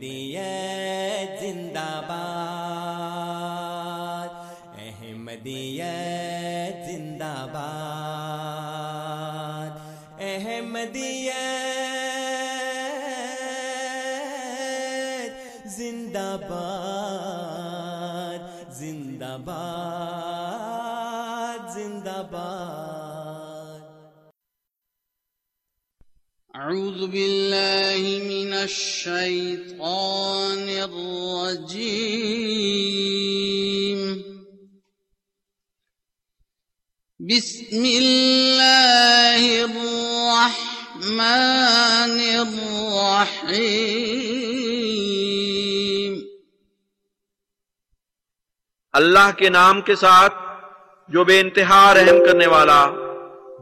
احمدی زندہ باد۔ احمدی زندہ باد۔ أعوذ بالله من الشيطان الرجيم. بسم الله الرحمن الرحيم. اللہ کے نام کے ساتھ جو بے انتہا رحم کرنے والا،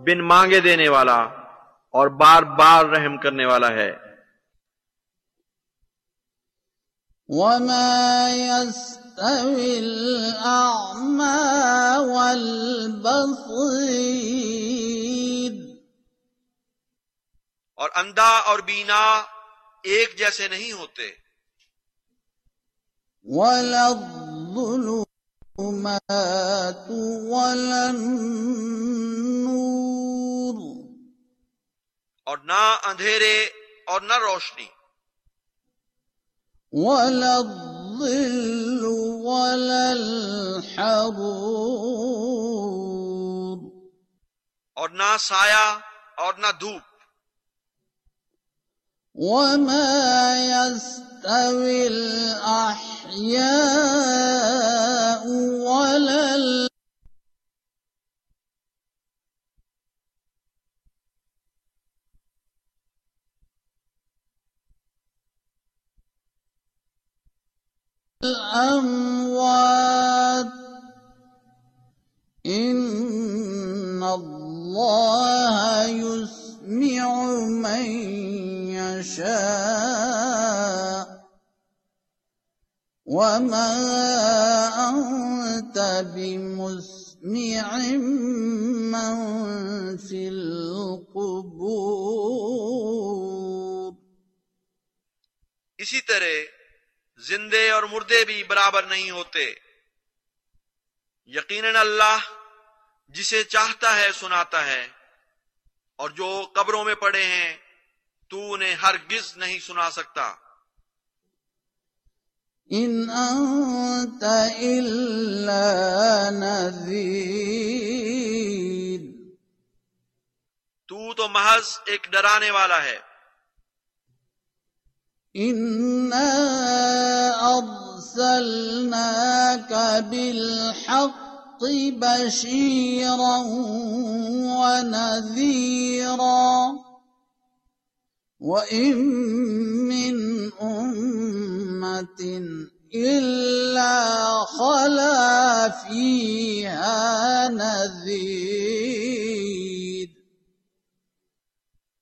بن مانگے دینے والا اور بار بار رحم کرنے والا ہے۔ وما يستوي الأعمى والبصير۔ اور اندھا اور بینا ایک جیسے نہیں ہوتے۔ ولا الظلمات ولا النور۔ اور نہ اندھیرے اور نہ روشنی۔ ولا الظل ولا الحرور۔ اور نہ سایہ اور نہ دھوپ۔ وما يستوي الأحياء ولا الأموات. إن الله يسمع من يشاء. وما أنت بمسمع من في القبور. اسی طرح زندے اور مردے بھی برابر نہیں ہوتے۔ یقیناً اللہ جسے چاہتا ہے سناتا ہے۔ اور جو قبروں میں پڑے ہیں تو انہیں ہرگز نہیں سنا سکتا۔ إن أنت إلا نذير تو تو محض ایک ڈرانے والا ہے۔ إنا أرسلناك بالحق بشيرا ونذيرا وإن من أمة إلا خلا فيها نذير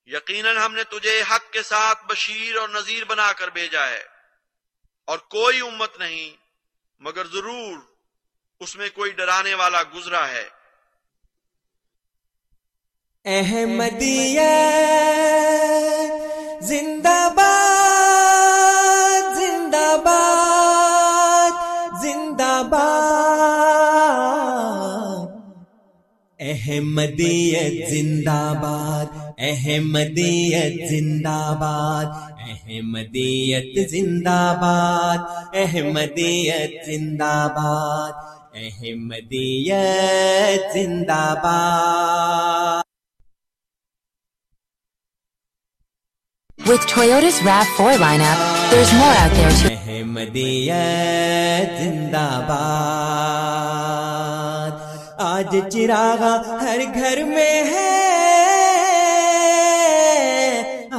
یقیناً ہم نے تجھے حق کے ساتھ بشیر اور نذیر بنا کر بھیجا ہے اور کوئی امت نہیں، مگر ضرور اس میں کوئی ڈرانے والا گزرا ہے۔ احمدیہ زندہ باد زندہ باد زندہ باد احمدیت زندہ باد احمدیت زندہ باد احمدیت زندہ باد احمدیت زندہ باد احمدیت زندہ باد With Toyota's RAV4 lineup, there's more out there to احمدیت زندہ باد آج چراغا ہر گھر میں ہے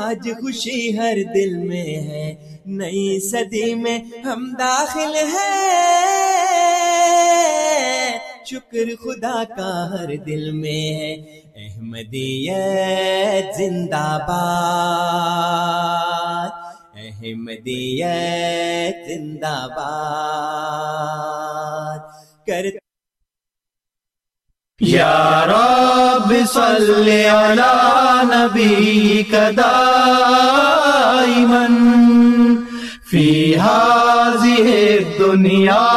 آج خوشی ہر دل میں ہے۔ نئی صدی میں ہم داخل ہیں۔ شکر خدا کا ہر دل میں ہے۔ احمدیت زندہ باد۔ احمدیت زندہ باد۔ کر یا رب صل على نبيك دائما في هذه الدنيا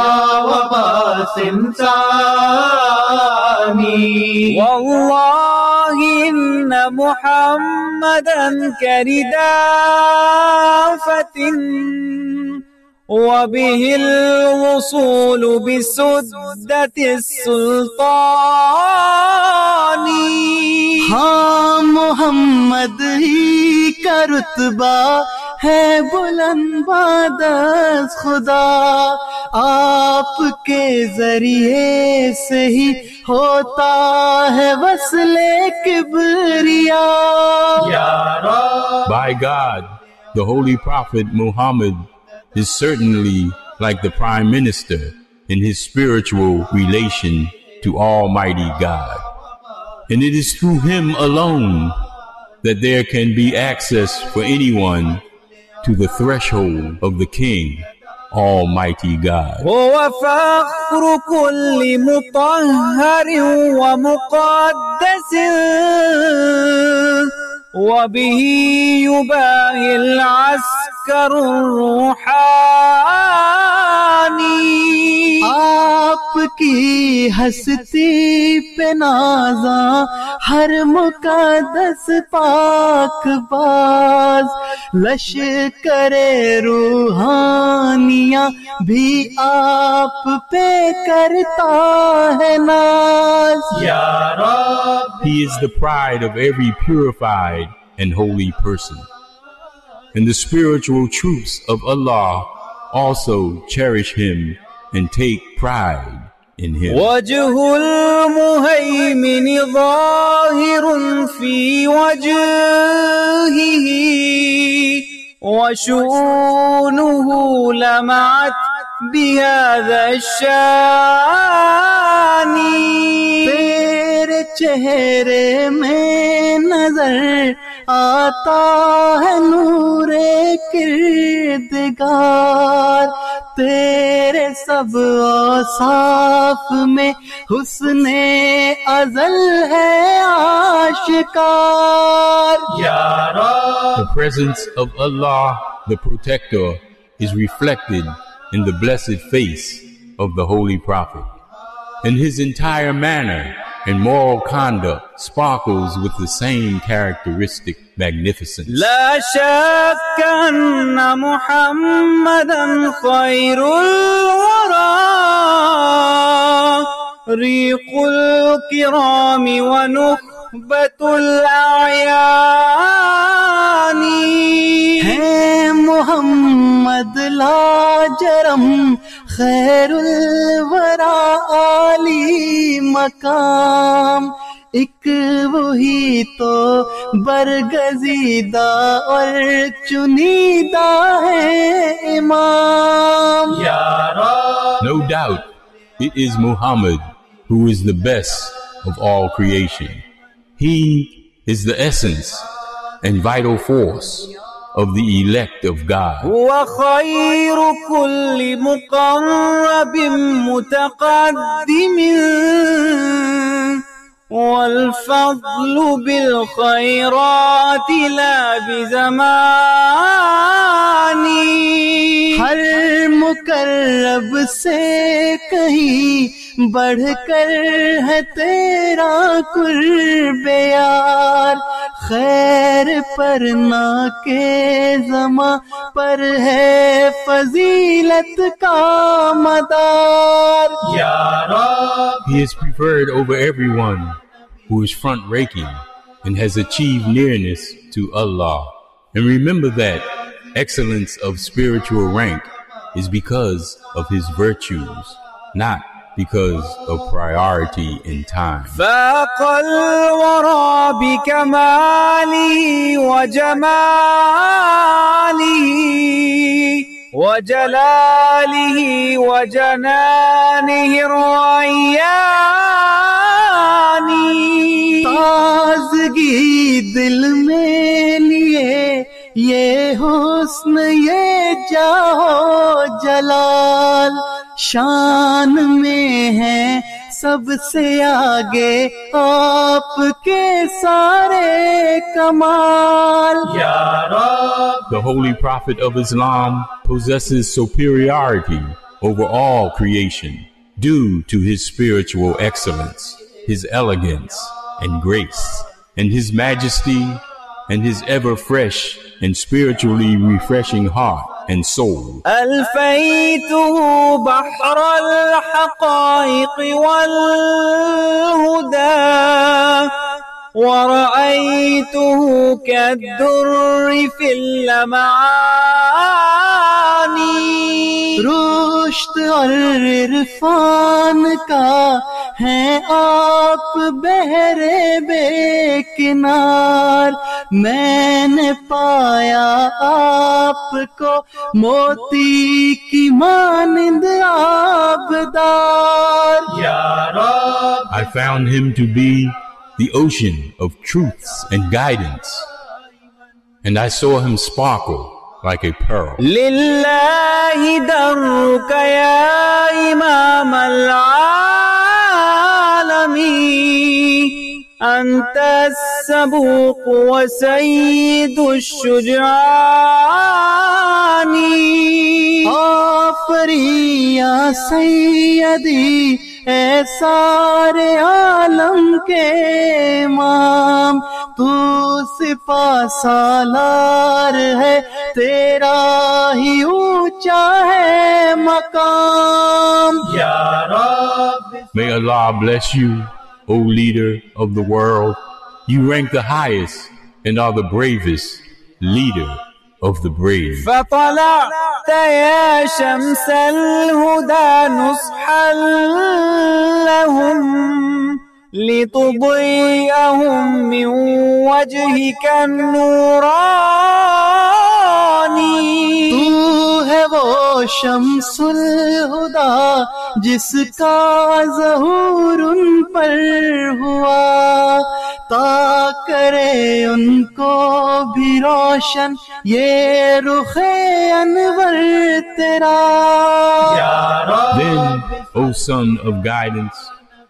وباس ثاني والله إن محمدا كردافة وبه الوصول بسدة السلطان. ہاں محمد ہی کا رتبہ ہے بلند بادس خدا۔ آپ کے ذریعے سے ہی ہوتا ہے وصل کبریا۔ By God, the Holy Prophet Muhammad is certainly like the Prime Minister in his spiritual relation to Almighty God. And it is through him alone that there can be access for anyone to the threshold of the King, Almighty God. هو فخر كل مطهر ومقدس وبه يباهي العسكر الروحاني آپ کی ہستی پہ نازاں ہر مقدس پاک باز لش کرے روحانیاں بھی آپ پہ کرتا ہے ناز He is the pride of every purified and holy person. And the spiritual troops of Allah also cherish him and take pride in him. وجه المهيمن ظاهر في وجهه وشؤونه لمعت بهذا الشان تیرے چہرے میں نظر آتا ہے نور کردگار تیرے سب اوصاف میں حسن ازل ہے آشکار The presence of Allah, the Protector, is reflected in the blessed face of the Holy Prophet. And his entire manner and moral conduct sparkles with the same characteristic magnificence. لا شك أن محمدا خير الورى ريق الكرام ونخبة الأعيان ہے محمد لا جرم خیر الورا علی مقام ایک وہی تو برگزیدہ اور چنیدہ ہے امام No doubt, it is Muhammad who is the best of all creation. He is the essence and vital force of the elect of God. وخير كل مقرب متقدم والفضل بالخيرات لا بزماني ہر مقرب سے کہیں بڑھ کر ہے تیرا قرب یار خیر پر نہ کے زماں پر ہے فضیلت کا مدار He is preferred over everyone who is front raking and has achieved nearness to Allah. And remember that excellence of spiritual rank is because of his virtues, not because of priority in time. فاق الورى بكماله وجماله وجلاله وجنانه الرعياني تازگی دل میں لیے یہ حسن یہ جاہو جلال شان میں ہے سب سے آگے آپ کے سارے کمال The Holy Prophet of Islam possesses superiority over all creation due to his spiritual excellence, his elegance and grace, and his majesty and his ever fresh and spiritually refreshing heart and soul. ألفيته بحر الحقائق والهدى ورأيته كالدر في اللمعاني. رشد اور عرفان کا ہے آپ بہرے بے کنار۔ میں نے پایا آپ کو موتی کی مانند آبدار۔ I found him to be the ocean of truths and guidance, and I saw him sparkle like a pearl. لله درك يا إمام العالم أنت السبوق وسيد الشجعان آفری یا سیدی اے سارے عالم کے امام تو سپا سالار ہے تیرا ہی اونچا ہے مقام May Allah bless you, O leader of the world. You rank the highest and are the bravest leader of the brave. فطلعت يا شمس الهدى نصحا لهم لتضيئهم من وجهك النوراني تو ہے وہ شمس الہدا جس کا ظہور ان پر ہوا کرے ان کو بھی روشن یہ رخ انور تیرا Then, O son of guidance,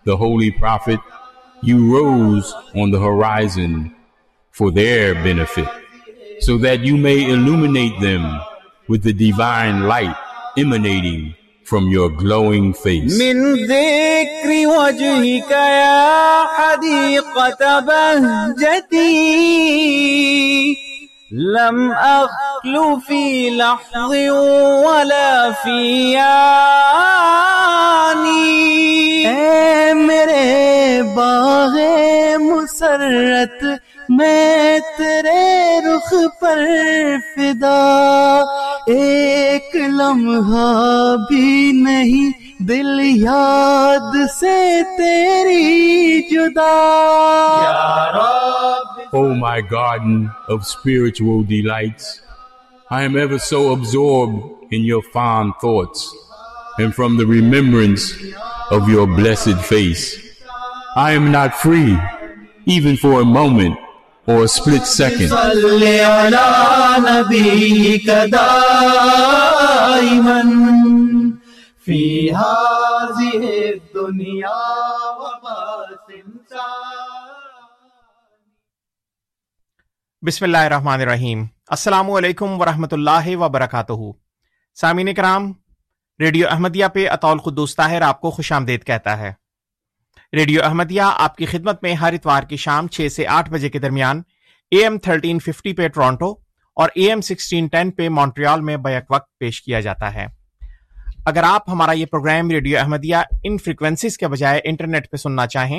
the holy prophet, you rose on the horizon for their benefit, so that you may illuminate them with the divine light emanating from your glowing face. من ذكر وجهك يا حديقة بهجتي لم أخل في لحظ ولا في آني اے میرے باغ مسرت میں تیرے رخ پر فدا، ایک لمحہ بھی نہیں، دل یاد سے تیری جدا۔ او my garden of gardens delights I am ever so absorb in your form thoughts and through the remembrance of your blessed face I am not free even for a moment or a split second. بسم اللہ الرحمن الرحیم. السلام علیکم ورحمۃ اللہ وبرکاتہ. سامعین کرام ریڈیو احمدیہ پہ اطول قدوس طاہر آپ کو خوش آمدید کہتا ہے۔ ریڈیو احمدیہ، آپ کی خدمت میں ہر اتوار کی شام چھ سے آٹھ بجے کے درمیان، اے ایم تھرٹین ففٹی پہ ٹورانٹو اور اے ایم سکسٹین ٹین پہ مونٹریال میں بیک وقت پیش کیا جاتا ہے۔ اگر آپ ہمارا یہ پروگرام ریڈیو احمدیہ ان فریکوینسیز کے بجائے انٹرنیٹ پہ سننا چاہیں،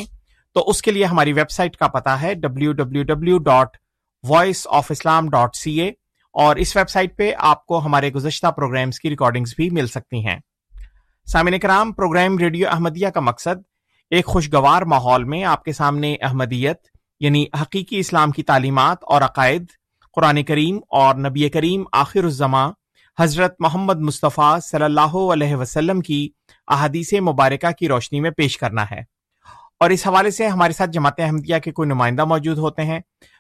تو اس کے لیے ہماری ویب سائٹ کا پتا ہے W W W dot voice of Islam dot C A اور اس ویب سائٹ پہ آپ کو ہمارے گزشتہ پروگرامز کی ریکارڈنگز بھی مل سکتی ہیں۔ سامعین کرام، پروگرام ریڈیو احمدیہ کا مقصد ایک خوشگوار ماحول میں آپ کے سامنے احمدیت یعنی حقیقی اسلام کی تعلیمات اور عقائد، قرآن کریم اور نبی کریم آخر الزماں حضرت محمد مصطفیٰ صلی اللہ علیہ وسلم کی احادیث مبارکہ کی روشنی میں پیش کرنا ہے۔ اور اس حوالے سے ہمارے ساتھ جماعت احمدیہ کے کوئی نمائندہ موجود ہوتے ہیں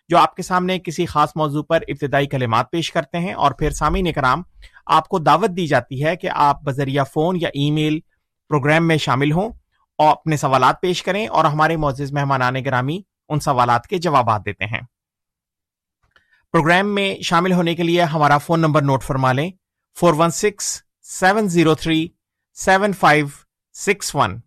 جو آپ کے سامنے کسی خاص موضوع پر ابتدائی کلمات پیش کرتے ہیں اور پھر سامعین کرام آپ کو دعوت دی جاتی ہے کہ آپ بذریعہ فون یا ای میل پروگرام میں شامل ہوں۔ اور اپنے سوالات پیش کریں اور ہمارے معزز مہمانان گرامی ان سوالات کے جوابات دیتے ہیں۔ پروگرام میں شامل ہونے کے لیے ہمارا فون نمبر نوٹ فرما لیں۔ Four one six seven zero three seven five six one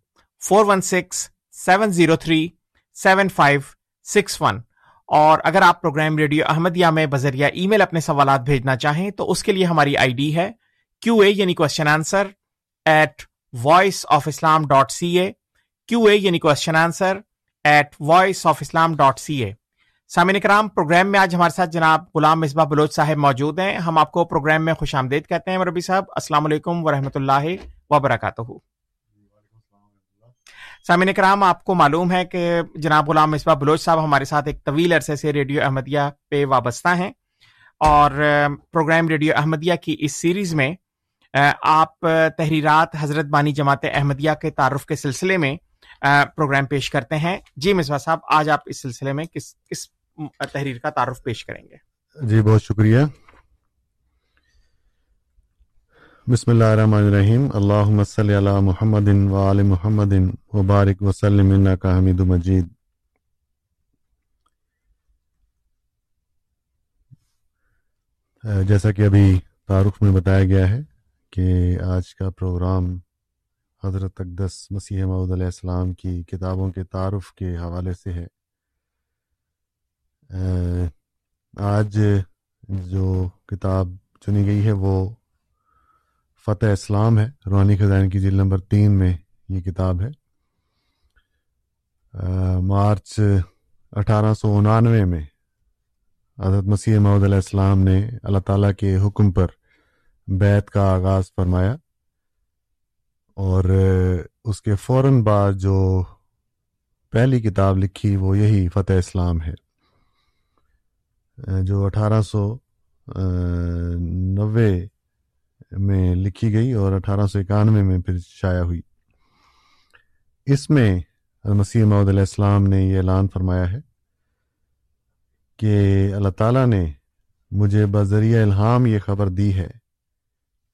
four one six seven zero three seven five six one اور اگر آپ پروگرام ریڈیو احمدیہ میں بذریعہ ای میل اپنے سوالات بھیجنا چاہیں تو اس کے لیے ہماری آئی ڈی ہے کیو اے یعنی question answer at voice of Islam dot C A Q A یعنی question answer at voice of Islam dot C A سامعین کرام پروگرام میں آج ہمارے ساتھ جناب غلام مصباح بلوچ صاحب موجود ہیں۔ ہم آپ کو پروگرام میں خوش آمدید کہتے ہیں۔ ربی صاحب، السلام علیکم ورحمۃ اللہ وبرکاتہ۔ سامعین کرام، آپ کو معلوم ہے کہ جناب غلام مصباح بلوچ صاحب ہمارے ساتھ ایک طویل عرصے سے ریڈیو احمدیہ پہ وابستہ ہیں اور پروگرام ریڈیو احمدیہ کی اس سیریز میں آپ تحریرات حضرت بانی جماعت احمدیہ کے تعارف کے سلسلے میں پروگرام پیش کرتے ہیں۔ جی مصباح صاحب، آج آپ اس سلسلے میں کس کس تحریر کا تعارف پیش کریں گے؟ جی بہت شکریہ۔ بسم اللہ الرحمن الرحیم۔ اللہم صلی علی محمد و محمد وبارک وسلم انکا حمید مجید۔ جیسا کہ ابھی تعارف میں بتایا گیا ہے کہ آج کا پروگرام حضرت اقدس مسیح معود علیہ السلام کی کتابوں کے تعارف کے حوالے سے ہے۔ آج جو کتاب چنی گئی ہے وہ فتح اسلام ہے۔ روحانی خزان کی جلد نمبر تین میں یہ کتاب ہے۔ مارچ اٹھارہ سو انانوے میں حضرت مسیح محدود علیہ السلام نے اللہ تعالیٰ کے حکم پر بیت کا آغاز فرمایا اور اس کے فوراً بعد جو پہلی کتاب لکھی وہ یہی فتح اسلام ہے۔ جو اٹھارہ سو نوے میں لکھی گئی اور اٹھارہ سو اکانوے میں پھر شائع ہوئی۔ اس میں مسیح محدود علیہ السلام نے یہ اعلان فرمایا ہے کہ اللہ تعالیٰ نے مجھے بذریعہ الہام یہ خبر دی ہے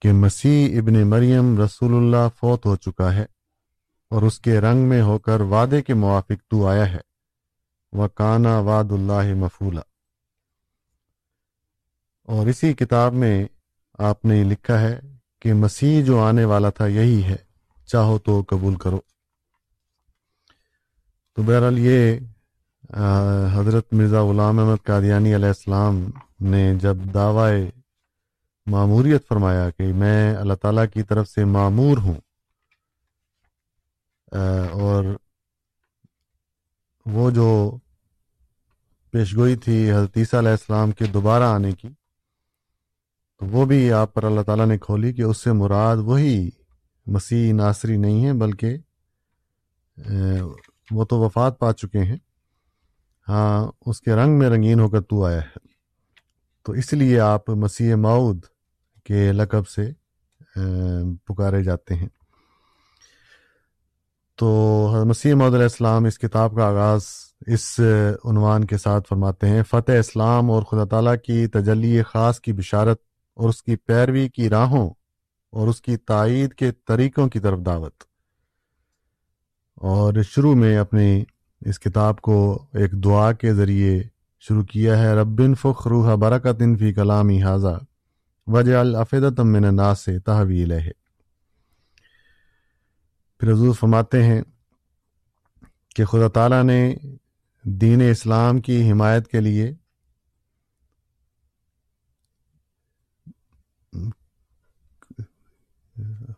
کہ مسیح ابن مریم رسول اللہ فوت ہو چکا ہے اور اس کے رنگ میں ہو کر وعدے کے موافق تو آیا ہے۔ وہ کانا واد اللہ مفولہ اور اسی کتاب میں آپ نے لکھا ہے کہ مسیح جو آنے والا تھا یہی ہے، چاہو تو قبول کرو۔ تو بہرحال یہ حضرت مرزا غلام احمد قادیانی علیہ السلام نے جب دعوی معموریت فرمایا کہ میں اللہ تعالیٰ کی طرف سے معمور ہوں۔ اور وہ جو پیشگوئی تھی حضرت عیسیٰ علیہ السلام کے دوبارہ آنے کی، تو وہ بھی آپ پر اللہ تعالیٰ نے کھولی کہ اس سے مراد وہی مسیح ناصری نہیں ہیں بلکہ وہ تو وفات پا چکے ہیں۔ ہاں اس کے رنگ میں رنگین ہو کر تو آیا ہے۔ تو اس لیے آپ مسیح ماؤد کے لقب سے پکارے جاتے ہیں۔ تو مسیح محدود علیہ السلام اس کتاب کا آغاز اس عنوان کے ساتھ فرماتے ہیں۔ فتح اسلام اور خدا تعالیٰ کی تجلی خاص کی بشارت اور اس کی پیروی کی راہوں اور اس کی تائید کے طریقوں کی طرف دعوت۔ اور شروع میں اپنی اس کتاب کو ایک دعا کے ذریعے شروع کیا ہے۔ ربن فخ روح برکت فی کلامی حاضہ وجہ الفیدت من نا سے تحویل ہے پھر حضور فرماتے ہیں کہ خدا تعالیٰ نے دین اسلام کی حمایت کے لیے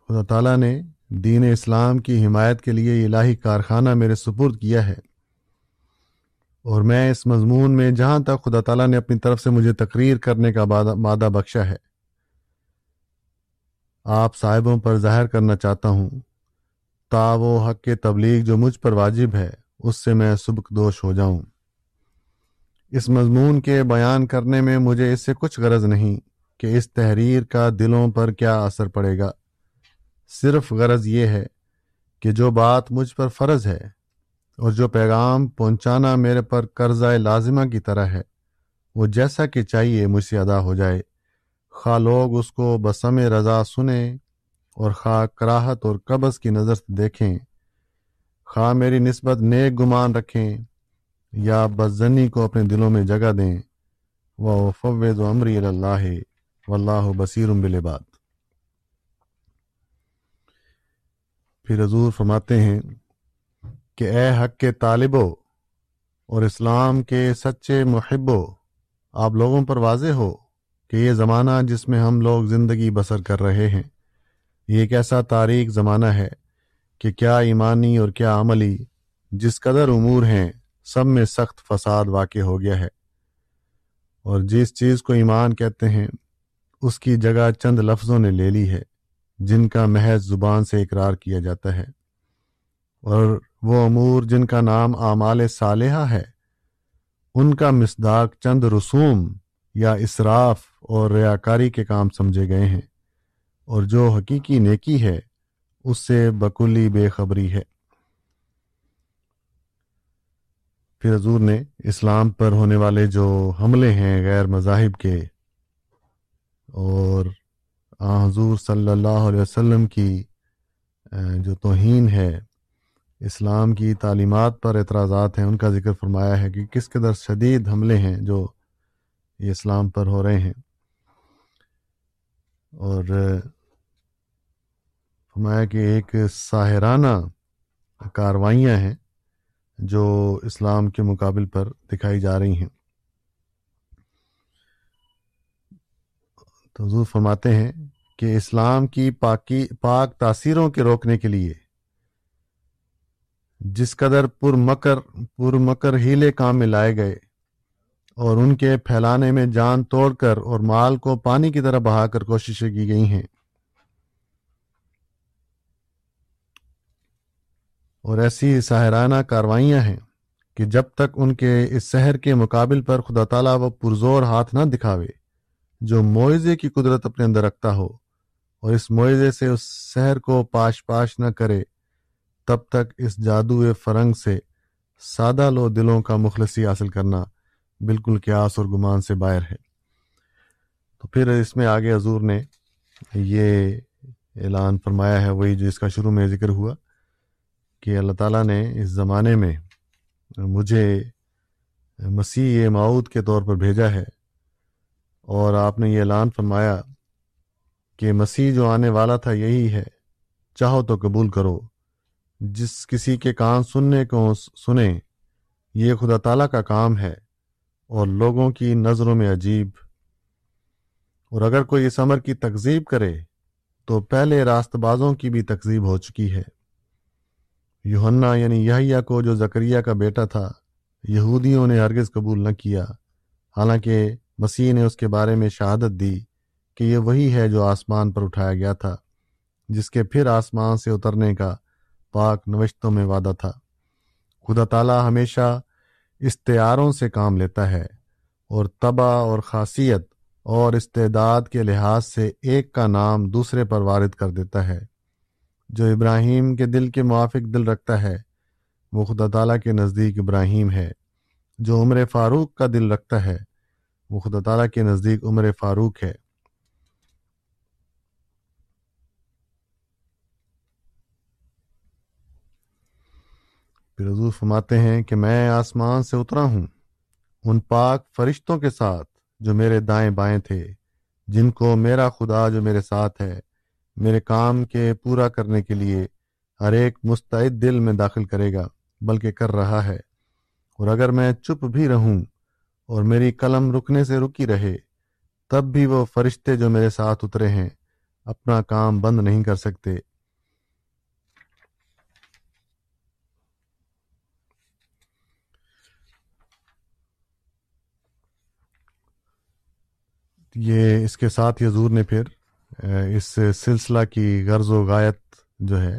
خدا تعالیٰ نے دین اسلام کی حمایت کے لیے الہی کارخانہ میرے سپرد کیا ہے اور میں اس مضمون میں جہاں تک خدا تعالیٰ نے اپنی طرف سے مجھے تقریر کرنے کا مادہ بخشا ہے۔ آپ صاحبوں پر ظاہر کرنا چاہتا ہوں۔ تا وہ حق کے تبلیغ جو مجھ پر واجب ہے، اس سے میں سبک دوش ہو جاؤں۔ اس مضمون کے بیان کرنے میں مجھے اس سے کچھ غرض نہیں کہ اس تحریر کا دلوں پر کیا اثر پڑے گا۔ صرف غرض یہ ہے کہ جو بات مجھ پر فرض ہے اور جو پیغام پہنچانا میرے پر قرضہ لازمہ کی طرح ہے، وہ جیسا کہ چاہیے مجھ سے ادا ہو جائے۔ خواہ لوگ اس کو بسم رضا سنیں اور خواہ کراہت اور قبض کی نظر سے دیکھیں، خواہ میری نسبت نیک گمان رکھیں یا بزنی کو اپنے دلوں میں جگہ دیں، وہ فوض و عمری اللہ و اللہ بصیر بلباد پھر حضور فرماتے ہیں کہ اے حق کے طالبو اور اسلام کے سچے محبو، آپ لوگوں پر واضح ہو۔ کہ یہ زمانہ جس میں ہم لوگ زندگی بسر کر رہے ہیں، یہ ایک ایسا تاریخ زمانہ ہے کہ کیا ایمانی اور کیا عملی جس قدر امور ہیں، سب میں سخت فساد واقع ہو گیا ہے۔ اور جس چیز کو ایمان کہتے ہیں، اس کی جگہ چند لفظوں نے لے لی ہے، جن کا محض زبان سے اقرار کیا جاتا ہے۔ اور وہ امور جن کا نام اعمال صالحہ ہے، ان کا مصداق چند رسوم یا اسراف اور ریاکاری کے کام سمجھے گئے ہیں۔ اور جو حقیقی نیکی ہے، اس سے بکلی بے خبری ہے۔ پھر حضور نے اسلام پر ہونے والے جو حملے ہیں غیر مذاہب کے اور آ حضور صلی اللہ علیہ وسلم کی جو توہین ہے، اسلام کی تعلیمات پر اعتراضات ہیں، ان کا ذکر فرمایا ہے کہ کس قدر شدید حملے ہیں جو یہ اسلام پر ہو رہے ہیں۔ اور فرمایا کہ ایک ساحرانہ کاروائیاں ہیں جو اسلام کے مقابل پر دکھائی جا رہی ہیں۔ تو حضور فرماتے ہیں کہ اسلام کی پاکی، پاک تاثیروں کے روکنے کے لیے جس قدر پر مکر پر مکر ہیلے کام میں لائے گئے اور ان کے پھیلانے میں جان توڑ کر اور مال کو پانی کی طرح بہا کر کوششیں کی گئی ہیں۔ اور ایسی ساحرانہ کاروائیاں ہیں کہ جب تک ان کے اس شہر کے مقابل پر خدا تعالیٰ وہ پرزور ہاتھ نہ دکھاوے، جو معیزے کی قدرت اپنے اندر رکھتا ہو اور اس معیزے سے اس شہر کو پاش پاش نہ کرے، تب تک اس جادو فرنگ سے سادہ لو دلوں کا مخلصی حاصل کرنا بالکل قیاس اور گمان سے باہر ہے۔ تو پھر اس میں آگے حضور نے یہ اعلان فرمایا ہے، وہی جو اس کا شروع میں ذکر ہوا کہ اللہ تعالیٰ نے اس زمانے میں مجھے مسیح معود کے طور پر بھیجا ہے اور آپ نے یہ اعلان فرمایا کہ مسیح جو آنے والا تھا یہی ہے، چاہو تو قبول کرو۔ جس کسی کے کان سننے کو سنیں، یہ خدا تعالیٰ کا کام ہے۔ اور لوگوں کی نظروں میں عجیب۔ اور اگر کوئی اس عمر کی تکذیب کرے، تو پہلے راست بازوں کی بھی تکذیب ہو چکی ہے۔ یوہنا یعنی یحییٰ کو جو زکریہ کا بیٹا تھا، یہودیوں نے ہرگز قبول نہ کیا۔ حالانکہ مسیح نے اس کے بارے میں شہادت دی کہ یہ وہی ہے جو آسمان پر اٹھایا گیا تھا، جس کے پھر آسمان سے اترنے کا پاک نوشتوں میں وعدہ تھا۔ خدا تعالیٰ ہمیشہ استعاروں سے کام لیتا ہے اور تباہ اور خاصیت اور استعداد کے لحاظ سے ایک کا نام دوسرے پر وارد کر دیتا ہے۔ جو ابراہیم کے دل کے موافق دل رکھتا ہے، وہ خدا تعالیٰ کے نزدیک ابراہیم ہے۔ جو عمر فاروق کا دل رکھتا ہے، وہ خدا تعالیٰ کے نزدیک عمر فاروق ہے۔ پھر حضور فرماتے ہیں کہ میں آسمان سے اترا ہوں، ان پاک فرشتوں کے ساتھ جو میرے دائیں بائیں تھے، جن کو میرا خدا جو میرے ساتھ ہے، میرے کام کے پورا کرنے کے لیے ہر ایک مستعد دل میں داخل کرے گا، بلکہ کر رہا ہے۔ اور اگر میں چپ بھی رہوں اور میری قلم رکنے سے رکی رہے، تب بھی وہ فرشتے جو میرے ساتھ اترے ہیں، اپنا کام بند نہیں کر سکتے۔ یہ اس کے ساتھ حضور نے پھر اس سلسلہ کی غرض و غایت جو ہے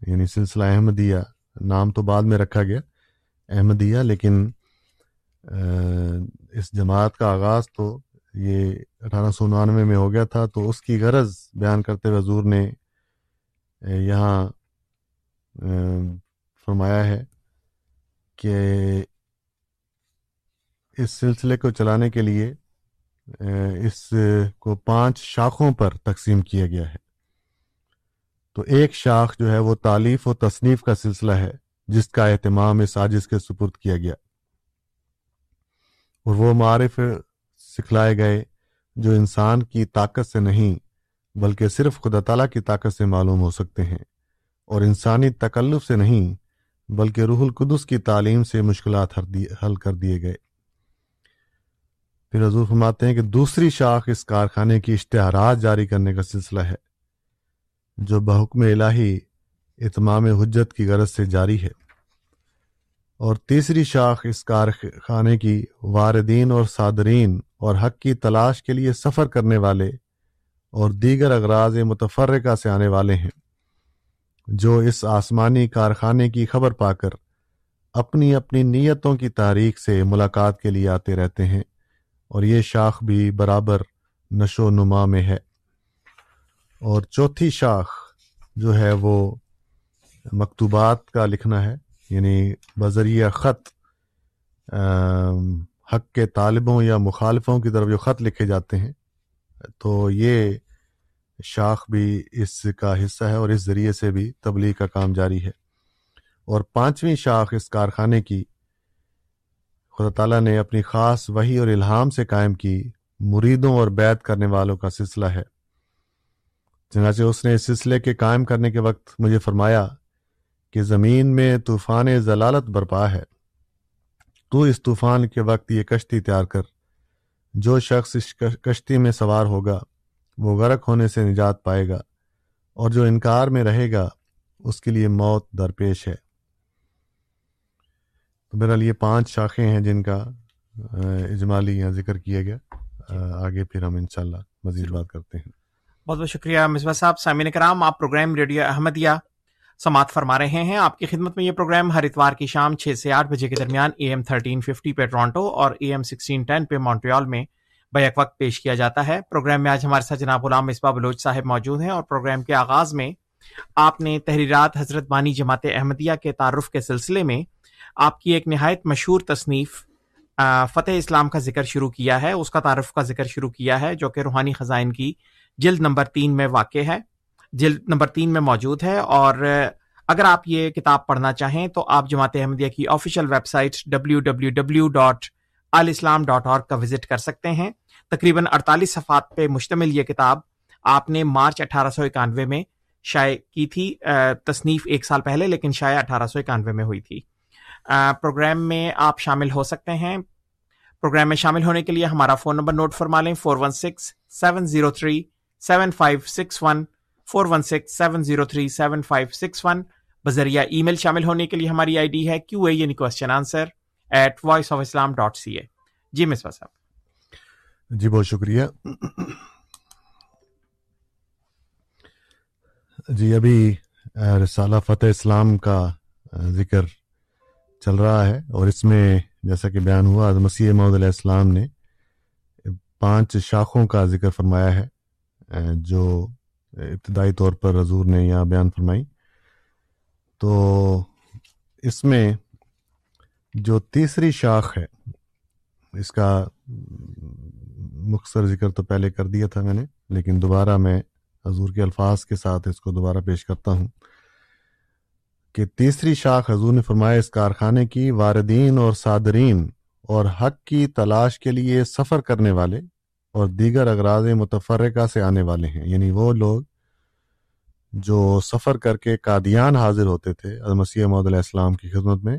یعنی سلسلہ احمدیہ نام تو بعد میں رکھا گیا، احمدیہ، لیکن اس جماعت کا آغاز تو یہ اٹھارہ سو انانوے میں ہو گیا تھا، تو اس کی غرض بیان کرتے ہوئے حضور نے یہاں فرمایا ہے کہ اس سلسلے کو چلانے کے لیے اس کو پانچ شاخوں پر تقسیم کیا گیا ہے۔ تو ایک شاخ جو ہے وہ تعلیف و تصنیف کا سلسلہ ہے، جس کا اہتمام اس عاجز کے سپرد کیا گیا۔ اور وہ معارف سکھلائے گئے جو انسان کی طاقت سے نہیں، بلکہ صرف خدا تعالیٰ کی طاقت سے معلوم ہو سکتے ہیں۔ اور انسانی تکلف سے نہیں، بلکہ روح القدس کی تعلیم سے مشکلات حل کر دیے گئے۔ پھر حضور فرماتے ہیں کہ دوسری شاخ اس کارخانے کی اشتہارات جاری کرنے کا سلسلہ ہے، جو بحکم الہی اتمام حجت کی غرض سے جاری ہے۔ اور تیسری شاخ اس کارخانے کی واردین اور صادرین اور حق کی تلاش کے لیے سفر کرنے والے اور دیگر اغراض متفرقہ سے آنے والے ہیں، جو اس آسمانی کارخانے کی خبر پا کر اپنی اپنی نیتوں کی تاریخ سے ملاقات کے لیے آتے رہتے ہیں۔ اور یہ شاخ بھی برابر نشو و نما میں ہے۔ اور چوتھی شاخ جو ہے وہ مکتوبات کا لکھنا ہے یعنی بذریعہ خط حق کے طالبوں یا مخالفوں کی طرف جو خط لکھے جاتے ہیں، تو یہ شاخ بھی اس کا حصہ ہے اور اس ذریعے سے بھی تبلیغ کا کام جاری ہے۔ اور پانچویں شاخ اس کارخانے کی خدا تعالیٰ نے اپنی خاص وہی اور الہام سے قائم کی مریدوں اور بیت کرنے والوں کا سلسلہ ہے۔ چنانچہ اس نے اس سلسلے کے قائم کرنے کے وقت مجھے فرمایا کہ زمین میں طوفان ضلالت برپا ہے۔ تو اس طوفان کے وقت یہ کشتی تیار کر، جو شخص اس کشتی میں سوار ہوگا، وہ غرق ہونے سے نجات پائے گا اور جو انکار میں رہے گا، اس کے لیے موت درپیش ہے۔ تو بہرحال یہ پانچ شاخیں ہیں جن کا اجمالی یہاں ذکر کیا گیا۔ آگے پھر ہم انشاءاللہ مزید بات کرتے ہیں۔ بہت بہت شکریہ مصباح صاحب سامعین کرام آپ پروگرام ریڈیو احمدیہ سماعت فرما رہے ہیں۔ آپ کی خدمت میں یہ پروگرام ہر اتوار کی شام چھ سے آٹھ بجے کے درمیان اے ایم تھرٹین ففٹی پہ ٹورانٹو اور اے ایم سکسٹین ٹین پہ مونٹریال میں بیک وقت پیش کیا جاتا ہے۔ پروگرام میں آج ہمارے ساتھ جناب غلام مصباح بلوچ صاحب موجود ہیں اور پروگرام کے آغاز میں آپ نے تحریرات حضرت بانی جماعت احمدیہ کے تعارف کے سلسلے میں آپ کی ایک نہایت مشہور تصنیف فتح اسلام کا ذکر شروع کیا ہے، اس کا تعارف کا ذکر شروع کیا ہے، جو کہ روحانی خزائن کی جلد نمبر تین میں واقع ہے، جلد نمبر تین میں موجود ہے، اور اگر آپ یہ کتاب پڑھنا چاہیں تو آپ جماعت احمدیہ کی official website W W W dot Alislam dot org کا وزٹ کر سکتے ہیں۔ تقریباً اڑتالیس صفحات پہ مشتمل یہ کتاب آپ نے مارچ اٹھارہ سو اکانوے میں شائع کی تھی تصنیف ایک سال پہلے، لیکن شائع اٹھارہ سو اکانوے میں ہوئی تھی۔ پروگرام میں آپ شامل ہو سکتے ہیں۔ پروگرام میں شامل ہونے کے لیے ہمارا فون نمبر نوٹ فرما لیں four one six seven zero three seven five six one four one six seven zero three seven five six one بذریعہ ای میل شامل ہونے کے لیے ہماری آئی ڈی ہے کیو اے یعنی question answer at voice of Islam dot C A جی مصباح صاحب۔ جی بہت شکریہ۔ جی ابھی رسالہ فتح اسلام کا ذکر چل رہا ہے اور اس میں جیسا کہ بیان ہوا مسیح محمد علیہ السلام نے پانچ شاخوں کا ذکر فرمایا ہے، جو ابتدائی طور پر حضور نے یہاں بیان فرمائی۔ تو اس میں جو تیسری شاخ ہے، اس کا مختصر ذکر تو پہلے کر دیا تھا میں نے، لیکن دوبارہ میں حضور کے الفاظ کے ساتھ اس کو دوبارہ پیش کرتا ہوں۔ کہ تیسری شاخ حضور نے فرمایا، اس کارخانے کی واردین اور صادرین اور حق کی تلاش کے لیے سفر کرنے والے اور دیگر اغراض متفرقہ سے آنے والے ہیں۔ یعنی وہ لوگ جو سفر کر کے قادیان حاضر ہوتے تھے المسیح محمد علیہ السلام کی خدمت میں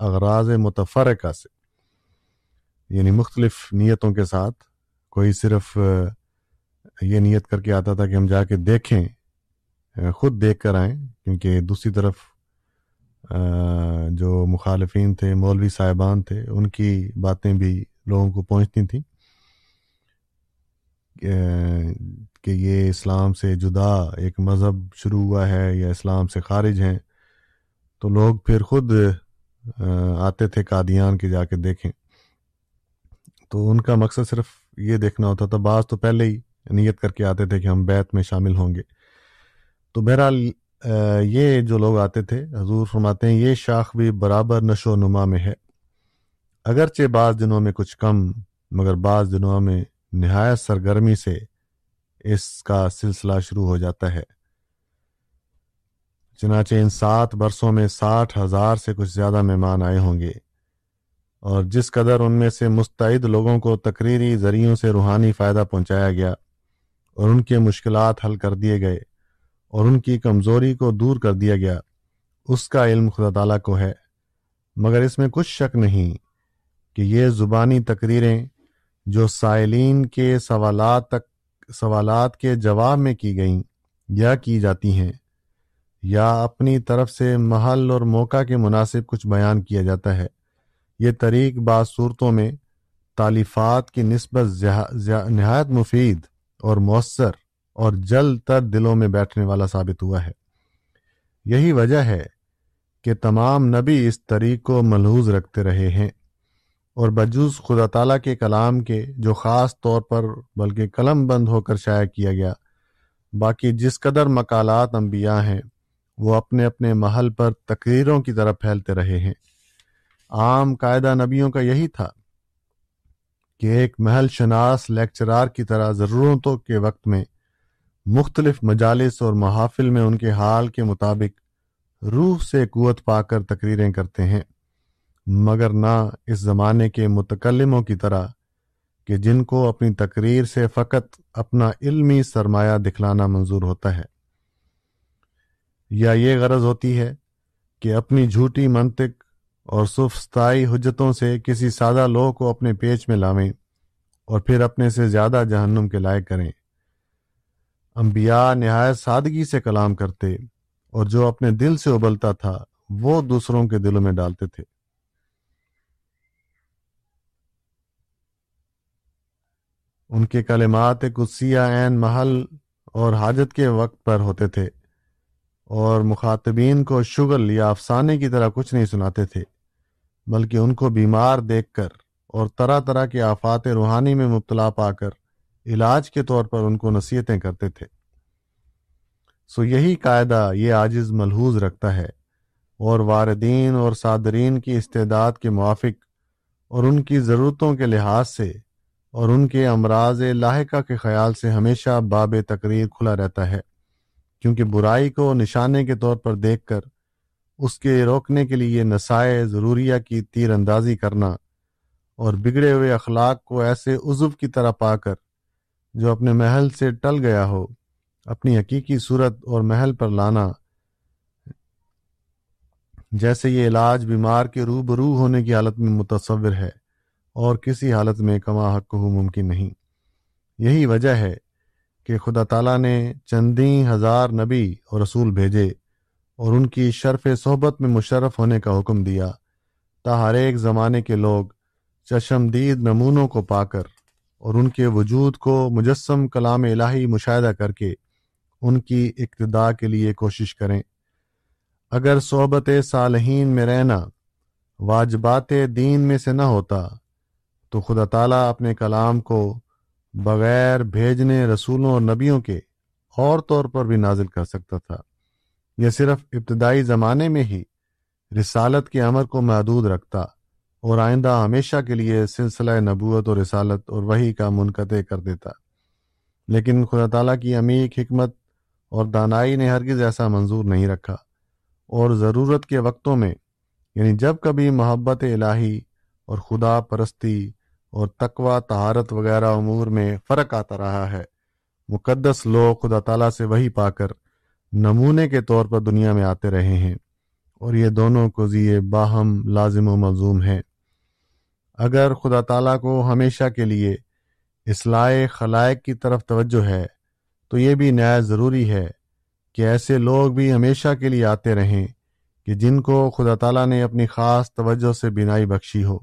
اغراض متفرقہ سے۔ یعنی مختلف نیتوں کے ساتھ، کوئی صرف یہ نیت کر کے آتا تھا کہ ہم جا کے دیکھیں خود دیکھ کر آئیں، کیونکہ دوسری طرف جو مخالفین تھے، مولوی صاحبان تھے، ان کی باتیں بھی لوگوں کو پہنچتی تھیں۔ کہ یہ اسلام سے جدا ایک مذہب شروع ہوا ہے یا اسلام سے خارج ہیں، تو لوگ پھر خود آتے تھے قادیان کے جا کے دیکھیں۔ تو ان کا مقصد صرف یہ دیکھنا ہوتا تھا، بعض تو پہلے ہی نیت کر کے آتے تھے کہ ہم بیت میں شامل ہوں گے۔ تو بہرحال یہ جو لوگ آتے تھے، حضور فرماتے ہیں، یہ شاخ بھی برابر نشو و نما میں ہے۔ اگرچہ بعض دنوں میں کچھ کم، مگر بعض دنوں میں نہایت سرگرمی سے اس کا سلسلہ شروع ہو جاتا ہے۔ چنانچہ ان سات برسوں میں ساٹھ ہزار سے کچھ زیادہ مہمان آئے ہوں گے، اور جس قدر ان میں سے مستعد لوگوں کو تقریری ذریعوں سے روحانی فائدہ پہنچایا گیا اور ان کے مشکلات حل کر دیے گئے اور ان کی کمزوری کو دور کر دیا گیا۔ اس کا علم خدا تعالیٰ کو ہے، مگر اس میں کچھ شک نہیں کہ یہ زبانی تقریریں جو سائلین کے سوالات تک، سوالات کے جواب میں کی گئیں یا کی جاتی ہیں، یا اپنی طرف سے محل اور موقع کے مناسب کچھ بیان کیا جاتا ہے۔ یہ طریق بعض صورتوں میں تالیفات کی نسبت نہایت مفید اور مؤثر اور جلد تر دلوں میں بیٹھنے والا ثابت ہوا ہے۔ یہی وجہ ہے کہ تمام نبی اس طریق کو ملحوظ رکھتے رہے ہیں اور بجوز خدا تعالیٰ کے کلام کے جو خاص طور پر بلکہ قلم بند ہو کر شائع کیا گیا، باقی جس قدر مقالات انبیاء ہیں، وہ اپنے اپنے محل پر تقریروں کی طرف پھیلتے رہے ہیں۔ عام قاعدہ نبیوں کا یہی تھا کہ ایک محل شناس لیکچرار کی طرح ضرورتوں کے وقت میں مختلف مجالس اور محافل میں ان کے حال کے مطابق روح سے قوت پا کر تقریریں کرتے ہیں۔ مگر نہ اس زمانے کے متکلموں کی طرح کہ جن کو اپنی تقریر سے فقط اپنا علمی سرمایہ دکھلانا منظور ہوتا ہے۔ یا یہ غرض ہوتی ہے کہ اپنی جھوٹی منطق اور سفستائی حجتوں سے کسی سادہ لوگ کو اپنے پیچ میں لاویں اور پھر اپنے سے زیادہ جہنم کے لائق کریں۔ انبیاء نہایت سادگی سے کلام کرتے اور جو اپنے دل سے ابلتا تھا، وہ دوسروں کے دلوں میں ڈالتے تھے۔ ان کے کلمات قدسیہ عین محل اور حاجت کے وقت پر ہوتے تھے اور مخاطبین کو شغل یا افسانے کی طرح کچھ نہیں سناتے تھے، بلکہ ان کو بیمار دیکھ کر اور طرح طرح کے آفات روحانی میں مبتلا پا کر علاج کے طور پر ان کو نصیحتیں کرتے تھے۔ سو یہی قاعدہ، یہ عاجز ملحوظ رکھتا ہے۔ اور واردین اور صادرین کی استعداد کے موافق اور ان کی ضرورتوں کے لحاظ سے اور ان کے امراض لاحقہ کے خیال سے ہمیشہ باب تقریر کھلا رہتا ہے۔ کیونکہ برائی کو نشانے کے طور پر دیکھ کر اس کے روکنے کے لیے نسائے ضروریہ کی تیر اندازی کرنا اور بگڑے ہوئے اخلاق کو ایسے عزو کی طرح پا کر جو اپنے محل سے ٹل گیا ہو، اپنی حقیقی صورت اور محل پر لانا۔ جیسے یہ علاج بیمار کے رو برو ہونے کی حالت میں متصور ہے اور کسی حالت میں کما حق ہو ممکن نہیں۔ یہی وجہ ہے کہ خدا تعالیٰ نے چندی ہزار نبی اور رسول بھیجے اور ان کی شرف صحبت میں مشرف ہونے کا حکم دیا تا ہر ایک زمانے کے لوگ چشمدید نمونوں کو پا کر۔ اور ان کے وجود کو مجسم کلام الہی مشاہدہ کر کے ان کی اقتداء کے لیے کوشش کریں۔ اگر صحبت صالحین میں رہنا واجبات دین میں سے نہ ہوتا، تو خدا تعالیٰ اپنے کلام کو بغیر بھیجنے رسولوں اور نبیوں کے اور طور پر بھی نازل کر سکتا تھا۔ یہ صرف ابتدائی زمانے میں ہی رسالت کے عمر کو محدود رکھتا۔ اور آئندہ ہمیشہ کے لیے سلسلہ نبوت اور رسالت اور وہی کا منقطع کر دیتا۔ لیکن خدا تعالیٰ کی عمیق حکمت اور دانائی نے ہرگز ایسا منظور نہیں رکھا۔ اور ضرورت کے وقتوں میں یعنی جب کبھی محبت الہی اور خدا پرستی اور تقوا تہارت وغیرہ امور میں فرق آتا رہا ہے، مقدس لوگ خدا تعالیٰ سے وہی پا کر نمونے کے طور پر دنیا میں آتے رہے ہیں۔ اور یہ دونوں کوزیے باہم، لازم و ملزوم ہیں۔ اگر خدا تعالیٰ کو ہمیشہ کے لیے اصلاح خلائق کی طرف توجہ ہے، تو یہ بھی نہایت ضروری ہے کہ ایسے لوگ بھی ہمیشہ کے لیے آتے رہیں کہ جن کو خدا تعالیٰ نے اپنی خاص توجہ سے بینائی بخشی ہو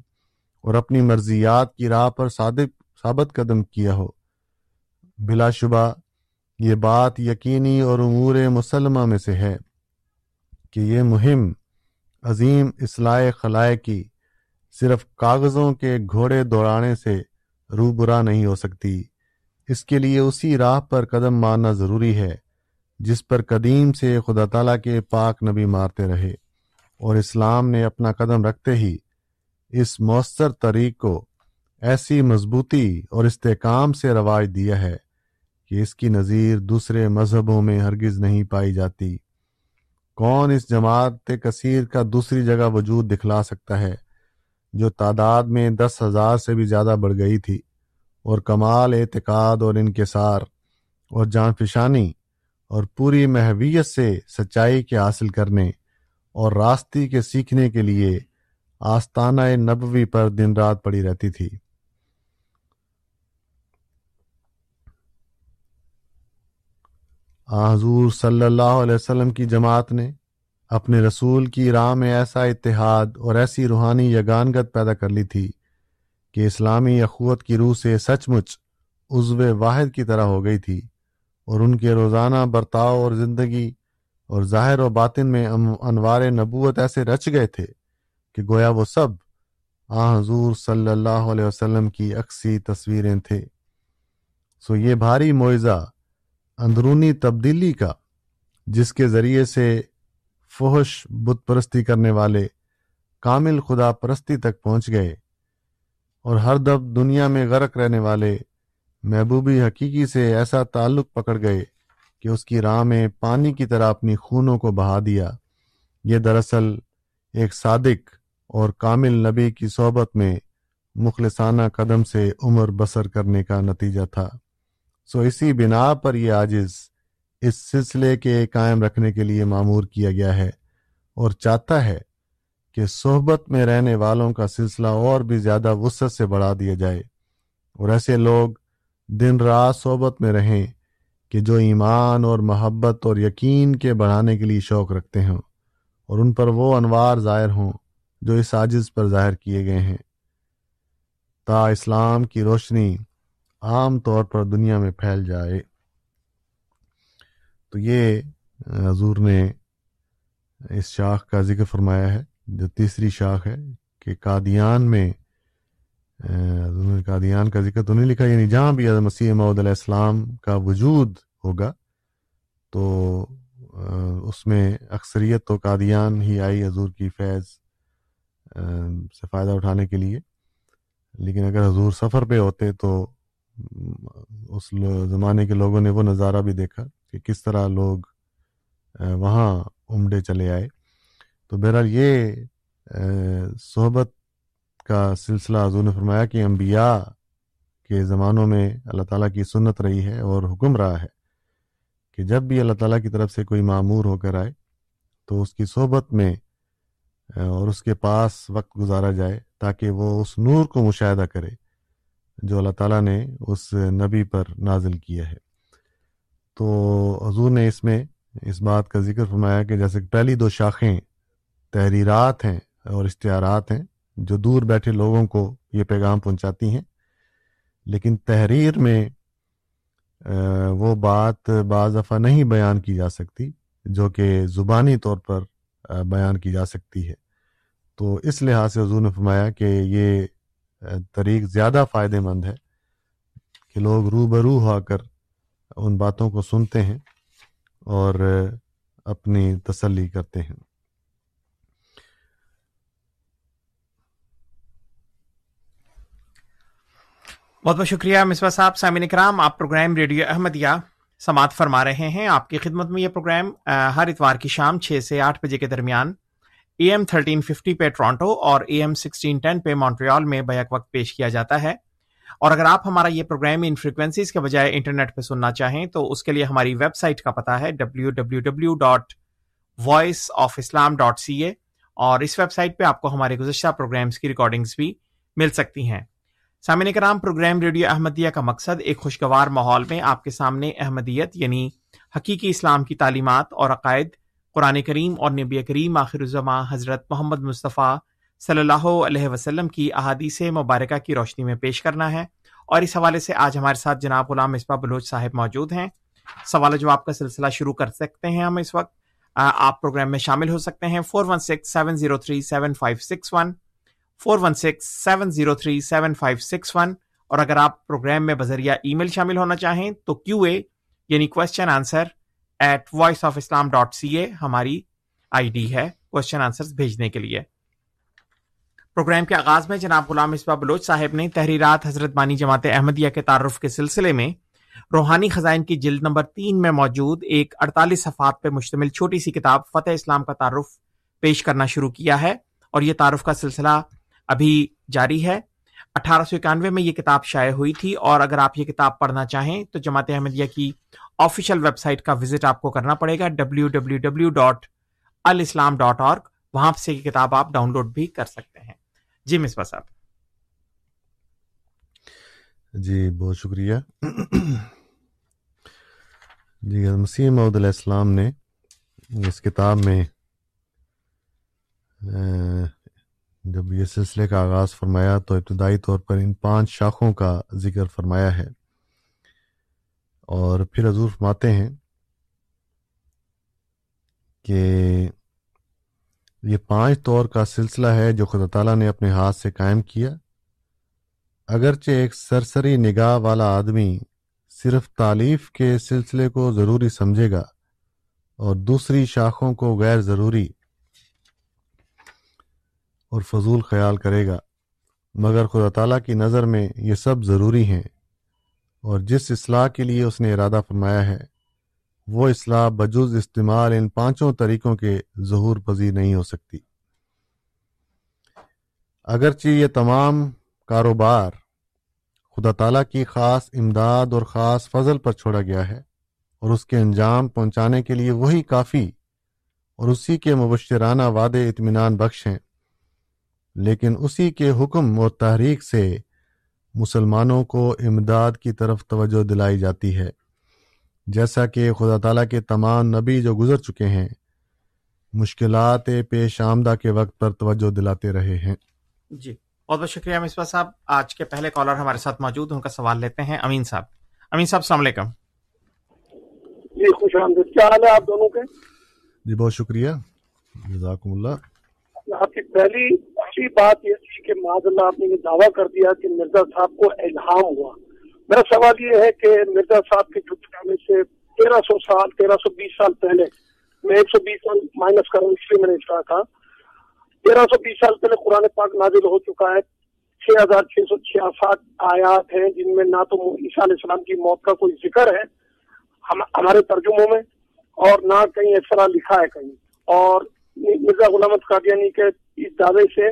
اور اپنی مرضیات کی راہ پر صادق ثابت قدم کیا ہو۔ بلا شبہ، یہ بات یقینی اور امور مسلمہ میں سے ہے کہ یہ مہم عظیم اصلاح خلائے کی صرف کاغذوں کے گھوڑے دوڑانے سے روبرا نہیں ہو سکتی۔ اس کے لیے اسی راہ پر قدم مارنا ضروری ہے، جس پر قدیم سے خدا تعالیٰ کے پاک نبی مارتے رہے۔ اور اسلام نے اپنا قدم رکھتے ہی اس مؤثر طریق کو ایسی مضبوطی اور استحکام سے رواج دیا ہے کہ اس کی نظیر دوسرے مذہبوں میں ہرگز نہیں پائی جاتی۔ کون اس جماعت کثیر کا دوسری جگہ وجود دکھلا سکتا ہے؟ جو تعداد میں دس ہزار سے بھی زیادہ بڑھ گئی تھی، اور کمال، اعتقاد اور انکسار اور جان فشانی اور پوری محویت سے سچائی کے حاصل کرنے اور راستی کے سیکھنے کے لیے آستانہ نبوی پر دن رات پڑی رہتی تھی۔ حضور صلی اللہ علیہ وسلم کی جماعت نے اپنے رسول کی راہ میں ایسا اتحاد اور ایسی روحانی یگانگت پیدا کر لی تھی کہ اسلامی اخوت کی روح سے سچ مچ عزو واحد کی طرح ہو گئی تھی اور ان کے روزانہ برتاؤ اور زندگی اور ظاہر و باطن میں انوار نبوت ایسے رچ گئے تھے کہ گویا وہ سب آ حضور صلی اللہ علیہ وسلم کی عکسی تصویریں تھے۔ سو یہ بھاری معیزہ اندرونی تبدیلی کا، جس کے ذریعے سے فحش، بت پرستی کرنے والے کامل خدا پرستی تک پہنچ گئے اور ہر دب دنیا میں غرق رہنے والے محبوبی حقیقی سے ایسا تعلق پکڑ گئے کہ اس کی راہ میں پانی کی طرح اپنی خونوں کو بہا دیا۔ یہ دراصل ایک صادق اور کامل نبی کی صحبت میں مخلصانہ قدم سے عمر بسر کرنے کا نتیجہ تھا۔ سو اسی بنا پر یہ عاجز اس سلسلے کے قائم رکھنے کے لیے معمور کیا گیا ہے اور چاہتا ہے کہ صحبت میں رہنے والوں کا سلسلہ اور بھی زیادہ وسعت سے بڑھا دیا جائے اور ایسے لوگ دن رات صحبت میں رہیں کہ جو ایمان اور محبت اور یقین کے بڑھانے کے لیے شوق رکھتے ہوں اور ان پر وہ انوار ظاہر ہوں جو اس عاجز پر ظاہر کیے گئے ہیں۔ تا اسلام کی روشنی عام طور پر دنیا میں پھیل جائے۔ تو یہ حضور نے اس شاخ کا ذکر فرمایا ہے، جو تیسری شاخ ہے کہ قادیان میں قادیان کا ذکر تو نہیں لکھا یعنی جہاں بھی مسیح محدود علیہ السلام کا وجود ہوگا تو اس میں اکثریت تو قادیان ہی آئی حضور کی فیض سے فائدہ اٹھانے کے لیے۔ لیکن اگر حضور سفر پہ ہوتے تو اس زمانے کے لوگوں نے وہ نظارہ بھی دیکھا کہ کس طرح لوگ وہاں عمڈے چلے آئے۔ تو بہرحال یہ صحبت کا سلسلہ حضور نے فرمایا کہ انبیاء کے زمانوں میں اللہ تعالیٰ کی سنت رہی ہے اور حکم رہا ہے کہ جب بھی اللہ تعالیٰ کی طرف سے کوئی معمور ہو کر آئے تو اس کی صحبت میں اور اس کے پاس وقت گزارا جائے تاکہ وہ اس نور کو مشاہدہ کرے۔ جو اللہ تعالیٰ نے اس نبی پر نازل کیا ہے۔ تو حضور نے اس میں اس بات کا ذکر فرمایا کہ جیسے پہلی دو شاخیں تحریرات ہیں اور اشتہارات ہیں، جو دور بیٹھے لوگوں کو یہ پیغام پہنچاتی ہیں۔ لیکن تحریر میں وہ بات بعض دفعہ نہیں بیان کی جا سکتی، جو کہ زبانی طور پر بیان کی جا سکتی ہے۔ تو اس لحاظ سے حضور نے فرمایا کہ یہ طریق زیادہ فائدہ مند ہے کہ لوگ روبرو ہو کر ان باتوں کو سنتے ہیں اور اپنی تسلی کرتے ہیں۔ بہت بہت شکریہ مصباح صاحب، سامعین کرام آپ پروگرام ریڈیو احمدیہ سماعت فرما رہے ہیں۔ آپ کی خدمت میں یہ پروگرام ہر اتوار کی شام چھ سے آٹھ بجے کے درمیان اے ایم تھرٹین ففٹی پہ ٹورانٹو اور اے ایم سکسٹین ٹین پہ مونٹریال میں بیک وقت پیش کیا جاتا ہے۔ اور اگر آپ ہمارا یہ پروگرام ان فریکوینسیز کے بجائے انٹرنیٹ پہ سننا چاہیں تو اس کے لیے ہماری ویب سائٹ کا پتا ہے W W W dot voice of Islam dot C A اور اس ویب سائٹ پہ آپ کو ہمارے گزشتہ پروگرامس کی ریکارڈنگس بھی مل سکتی ہیں۔ سامعین کرام، پروگرام ریڈیو احمدیہ کا مقصد ایک خوشگوار ماحول میں آپ کے سامنے احمدیت یعنی حقیقی اسلام کی تعلیمات اور عقائد قرآن کریم اور نبی کریم آخر الزما حضرت محمد مصطفیٰ صلی اللہ علیہ وسلم کی احادیث مبارکہ کی روشنی میں پیش کرنا ہے اور اس حوالے سے آج ہمارے ساتھ جناب غلام مصباح بلوچ صاحب موجود ہیں۔ سوال جواب کا سلسلہ شروع کر سکتے ہیں ہم اس وقت۔ آپ پروگرام میں شامل ہو سکتے ہیں۔ Four one six seven zero three seven five six one four one six seven zero three seven five six one اور اگر آپ پروگرام میں بذریعہ ای میل شامل ہونا چاہیں تو کیو اے یعنی question answer at voice of Islam dot C A ہماری آئی ڈی ہے کوشچن آنسر بھیجنے کے لیے۔ پروگرام کے آغاز میں جناب غلام اسبا بلوچ صاحب نے تحریرات حضرت بانی جماعت احمدیہ کے تعارف کے سلسلے میں روحانی خزائن کی جلد نمبر تین میں موجود ایک اڑتالیس صفحات پہ مشتمل چھوٹی سی کتاب فتح اسلام کا تعارف پیش کرنا شروع کیا ہے اور یہ تعارف کا سلسلہ ابھی جاری ہے۔ اٹھارہ سو اکانوے میں یہ کتاب شائع ہوئی تھی اور اگر آپ یہ کتاب پڑھنا چاہیں تو جماعت احمدیہ کی آفیشیل ویب سائٹ کا وزٹ آپ کو کرنا پڑے گا W W W dot Alislam dot org وہاں سے یہ کتاب آپ ڈاؤن لوڈ بھی کر سکتے ہیں۔ جی مصباح صاحب۔ جی بہت شکریہ۔ جی مسیح محدود علیہ السلام نے اس کتاب میں جب یہ سلسلے کا آغاز فرمایا تو ابتدائی طور پر ان پانچ شاخوں کا ذکر فرمایا ہے۔ اور پھر حضور فرماتے ہیں کہ یہ پانچ طور کا سلسلہ ہے جو خدا تعالیٰ نے اپنے ہاتھ سے قائم کیا۔ اگرچہ ایک سرسری نگاہ والا آدمی صرف تعلیف کے سلسلے کو ضروری سمجھے گا اور دوسری شاخوں کو غیر ضروری اور فضول خیال کرے گا۔ مگر خدا تعالیٰ کی نظر میں یہ سب ضروری ہیں اور جس اصلاح کے لیے اس نے ارادہ فرمایا ہے، وہ اصلاح بجز استعمال ان پانچوں طریقوں کے ظہور پذیر نہیں ہو سکتی۔ اگرچہ یہ تمام کاروبار خدا تعالیٰ کی خاص امداد اور خاص فضل پر چھوڑا گیا ہے اور اس کے انجام پہنچانے کے لیے وہی کافی اور اسی کے مبشرانہ وعدے اطمینان بخش ہیں۔ لیکن اسی کے حکم اور تحریک سے مسلمانوں کو امداد کی طرف توجہ دلائی جاتی ہے۔ جیسا کہ خدا تعالیٰ کے تمام نبی جو گزر چکے ہیں مشکلات پیش آمدہ کے وقت پر توجہ دلاتے رہے ہیں۔ جی بہت بہت شکریہ مصباح صاحب۔ آج کے پہلے کالر ہمارے ساتھ موجود ان کا سوال لیتے ہیں۔ امین صاحب۔ امین صاحب السلام علیکم۔ جی خوش آمدید۔ کیا حال ہے آپ دونوں کے؟ جی بہت شکریہ۔ جزاکم اللہ۔ آپ کی پہلی اچھی بات یہ تھی کہ معذ اللہ آپ نے یہ دعویٰ کر دیا کہ مرزا صاحب کو الہام ہوا۔ میرا سوال یہ ہے کہ مرزا صاحب کے جھٹ جانے سے تیرہ سو سال، تیرہ سو بیس سال پہلے، میں ایک سو بیس سال مائنس کروں، اس لیے میں نے کہا۔ تھا تیرہ سو بیس سال پہلے قرآن پاک نازل ہو چکا ہے۔ چھ ہزار چھ سو چھیاسٹھ آیات ہیں جن میں نہ تو عیسیٰ علیہ السلام کی موت کا کوئی ذکر ہے ہمارے ترجموں میں، اور نہ کہیں اس طرح لکھا ہے کہیں۔ اور مرزا غلامت قادیانی کے اس دعوے سے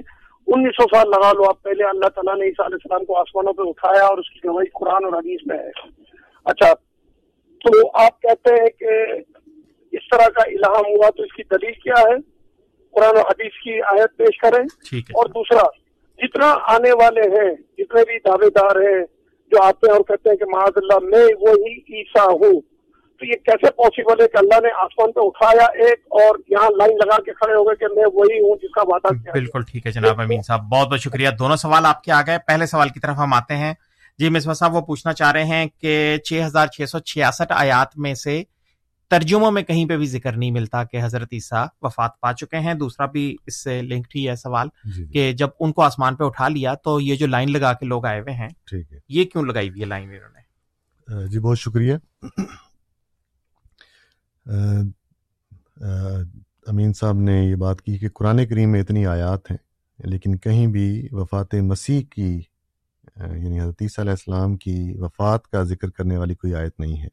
انیس سو سال لگا لو آپ پہلے اللہ تعالیٰ نے عیسیٰ علیہ السلام کو آسمانوں پہ اٹھایا اور اس کی گواہی قرآن اور حدیث میں ہے۔ اچھا تو آپ کہتے ہیں کہ اس طرح کا الہام ہوا تو اس کی دلیل کیا ہے؟ قرآن و حدیث کی آیت پیش کریں۔ اور دوسرا جتنا آنے والے ہیں جتنے بھی دعوے دار ہیں جو آتے ہیں اور کہتے ہیں کہ معاذ اللہ میں وہی عیسیٰ ہوں۔ تو یہ کیسے پاسبل ہے کہ اللہ نے آسمان پہ اٹھایا ایک اور یہاں لائن لگا کے کھڑے ہو گئے کہ میں وہی ہوں جس کا وعدہ کیا بالکل ٹھیک ہے جناب امین صاحب بہت بہت شکریہ۔ دونوں سوال آپ کے آ گئے۔ پہلے سوال کی طرف ہم آتے ہیں۔ جی مصباح صاحب وہ پوچھنا چاہ رہے ہیں کہ چھ ہزار چھ سو چھیاسٹھ آیات میں سے ترجموں میں کہیں پہ بھی ذکر نہیں ملتا کہ حضرت عیسیٰ وفات پا چکے ہیں۔ دوسرا بھی اس سے لنکڈ ہی ہے سوال جی کہ جب ان کو آسمان پہ اٹھا لیا تو یہ جو لائن لگا کے لوگ آئے ہوئے ہیں ٹھیک ہے۔ یہ کیوں لگائی ہوئی ہے لائن انہوں نے؟ جی بہت شکریہ۔ امین صاحب نے یہ بات کی کہ قرآن کریم میں اتنی آیات ہیں، لیکن کہیں بھی وفات مسیح کی یعنی حضرت عیسیٰ علیہ السلام کی وفات کا ذکر کرنے والی کوئی آیت نہیں ہے۔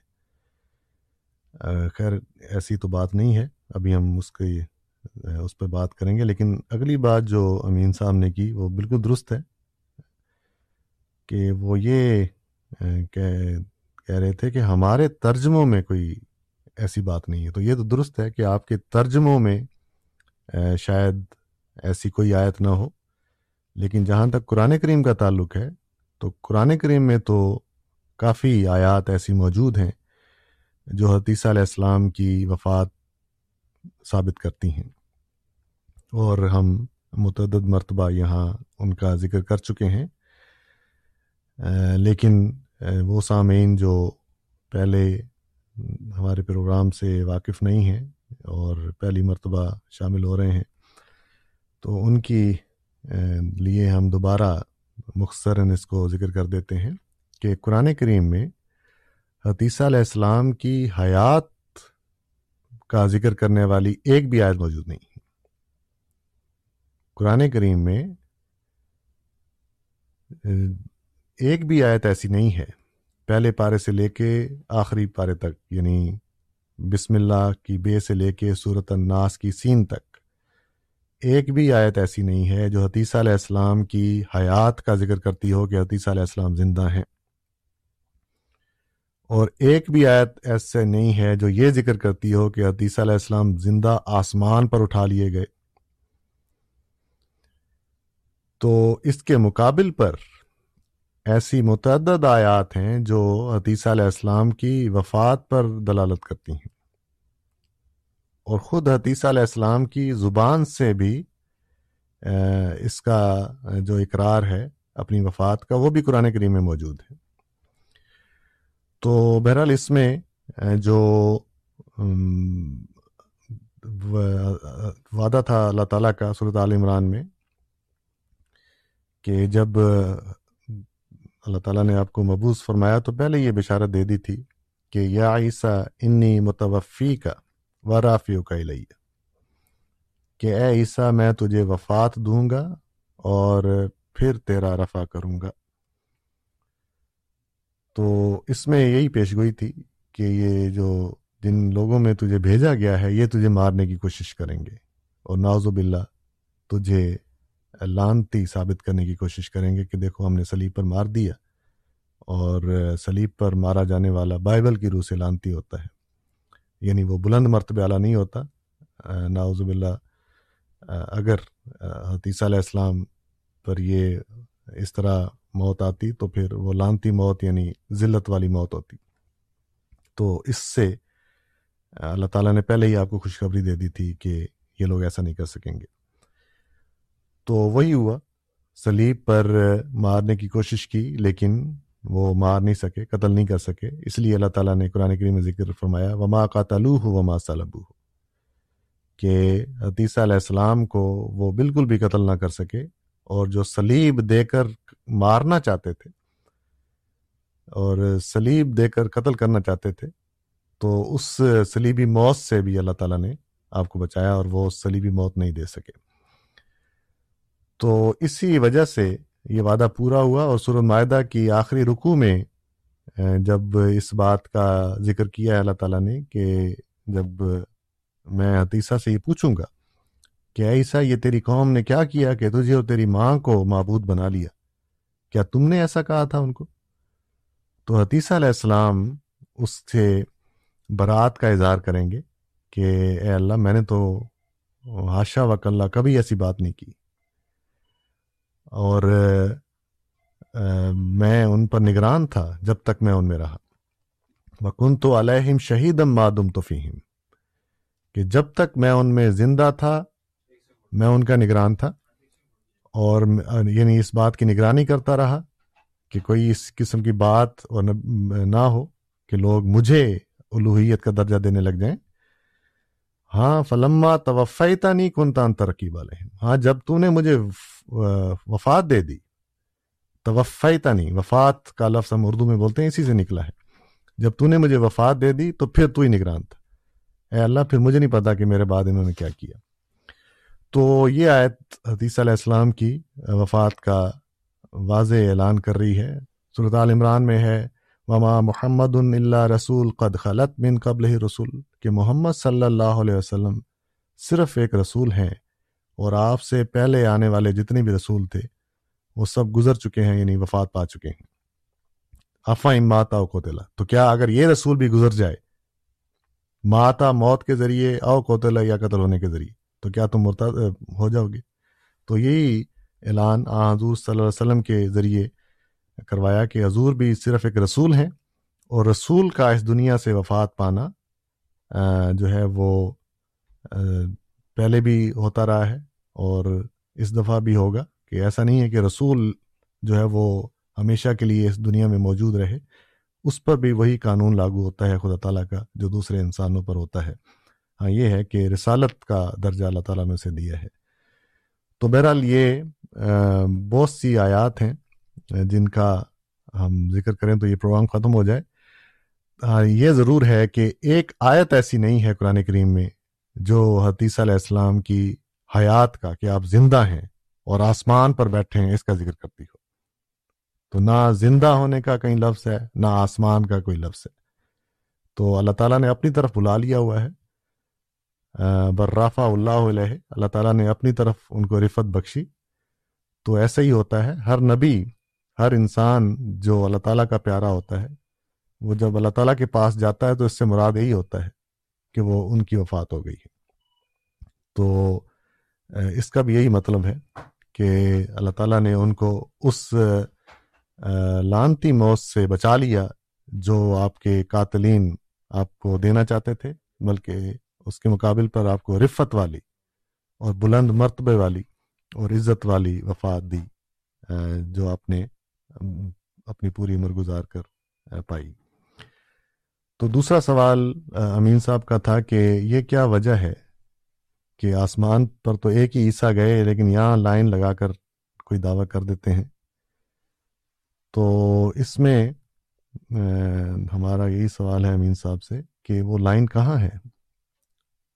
خیر، ایسی تو بات نہیں ہے، ابھی ہم اس کے اس پہ بات کریں گے، لیکن اگلی بات جو امین صاحب نے کی وہ بالکل درست ہے کہ وہ یہ کہہ رہے تھے کہ ہمارے ترجموں میں کوئی ایسی بات نہیں ہے۔ تو یہ تو درست ہے کہ آپ کے ترجموں میں شاید ایسی کوئی آیت نہ ہو، لیکن جہاں تک قرآن کریم کا تعلق ہے، تو قرآن کریم میں تو کافی آیات ایسی موجود ہیں جو حتیثہ علیہ السلام کی وفات ثابت کرتی ہیں۔ اور ہم متعدد مرتبہ یہاں ان کا ذکر کر چکے ہیں۔ لیکن وہ سامعین جو پہلے ہمارے پروگرام سے واقف نہیں ہیں اور پہلی مرتبہ شامل ہو رہے ہیں، تو ان کی لیے ہم دوبارہ مختصراً اس کو ذکر کر دیتے ہیں کہ قرآن کریم میں حتیثہ علیہ السلام کی حیات کا ذکر کرنے والی ایک بھی آیت موجود نہیں ہے۔ قرآن کریم میں ایک بھی آیت ایسی نہیں ہے۔ پہلے پارے سے لے کے آخری پارے تک یعنی بسم اللہ کی بے سے لے کے صورت الناس کی سین تک۔ ایک بھی آیت ایسی نہیں ہے جو حتیثہ علیہ السلام کی حیات کا ذکر کرتی ہو کہ حتیثہ علیہ السلام زندہ ہیں۔ اور ایک بھی آیت ایسے نہیں ہے جو یہ ذکر کرتی ہو کہ حتیثہ علیہ السلام زندہ آسمان پر اٹھا لیے گئے۔ تو اس کے مقابل پر ایسی متعدد آیات ہیں جو حتیثہ علیہ السلام کی وفات پر دلالت کرتی ہیں۔ اور خود حتیثہ علیہ السلام کی زبان سے بھی اس کا جو اقرار ہے اپنی وفات کا، وہ بھی قرآن کریم میں موجود ہے۔ تو بہرحال اس میں جو وعدہ تھا اللہ تعالیٰ کا صورت عال عمران میں کہ جب اللہ تعالیٰ نے آپ کو مبوض فرمایا تو پہلے یہ بشارت دے دی تھی کہ یا عیسیٰ انی متوفی کا و رافیو کا الیہ، کہ اے عیسیٰ میں تجھے وفات دوں گا اور پھر تیرا رفع کروں گا۔ تو اس میں یہی پیش گوئی تھی کہ یہ جو جن لوگوں میں تجھے بھیجا گیا ہے، یہ تجھے مارنے کی کوشش کریں گے۔ اور ناوز باللہ، تجھے لانتی ثابت کرنے کی کوشش کریں گے کہ دیکھو ہم نے سلیب پر مار دیا اور سلیب پر مارا جانے والا بائبل کی روح سے لانتی ہوتا ہے۔ یعنی وہ بلند مرتبہ اعلیٰ نہیں ہوتا۔ ناوز باللہ، اگر حتیثہ علیہ السلام پر یہ اس طرح موت آتی تو پھر وہ لانتی موت یعنی ذلت والی موت ہوتی۔ تو اس سے اللہ تعالیٰ نے پہلے ہی آپ کو خوشخبری دے دی تھی کہ یہ لوگ ایسا نہیں کر سکیں گے۔ تو وہی ہوا۔ سلیب پر مارنے کی کوشش کی، لیکن وہ مار نہیں سکے، قتل نہیں کر سکے۔ اس لیے اللہ تعالیٰ نے قرآن کریم میں ذکر فرمایا، وما قاتلو ہو وما صلبو ہو کہ حتیثہ علیہ السلام کو وہ بالکل بھی قتل نہ کر سکے، اور جو سلیب دے کر مارنا چاہتے تھے، اور سلیب دے کر قتل کرنا چاہتے تھے، تو اس سلیبی موت سے بھی اللہ تعالیٰ نے آپ کو بچایا، اور وہ سلیبی موت نہیں دے سکے۔ تو اسی وجہ سے یہ وعدہ پورا ہوا اور سورہ معاہدہ کی آخری رکوع میں جب اس بات کا ذکر کیا ہے اللہ تعالیٰ نے کہ جب میں حتیثہ سے یہ پوچھوں گا کہ ایسا یہ تیری قوم نے کیا کیا کہ تجھے اور تیری ماں کو معبود بنا لیا؟ کیا تم نے ایسا کہا تھا ان کو؟ تو حتیثہ علیہ السلام اس سے برات کا اظہار کریں گے کہ اے اللہ، میں نے تو ہاشا وک اللہ کبھی ایسی بات نہیں کی۔ اور میں ان پر نگران تھا جب تک میں ان میں رہا۔ وکن تو علیہم شہیدم مادم تو فیم کہ جب تک میں ان میں زندہ تھا، میں ان کا نگران تھا۔ اور یعنی اس بات کی نگرانی کرتا رہا کہ کوئی اس قسم کی بات اور نہ ہو کہ لوگ مجھے الوحیت کا درجہ دینے لگ جائیں۔ ہاں فلما توفیتا نہیں کنتان ترقی والے ہاں جب تو نے مجھے وفات دے دی۔ توفیتا نہیں وفات کا لفظ ہم اردو میں بولتے ہیں، اسی سے نکلا ہے۔ جب تو نے مجھے وفات دے دی، تو پھر تو ہی نگران تھا۔ اے اللہ، پھر مجھے نہیں پتا کہ میرے بعد انہوں نے کیا کیا۔ تو یہ آیت حدیث علیہ السلام کی وفات کا واضح اعلان کر رہی ہے۔ صورت عال عمران میں ہے۔ وما محمد اللہ رسول قد خلط بن قبل ہی رسول کہ محمد صلی اللہ علیہ وسلم صرف ایک رسول ہیں اور آپ سے پہلے آنے والے جتنے بھی رسول تھے، وہ سب گزر چکے ہیں یعنی وفات پا چکے ہیں۔ افا ماتا او کوتلا تو کیا اگر یہ رسول بھی گزر جائے، ماتا موت کے ذریعے او کوتلا یا قتل ہونے کے ذریعے، تو کیا تم مرتا ہو جاؤ گے؟ تو یہی اعلان حضور صلی اللہ علیہ وسلم کے ذریعے کروایا کہ حضور بھی صرف ایک رسول ہیں اور رسول کا اس دنیا سے وفات پانا جو ہے وہ پہلے بھی ہوتا رہا ہے اور اس دفعہ بھی ہوگا کہ ایسا نہیں ہے کہ رسول جو ہے وہ ہمیشہ کے لیے اس دنیا میں موجود رہے، اس پر بھی وہی قانون لاگو ہوتا ہے، خدا تعالیٰ کا، جو دوسرے انسانوں پر ہوتا ہے۔ ہاں یہ ہے کہ رسالت کا درجہ اللہ تعالیٰ نے اسے دیا ہے۔ تو بہرحال یہ بہت سی آیات ہیں جن کا ہم ذکر کریں تو یہ پروگرام ختم ہو جائے۔ یہ ضرور ہے کہ ایک آیت ایسی نہیں ہے قرآن کریم میں جو حتیثہ علیہ السلام کی حیات کا، کہ آپ زندہ ہیں اور آسمان پر بیٹھے ہیں، اس کا ذکر کرتی ہو۔ تو نہ زندہ ہونے کا کہیں لفظ ہے، نہ آسمان کا کوئی لفظ ہے۔ تو اللہ تعالیٰ نے اپنی طرف بلا لیا ہوا ہے۔ برافا اللہ علیہ، اللہ تعالیٰ نے اپنی طرف ان کو رفت بخشی۔ تو ایسا ہی ہوتا ہے، ہر نبی ہر انسان جو اللہ تعالیٰ کا پیارا ہوتا ہے، وہ جب اللہ تعالیٰ کے پاس جاتا ہے تو اس سے مراد یہی ہوتا ہے کہ وہ ان کی وفات ہو گئی ہے۔ تو اس کا بھی یہی مطلب ہے کہ اللہ تعالیٰ نے ان کو اس لانتی موت سے بچا لیا جو آپ کے قاتلین آپ کو دینا چاہتے تھے، بلکہ اس کے مقابل پر آپ کو رفت والی اور بلند مرتبے والی اور عزت والی وفات دی جو آپ نے اپنی پوری عمر گزار کر پائی۔ تو دوسرا سوال امین صاحب کا تھا کہ یہ کیا وجہ ہے کہ آسمان پر تو ایک ہی عیسیٰ گئے لیکن یہاں لائن لگا کر کوئی دعویٰ کر دیتے ہیں؟ تو اس میں ہمارا یہی سوال ہے امین صاحب سے کہ وہ لائن کہاں ہے؟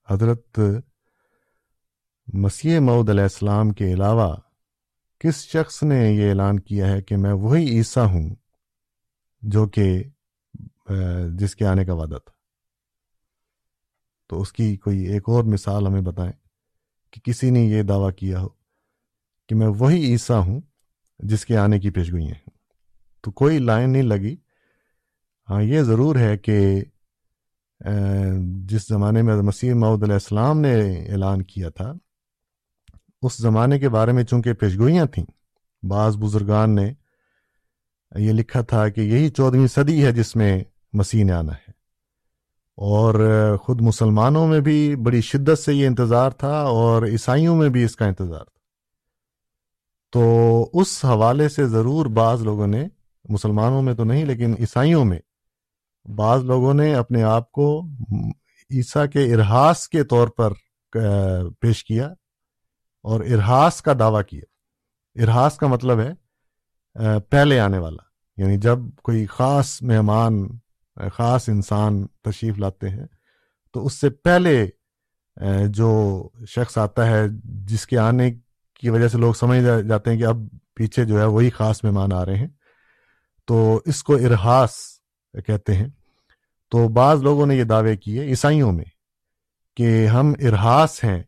حضرت مسیح معود علیہ السلام کے علاوہ کس شخص نے یہ اعلان کیا ہے کہ میں وہی عیسیٰ ہوں جو کہ جس کے آنے کا وعدہ تھا؟ تو اس کی کوئی ایک اور مثال ہمیں بتائیں کہ کسی نے یہ دعویٰ کیا ہو کہ میں وہی عیسیٰ ہوں جس کے آنے کی پیشگوئیں ہیں۔ تو کوئی لائن نہیں لگی۔ ہاں یہ ضرور ہے کہ جس زمانے میں مسیح معود علیہ السلام نے اعلان کیا تھا اس زمانے کے بارے میں چونکہ پیشگوئیاں تھیں، بعض بزرگان نے یہ لکھا تھا کہ یہی چودہویں صدی ہے جس میں مسیح نے آنا ہے۔ اور خود مسلمانوں میں بھی بڑی شدت سے یہ انتظار تھا اور عیسائیوں میں بھی اس کا انتظار تھا۔ تو اس حوالے سے ضرور بعض لوگوں نے، مسلمانوں میں تو نہیں لیکن عیسائیوں میں، بعض لوگوں نے اپنے آپ کو عیسیٰ کے ارحاس کے طور پر پیش کیا اور ارحاس کا دعویٰ کیا ارحاس کا مطلب ہے پہلے آنے والا۔ یعنی جب کوئی خاص مہمان، خاص انسان تشریف لاتے ہیں، تو اس سے پہلے جو شخص آتا ہے، جس کے آنے کی وجہ سے لوگ سمجھ جاتے ہیں کہ اب پیچھے جو ہے وہی خاص مہمان آ رہے ہیں، تو اس کو ارحاس کہتے ہیں۔ تو بعض لوگوں نے یہ دعوے کیے عیسائیوں میں کہ ہم ارحاس ہیں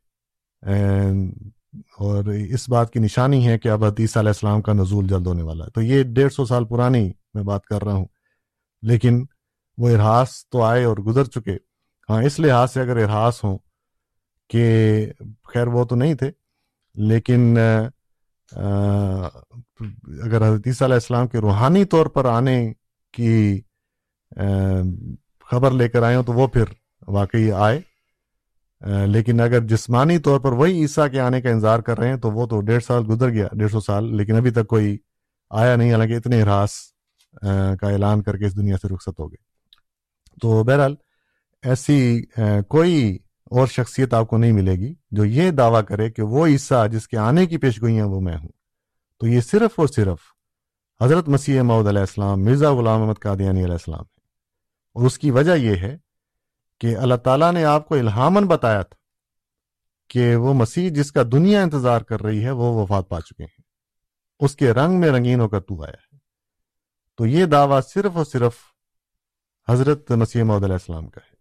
اور اس بات کی نشانی ہے کہ اب حدیث علیہ السلام کا نزول جلد ہونے والا ہے۔ تو یہ ڈیڑھ سو سال پرانی میں بات کر رہا ہوں۔ لیکن وہ ارحاس تو آئے اور گزر چکے۔ ہاں اس لحاظ سے اگر ارحاس ہوں کہ خیر وہ تو نہیں تھے، لیکن اگر حضرت عیسیٰ علیہ السلام کے روحانی طور پر آنے کی خبر لے کر آئے ہوں تو وہ پھر واقعی آئے۔ لیکن اگر جسمانی طور پر وہی عیسیٰ کے آنے کا انتظار کر رہے ہیں، تو وہ تو ڈیڑھ سال گزر گیا، ڈیڑھ سو سال، لیکن ابھی تک کوئی آیا نہیں، حالانکہ اتنے ہراس کا اعلان کر کے اس دنیا سے رخصت ہو گئے۔ تو بہرحال ایسی کوئی اور شخصیت آپ کو نہیں ملے گی جو یہ دعویٰ کرے کہ وہ عیسیٰ جس کے آنے کی پیشگوئیاں وہ میں ہوں۔ تو یہ صرف اور صرف حضرت مسیح معود علیہ السلام، مرزا غلام احمد قادیانی علیہ السلام ہے اور اس کی وجہ یہ ہے کہ اللہ تعالیٰ نے آپ کو الہامن بتایا تھا کہ وہ مسیح جس کا دنیا انتظار کر رہی ہے، وہ وفات پا چکے ہیں۔ اس کے رنگ میں رنگین ہو کر تو آیا ہے۔ تو یہ دعویٰ صرف اور صرف حضرت مسیح محدود علیہ السلام کا ہے۔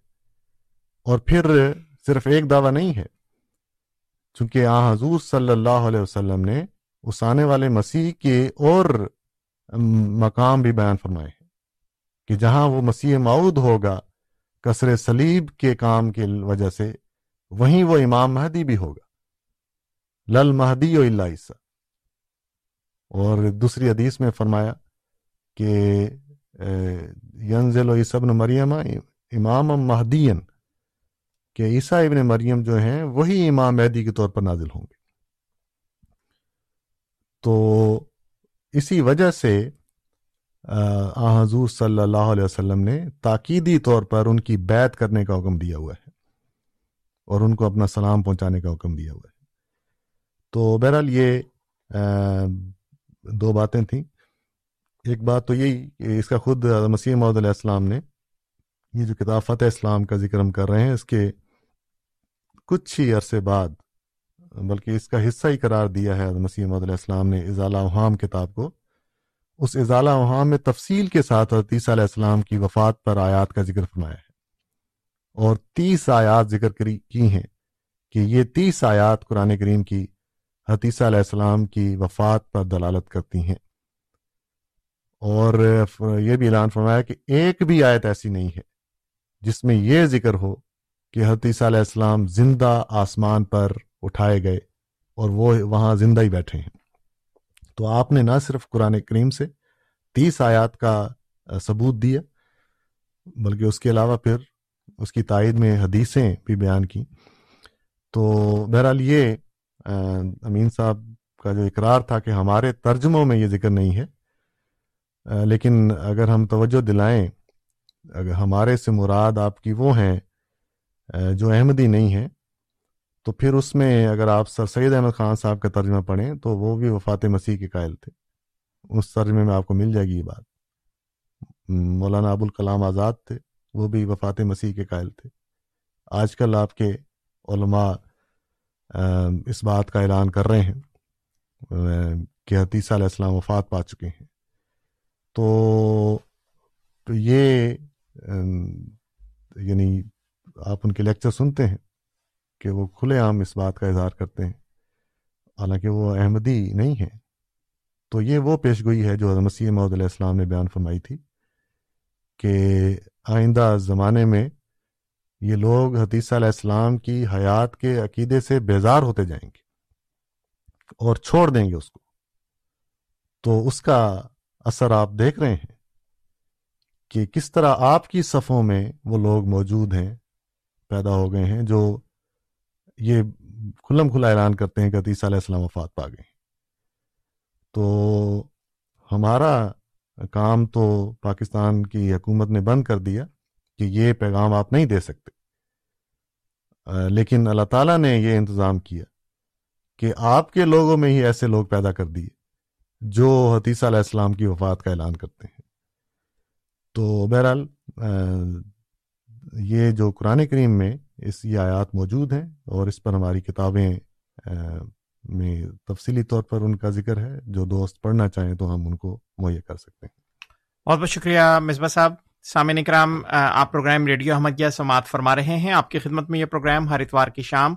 اور پھر صرف ایک دعویٰ نہیں ہے، چونکہ آ حضور صلی اللہ علیہ وسلم نے اس آنے والے مسیح کے اور مقام بھی بیان فرمائے ہیں کہ جہاں وہ مسیح معود ہوگا کثر سلیب کے کام کی وجہ سے وہیں وہ امام مہدی بھی ہوگا۔ لل مہدی و اللہ عیسیٰ۔ اور دوسری حدیث میں فرمایا کہ ینزل و عیسبن مریم امام مہدین کہ عیسیٰ ابن مریم جو ہیں وہی امام مہدی کے طور پر نازل ہوں گے۔ تو اسی وجہ سے آ حضور صلی اللہ علیہ وسلم نے تاکیدی طور پر ان کی بیت کرنے کا حکم دیا ہوا ہے اور ان کو اپنا سلام پہنچانے کا حکم دیا ہوا ہے۔ تو بہرحال یہ دو باتیں تھیں۔ ایک بات تو یہی کہ اس کا خود مسیح محدود علیہ السلام نے یہ جو کتاب فتح اسلام کا ذکر ہم کر رہے ہیں، اس کے کچھ ہی عرصے بعد، بلکہ اس کا حصہ ہی قرار دیا ہے مسیح محدود علیہ السلام نے اضالہ وحام کتاب کو۔ اس اضالہ وحام میں تفصیل کے ساتھ حدیث علیہ السلام کی وفات پر آیات کا ذکر فرمایا ہے۔ اور تیس آیات ذکر کی ہیں کہ یہ تیس آیات قرآن کریم کی حتیثہ علیہ السلام کی وفات پر دلالت کرتی ہیں۔ اور یہ بھی اعلان فرمایا کہ ایک بھی آیت ایسی نہیں ہے جس میں یہ ذکر ہو کہ حتیثہ علیہ السلام زندہ آسمان پر اٹھائے گئے اور وہ وہاں زندہ ہی بیٹھے ہیں۔ تو آپ نے نہ صرف قرآن کریم سے تیس آیات کا ثبوت دیا، بلکہ اس کے علاوہ پھر اس کی تائید میں حدیثیں بھی بیان کی تو بہرحال یہ امین صاحب کا جو اقرار تھا کہ ہمارے ترجموں میں یہ ذکر نہیں ہے لیکن اگر ہم توجہ دلائیں، اگر ہمارے سے مراد آپ کی وہ ہیں جو احمدی نہیں ہیں تو پھر اس میں اگر آپ سر سید احمد خان صاحب کا ترجمہ پڑھیں تو وہ بھی وفات مسیح کے قائل تھے۔ اس ترجمے میں آپ کو مل جائے گی یہ بات۔ مولانا ابوالکلام آزاد تھے، وہ بھی وفات مسیح کے قائل تھے۔ آج کل آپ کے علماء اس بات کا اعلان کر رہے ہیں کہ حتیثہ علیہ السلام وفات پا چکے ہیں۔ تو تو یہ یعنی آپ ان کے لیکچر سنتے ہیں۔ کہ وہ کھلے عام اس بات کا اظہار کرتے ہیں۔ حالانکہ وہ احمدی نہیں ہیں۔ تو یہ وہ پیش گوئی ہے جو مسیح محدود علیہ السلام نے بیان فرمائی تھی کہ آئندہ زمانے میں یہ لوگ حدیثہ علیہ السلام کی حیات کے عقیدے سے بیزار ہوتے جائیں گے اور چھوڑ دیں گے اس کو۔ تو اس کا اثر آپ دیکھ رہے ہیں کہ کس طرح آپ کی صفوں میں وہ لوگ موجود ہیں، پیدا ہو گئے ہیں جو یہ کھلم کھلا اعلان کرتے ہیں کہ حدیثہ علیہ السلام وفات پا گئے۔ تو ہمارا کام تو پاکستان کی حکومت نے بند کر دیا کہ یہ پیغام آپ نہیں دے سکتے۔ لیکن اللہ تعالیٰ نے یہ انتظام کیا کہ آپ کے لوگوں میں ہی ایسے لوگ پیدا کر دیے جو حتیثہ علیہ السلام کی وفات کا اعلان کرتے ہیں۔ تو بہرحال یہ جو قرآن کریم میں اس یہ آیات موجود ہیں اور اس پر ہماری کتابیں میں تفصیلی طور پر ان کا ذکر ہے۔ جو دوست پڑھنا چاہیں تو ہم ان کو مہیا کر سکتے ہیں۔ بہت بہت شکریہ مصباح صاحب۔ سامع اکرام آپ پروگرام ریڈیو احمدیہ سماعت فرما رہے ہیں۔ آپ کی خدمت میں یہ پروگرام ہر اتوار کی شام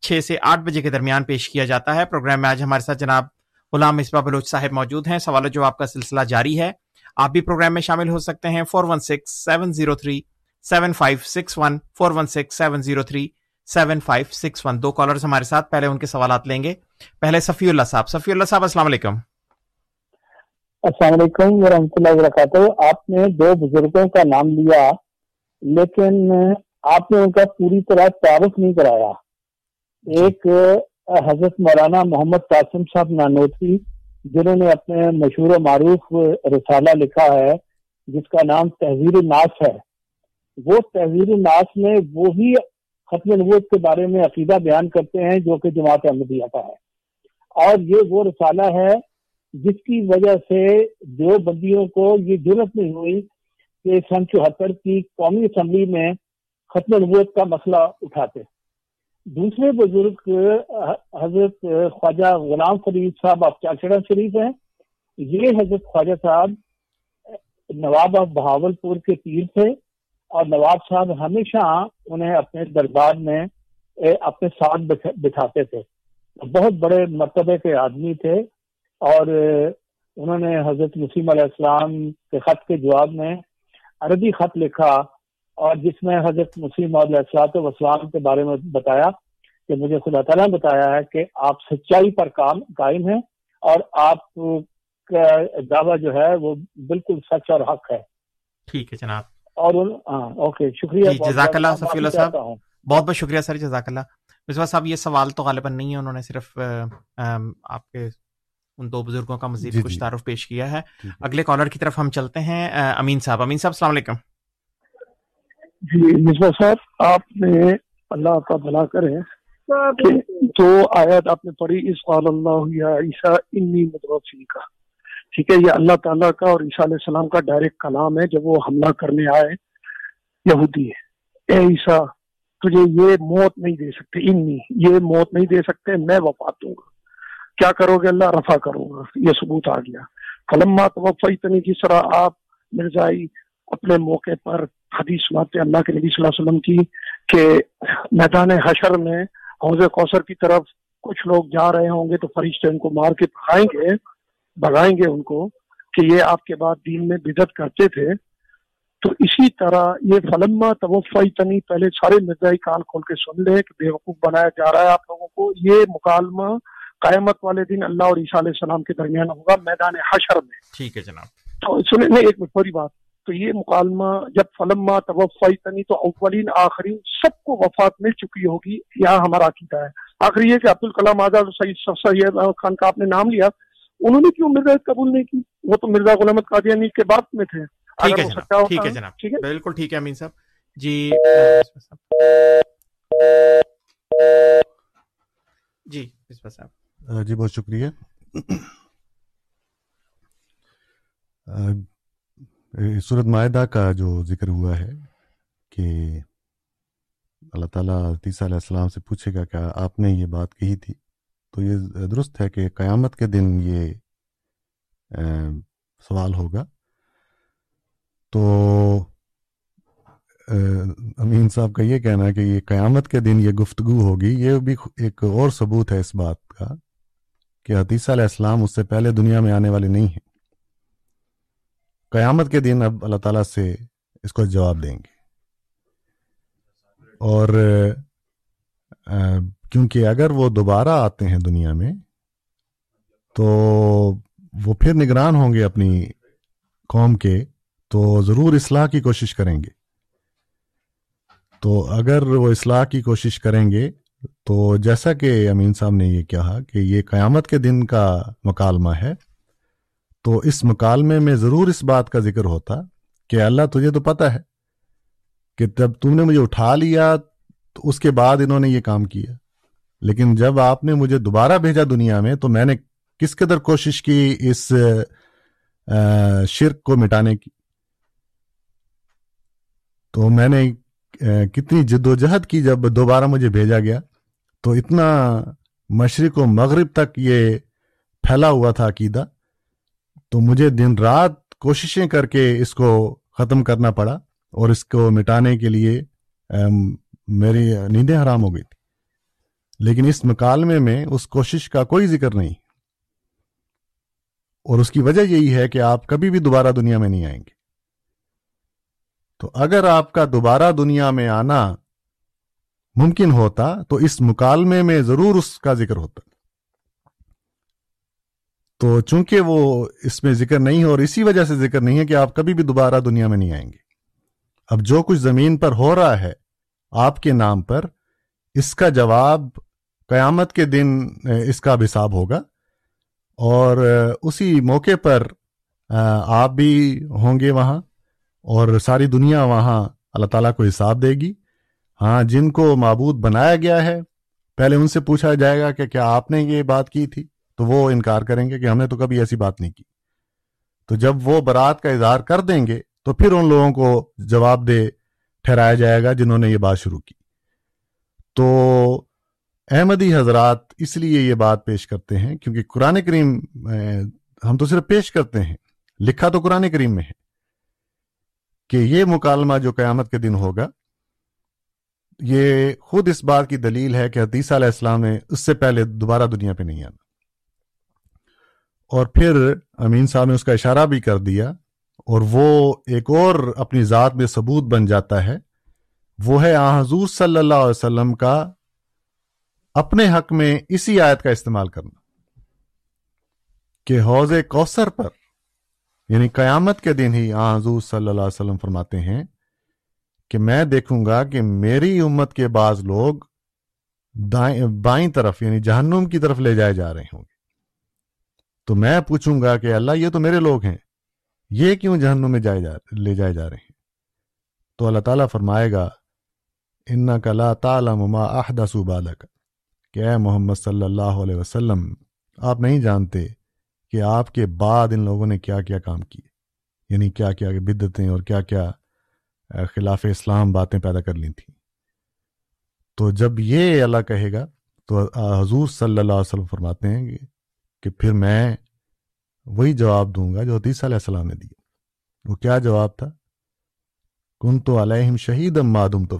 چھ سے آٹھ بجے کے درمیان پیش کیا جاتا ہے۔ پروگرام میں آج ہمارے ساتھ جناب غلام مصباح بلوچ صاحب موجود ہیں۔ سوال جو آپ کا سلسلہ جاری ہے۔ آپ بھی پروگرام میں شامل ہو سکتے ہیں۔ Four one six seven zero three seven five six one four one six seven zero three seven five six one دو کالرز ہمارے ساتھ پہلے ان کے سوالات لیں گے۔ پہلے صفی اللہ صاحب۔ صفی اللہ صاحب السلام علیکم۔ السلام علیکم ورحمۃ اللہ وبرکاتہ۔ آپ نے دو بزرگوں کا نام لیا لیکن آپ نے ان کا پوری طرح تعارف نہیں کرایا۔ ایک حضرت مولانا محمد قاسم صاحب نانوتری جنہوں نے اپنے مشہور و معروف رسالہ لکھا ہے جس کا نام تحزیر الناس ہے۔ وہ تحزیر الناس میں وہی ختم نبوت کے بارے میں عقیدہ بیان کرتے ہیں جو کہ جماعت احمدیہ کا ہے۔ اور یہ وہ رسالہ ہے جس کی وجہ سے جو بندیوں کو یہ ضرورت نہیں ہوئی کہ سن چوہتر کی قومی اسمبلی میں ختم نبوت کا مسئلہ اٹھاتے۔ دوسرے بزرگ حضرت خواجہ غلام فرید صاحب آپ چاچڑا شریف ہیں۔ یہ حضرت خواجہ صاحب نواب آف بہاول پور کے پیر تھے۔ اور نواب صاحب ہمیشہ انہیں اپنے دربار میں اپنے ساتھ بٹھاتے تھے۔ بہت بڑے مرتبے کے آدمی تھے اور انہوں نے حضرت مسیم علیہ السلام کے خط کے جواب میں عربی خط لکھا اور جس میں حضرت مسیم علیہ السلاط وسلام کے بارے میں بتایا کہ مجھے خدا تعالیٰ نے بتایا ہے کہ آپ سچائی پر کام، قائم ہیں اور آپ کا دعویٰ جو ہے وہ بالکل سچ اور حق ہے۔ ٹھیک ہے جناب۔ اور اوکے شکریہ جی، جزاک اللہ صفی اللہ صاحب۔ بہت بہت شکریہ سر جزاک اللہ۔ مصباح صاحب یہ سوال تو غالباً نہیں ہے انہوں نے صرف آپ کے ان دو بزرگوں کا مزید جی کچھ جی۔ تعارف پیش کیا ہے۔ اگلے کالر کی طرف ہم چلتے ہیں امین صاحب۔ امین صاحب السلام علیکم۔ جی مصباح صاحب آپ نے اللہ کا بھلا کرے تو آیت آپ نے پڑھی اس قال اللہ یا عیسیٰ انی مدوفی کا ٹھیک ہے، یہ اللہ تعالیٰ کا اور عیسیٰ علیہ السلام کا ڈائریکٹ کلام ہے، جب وہ حملہ کرنے آئے، یہودی اے عیسیٰ، تجھے یہ موت نہیں دے سکتے، انی، یہ موت نہیں دے سکتے، میں وفات دوں گا۔ کیا کرو گے؟ اللہ رفع کروں گا۔ یہ ثبوت آ گیا۔ فلما توفی تنی جس طرح آپ مرزائی اپنے موقع پر حدیث سناتے، اللہ کے نبی صلی اللہ علیہ وسلم کی، کہ میدان حشر میں حوض کوثر کی طرف کچھ لوگ جا رہے ہوں گے تو فرشتے ان کو مار کے پڑھائیں گے۔ بگائیں گے ان کو کہ یہ آپ کے بعد دین میں بدت کرتے تھے تو اسی طرح یہ فلما توفائی تنی پہلے سارے مرزائی کان کھول کے سن لے کہ بے وقوف بنایا جا رہا ہے آپ لوگوں کو۔ یہ مکالمہ قیامت والے دن اللہ اور عیسیٰ علیہ السلام کے درمیان ہوگا میدان حشر میں۔ ٹھیک ہے جناب۔ تو سنیں نہیں ایک بڑی بات۔ تو یہ مکالمہ جب فلما توفائی تنی تو اولین آخری سب کو وفات مل چکی ہوگی یہاں ہمارا عقیدہ ہے۔ آخری یہ کہ عبد الکلام آزاد سید خان کا آپ نے نام لیا انہوں نے کیوں مرزا قبول نہیں کی؟ وہ تو مرزا غلامت قادیانی کے بعد میں تھے۔ ٹھیک ہے جناب بالکل ٹھیک ہے امین صاحب۔ جی جی صاحب۔ جی بہت شکریہ۔ صورت معاہدہ کا جو ذکر ہوا ہے کہ اللہ تعالیٰ علیہ السلام سے پوچھے گا کہ آپ نے یہ بات کہی تھی۔ تو یہ درست ہے کہ قیامت کے دن یہ سوال ہوگا۔ تو امین صاحب کا یہ کہنا ہے کہ یہ قیامت کے دن یہ گفتگو ہوگی، یہ بھی ایک اور ثبوت ہے اس بات کا کہ حتیثہ علیہ السلام اس سے پہلے دنیا میں آنے والے نہیں ہیں۔ قیامت کے دن اب اللہ تعالیٰ سے اس کو جواب دیں گے۔ اور کیونکہ اگر وہ دوبارہ آتے ہیں دنیا میں، تو وہ پھر نگران ہوں گے اپنی قوم کے، تو ضرور اصلاح کی کوشش کریں گے۔ تو اگر وہ اصلاح کی کوشش کریں گے، تو جیسا کہ امین صاحب نے یہ کہا کہ یہ قیامت کے دن کا مکالمہ ہے، تو اس مکالمے میں ضرور اس بات کا ذکر ہوتا کہ اللہ تجھے تو پتہ ہے کہ جب تم نے مجھے اٹھا لیا، تو اس کے بعد انہوں نے یہ کام کیا۔ لیکن جب آپ نے مجھے دوبارہ بھیجا دنیا میں تو میں نے کس قدر کوشش کی اس شرک کو مٹانے کی؟ تو میں نے کتنی جد و جہد کی جب دوبارہ مجھے بھیجا گیا۔ تو اتنا مشرق و مغرب تک یہ پھیلا ہوا تھا عقیدہ۔ تو مجھے دن رات کوششیں کر کے اس کو ختم کرنا پڑا اور اس کو مٹانے کے لیے میری نیندیں حرام ہو گئی تھی لیکن اس مکالمے میں اس کوشش کا کوئی ذکر نہیں۔ اور اس کی وجہ یہی ہے کہ آپ کبھی بھی دوبارہ دنیا میں نہیں آئیں گے۔ تو اگر آپ کا دوبارہ دنیا میں آنا ممکن ہوتا تو اس مکالمے میں ضرور اس کا ذکر ہوتا۔ تو چونکہ وہ اس میں ذکر نہیں ہے اور اسی وجہ سے ذکر نہیں ہے کہ آپ کبھی بھی دوبارہ دنیا میں نہیں آئیں گے۔ اب جو کچھ زمین پر ہو رہا ہے آپ کے نام پر اس کا جواب قیامت کے دن اس کا حساب ہوگا۔ اور اسی موقع پر آپ بھی ہوں گے وہاں اور ساری دنیا وہاں اللہ تعالیٰ کو حساب دے گی۔ ہاں جن کو معبود بنایا گیا ہے، پہلے ان سے پوچھا جائے گا کہ کیا آپ نے یہ بات کی تھی؟ تو وہ انکار کریں گے کہ ہم نے تو کبھی ایسی بات نہیں کی۔ تو جب وہ برات کا اظہار کر دیں گے، تو پھر ان لوگوں کو جواب دے، ٹھہرایا جائے گا جنہوں نے یہ بات شروع کی۔ تو احمدی حضرات اس لیے یہ بات پیش کرتے ہیں کیونکہ قرآن کریم ہم تو صرف پیش کرتے ہیں، لکھا تو قرآن کریم میں ہے کہ یہ مکالمہ جو قیامت کے دن ہوگا، یہ خود اس بات کی دلیل ہے کہ حدیث علیہ السلام نے اس سے پہلے دوبارہ دنیا پہ نہیں آنا۔ اور پھر امین صاحب نے اس کا اشارہ بھی کر دیا، اور وہ ایک اور اپنی ذات میں ثبوت بن جاتا ہے، وہ ہے آ حضور صلی اللہ علیہ وسلم کا اپنے حق میں اسی آیت کا استعمال کرنا۔ کہ حوض کوثر پر یعنی قیامت کے دن ہی آ حضور صلی اللہ علیہ وسلم فرماتے ہیں کہ میں دیکھوں گا کہ میری امت کے بعض لوگ دائیں بائیں طرف یعنی جہنم کی طرف لے جائے جا رہے ہوں گے۔ تو میں پوچھوں گا کہ اللہ، یہ تو میرے لوگ ہیں، یہ کیوں جہنم میں جائے جا لے جائے جا رہے ہیں؟ تو اللہ تعالیٰ فرمائے گا ان کا لا تعالیٰ مما احدا بالک۔ کہ اے محمد صلی اللہ علیہ وسلم، آپ نہیں جانتے کہ آپ کے بعد ان لوگوں نے کیا کیا کام کیے یعنی کیا کیا بدتیں اور کیا کیا خلاف اسلام باتیں پیدا کر لی تھیں۔ تو جب یہ اللہ کہے گا، تو حضور صلی اللہ علیہ وسلم فرماتے ہیں کہ پھر میں وہی جواب دوں گا جو حدیث علیہ السلام نے دیا وہ کیا جواب تھا؟ کن تو علیہم شہید مادم تو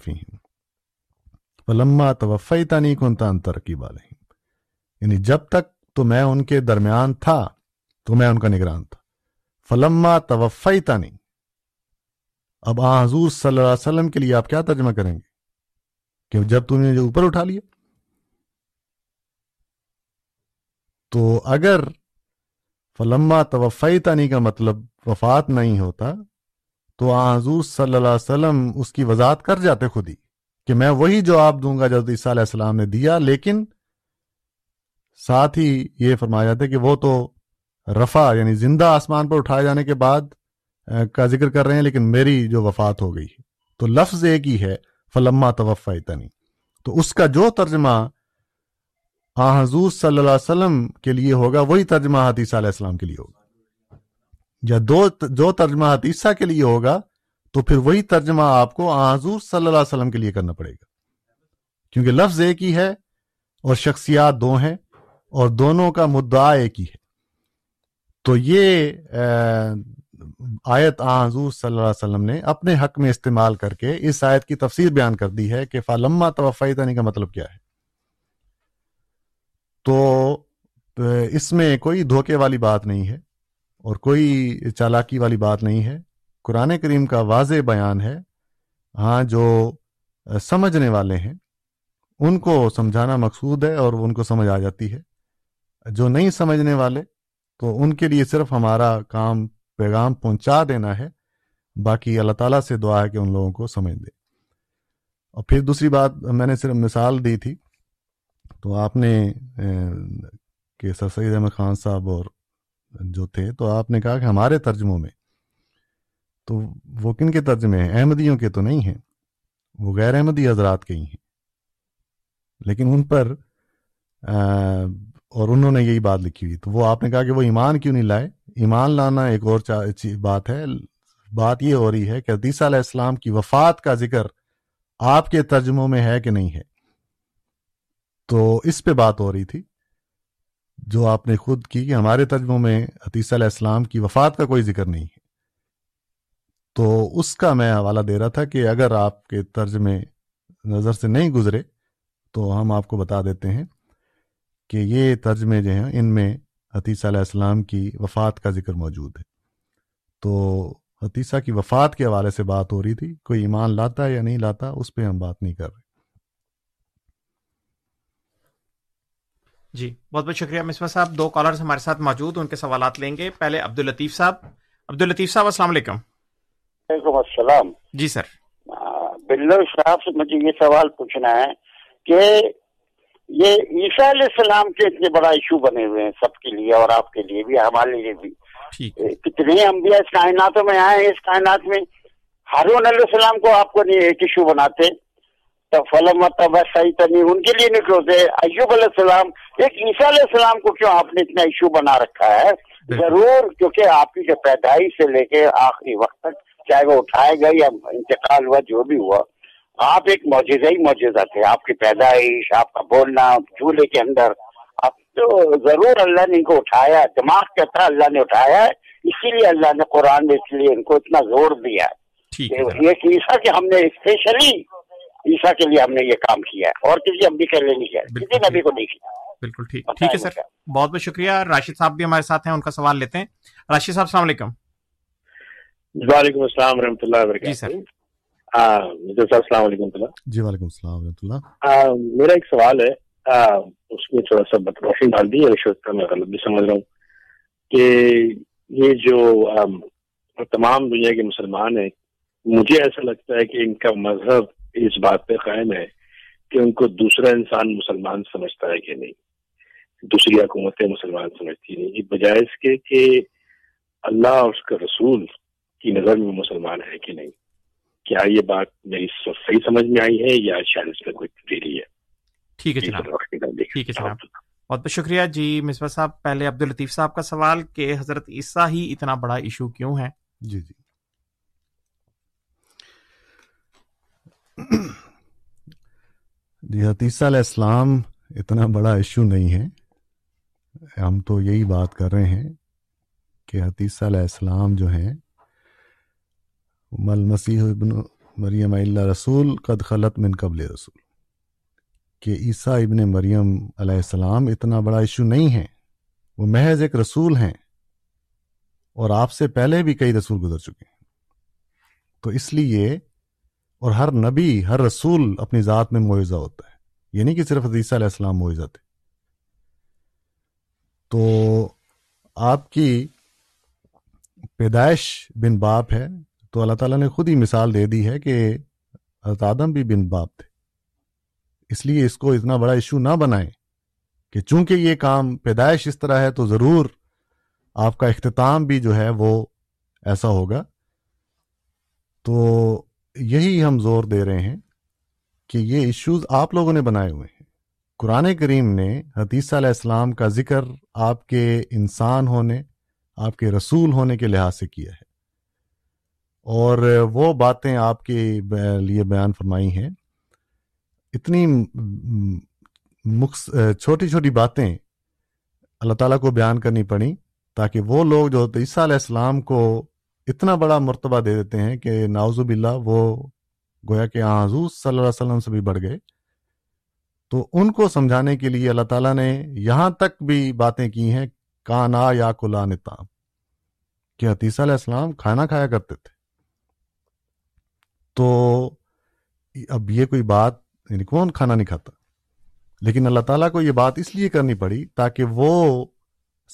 فیم فلما توفی تانی کن تان ترکیب یعنی جب تک تو میں ان کے درمیان تھا، تو میں ان کا نگران تھا۔ فلما توفی تانی اب آ حضور صلی اللہ علیہ وسلم کے لیے آپ کیا ترجمہ کریں گے؟ کہ جب تم نے جو اوپر اٹھا لیا۔ تو اگر فلما توفی تانی کا مطلب وفات نہیں ہوتا، تو آ حضور صلی اللہ علیہ وسلم اس کی وضاحت کر جاتے خود ہی۔ کہ میں وہی جواب دوں گا جو عیسیٰ علیہ السلام نے دیا، لیکن ساتھ ہی یہ فرمایا جاتا ہے کہ وہ تو رفع یعنی زندہ آسمان پر اٹھائے جانے کے بعد کا ذکر کر رہے ہیں، لیکن میری جو وفات ہو گئی۔ تو لفظ ایک ہی ہے، فلما توفا تنی تو اس کا جو ترجمہ آ، حضور صلی اللہ علیہ وسلم کے لیے ہوگا، وہی ترجمہ حدیثہ علیہ السلام کے لیے ہوگا۔ یا دو، جو ترجمہ حدیثہ کے لیے ہوگا تو پھر وہی ترجمہ آپ کو حضور صلی اللہ علیہ وسلم کے لیے کرنا پڑے گا۔ کیونکہ لفظ ایک ہی ہے اور شخصیات دو ہیں اور دونوں کا مدعا ایک ہی ہے۔ تو یہ آیت آ حضور صلی اللہ علیہ وسلم نے اپنے حق میں استعمال کر کے اس آیت کی تفسیر بیان کر دی ہے کہ فالما توفی تانی کا مطلب کیا ہے۔ تو اس میں کوئی دھوکے والی بات نہیں ہے اور کوئی چالاکی والی بات نہیں ہے۔ قرآن کریم کا واضح بیان ہے ہاں جو سمجھنے والے ہیں، ان کو سمجھانا مقصود ہے اور ان کو سمجھ آ جاتی ہے۔ جو نہیں سمجھنے والے، تو ان کے لیے صرف ہمارا کام پیغام پہنچا دینا ہے، باقی اللہ تعالیٰ سے دعا ہے کہ ان لوگوں کو سمجھ دے۔ اور پھر دوسری بات، میں نے صرف مثال دی تھی، تو آپ نے کہ سر سید احمد خان صاحب اور جو تھے، تو آپ نے کہا کہ ہمارے ترجموں میں تو وہ کن کے ترجمے ہیں؟ احمدیوں کے تو نہیں ہیں۔ وہ غیر احمدی حضرات کے ہی ہیں۔ لیکن ان پر اور انہوں نے یہی بات لکھی ہوئی۔ تو وہ آپ نے کہا کہ وہ ایمان کیوں نہیں لائے؟ ایمان لانا ایک اور بات ہے۔ بات یہ ہو رہی ہے کہ حدیث علیہ السلام کی وفات کا ذکر آپ کے ترجموں میں ہے کہ نہیں ہے۔ تو اس پہ بات ہو رہی تھی۔ جو آپ نے خود کی کہ ہمارے ترجموں میں حدیث علیہ السلام کی وفات کا کوئی ذکر نہیں۔ ہے تو اس کا میں حوالہ دے رہا تھا کہ اگر آپ کے ترجمے نظر سے نہیں گزرے تو ہم آپ کو بتا دیتے ہیں کہ یہ ترجمے جو ہیں، ان میں حتیثہ علیہ السلام کی وفات کا ذکر موجود ہے۔ تو حتیثہ کی وفات کے حوالے سے بات ہو رہی تھی، کوئی ایمان لاتا یا نہیں لاتا، اس پہ ہم بات نہیں کر رہے۔ جی بہت بہت شکریہ مصباح صاحب۔ دو کالرز ہمارے ساتھ موجود، ان کے سوالات لیں گے۔ پہلے عبد الطیف صاحب۔ عبد الطیف صاحب، السلام علیکم۔ وعلیکم السلام۔ جی سر۔ بلو صاحب سے مجھے یہ سوال پوچھنا ہے کہ یہ عیسیٰ علیہ السلام کے اتنے بڑا ایشو بنے ہوئے ہیں سب کے لیے اور آپ کے لیے بھی ہمارے لیے بھی۔ کتنے انبیاء اس کائناتوں میں آئے ہیں اس کائنات میں ہارون علیہ السلام کو آپ کو نہیں ایک ایشو بناتے۔ تو فلم تنی ان کے لیے نہیں کلوز ایوب علیہ السلام ایک عیسیٰ علیہ السلام کو کیوں آپ نے اتنا ایشو بنا رکھا ہے؟ ضرور کیونکہ آپ کی جو پیدائش سے لے کے آخری وقت تک چاہے وہ اٹھائے گئے یا انتقال ہوا جو بھی ہوا آپ ایک موجودہ ہی موجودہ تھے۔ آپ کی پیدائش آپ کا بولنا چولہے کے اندر۔ اب تو ضرور اللہ نے ان کو اٹھایا دماغ کیا تھا اللہ نے اٹھایا ہے۔ اسی لیے اللہ نے قرآن میں اس لیے ان کو اتنا زور دیا ہے۔ ایک عیسا کہ ہم نے اسپیشلی عیسا کے لیے ہم نے یہ کام کیا ہے۔ اور کسی ابھی کے لیے نہیں کیا کسی نبی کو نہیں کیا۔ بالکل ٹھیک۔ ٹھیک ہے سر بہت بہت شکریہ۔ راشد صاحب بھی ہمارے ساتھ ہیں ان کا سوال لیتے ہیں۔ راشد صاحب السلام علیکم۔ وعلیکم السلام ورحمۃ اللہ وبرکاتہ۔ جی السلام علیکم جی وعلیکم السلام ورحمۃ اللہ۔ میرا ایک سوال ہے۔ اس میں تھوڑا سا روشنی ڈال دی ہے میں غلط بھی سمجھ رہا ہوں۔ کہ یہ جو تمام دنیا کے مسلمان ہیں مجھے ایسا لگتا ہے کہ ان کا مذہب اس بات پہ قائم ہے کہ ان کو دوسرا انسان مسلمان سمجھتا ہے کہ نہیں۔ دوسری حکومتیں مسلمان سمجھتی نہیں بجائے اس کے کہ اللہ اور اس کا رسول کی نظر میں مسلمان ہے کہ نہیں؟ کیا یہ بات میری صحیح سمجھ میں آئی ہے یا شاید اس میں کوئی تبدیلی ہے؟ ٹھیک ہے جناب۔ ٹھیک ہے جناب۔ بہت بہت شکریہ۔ جی مصباح صاحب پہلے عبد الطیف صاحب کا سوال کہ حضرت عیسیٰ ہی اتنا بڑا ایشو کیوں ہے جی جی۔ جی حتیثہ علیہ السلام اتنا بڑا ایشو نہیں ہے ہم تو یہی بات کر رہے ہیں کہ حتیثہ علیہ السلام جو ہیں مل مسیح ابن مریم اللہ رسول قد خلط من قبل رسول۔ کہ عیسیٰ ابن مریم علیہ السلام اتنا بڑا ایشو نہیں ہے وہ محض ایک رسول ہیں اور آپ سے پہلے بھی کئی رسول گزر چکے ہیں۔ تو اس لیے اور ہر نبی، ہر رسول اپنی ذات میں معاوضہ ہوتا ہے۔ یہ نہیں کہ صرف عیسیٰ علیہ السلام معاوضہ تھے۔ تو آپ کی پیدائش بن باپ ہے۔ تو اللہ تعالیٰ نے خود ہی مثال دے دی ہے کہ حضرت آدم بھی بن باپ تھے۔ اس لیے اس کو اتنا بڑا ایشو نہ بنائیں کہ چونکہ یہ کام پیدائش اس طرح ہے تو ضرور آپ کا اختتام بھی جو ہے وہ ایسا ہوگا۔ تو یہی ہم زور دے رہے ہیں کہ یہ ایشوز آپ لوگوں نے بنائے ہوئے ہیں۔ قرآن کریم نے حدیثہ علیہ السلام کا ذکر آپ کے انسان ہونے، آپ کے رسول ہونے کے لحاظ سے کیا ہے۔ اور وہ باتیں آپ کے لیے بیان فرمائی ہیں۔ اتنی چھوٹی چھوٹی باتیں اللہ تعالیٰ کو بیان کرنی پڑیں تاکہ وہ لوگ جو عیسیٰ علیہ السلام کو اتنا بڑا مرتبہ دے دیتے ہیں کہ ناوز باللہ وہ گویا کہ حضور صلی اللہ علیہ وسلم سے بھی بڑھ گئے۔ تو ان کو سمجھانے کے لیے اللہ تعالیٰ نے یہاں تک بھی باتیں کی ہیں، کانا یا کلا نتا کہ حتیثہ علیہ السلام کھانا کھایا کرتے تھے؟ تو اب یہ کوئی بات یعنی کون کھانا نہیں کھاتا؟ لیکن اللہ تعالیٰ کو یہ بات اس لیے کرنی پڑی تاکہ وہ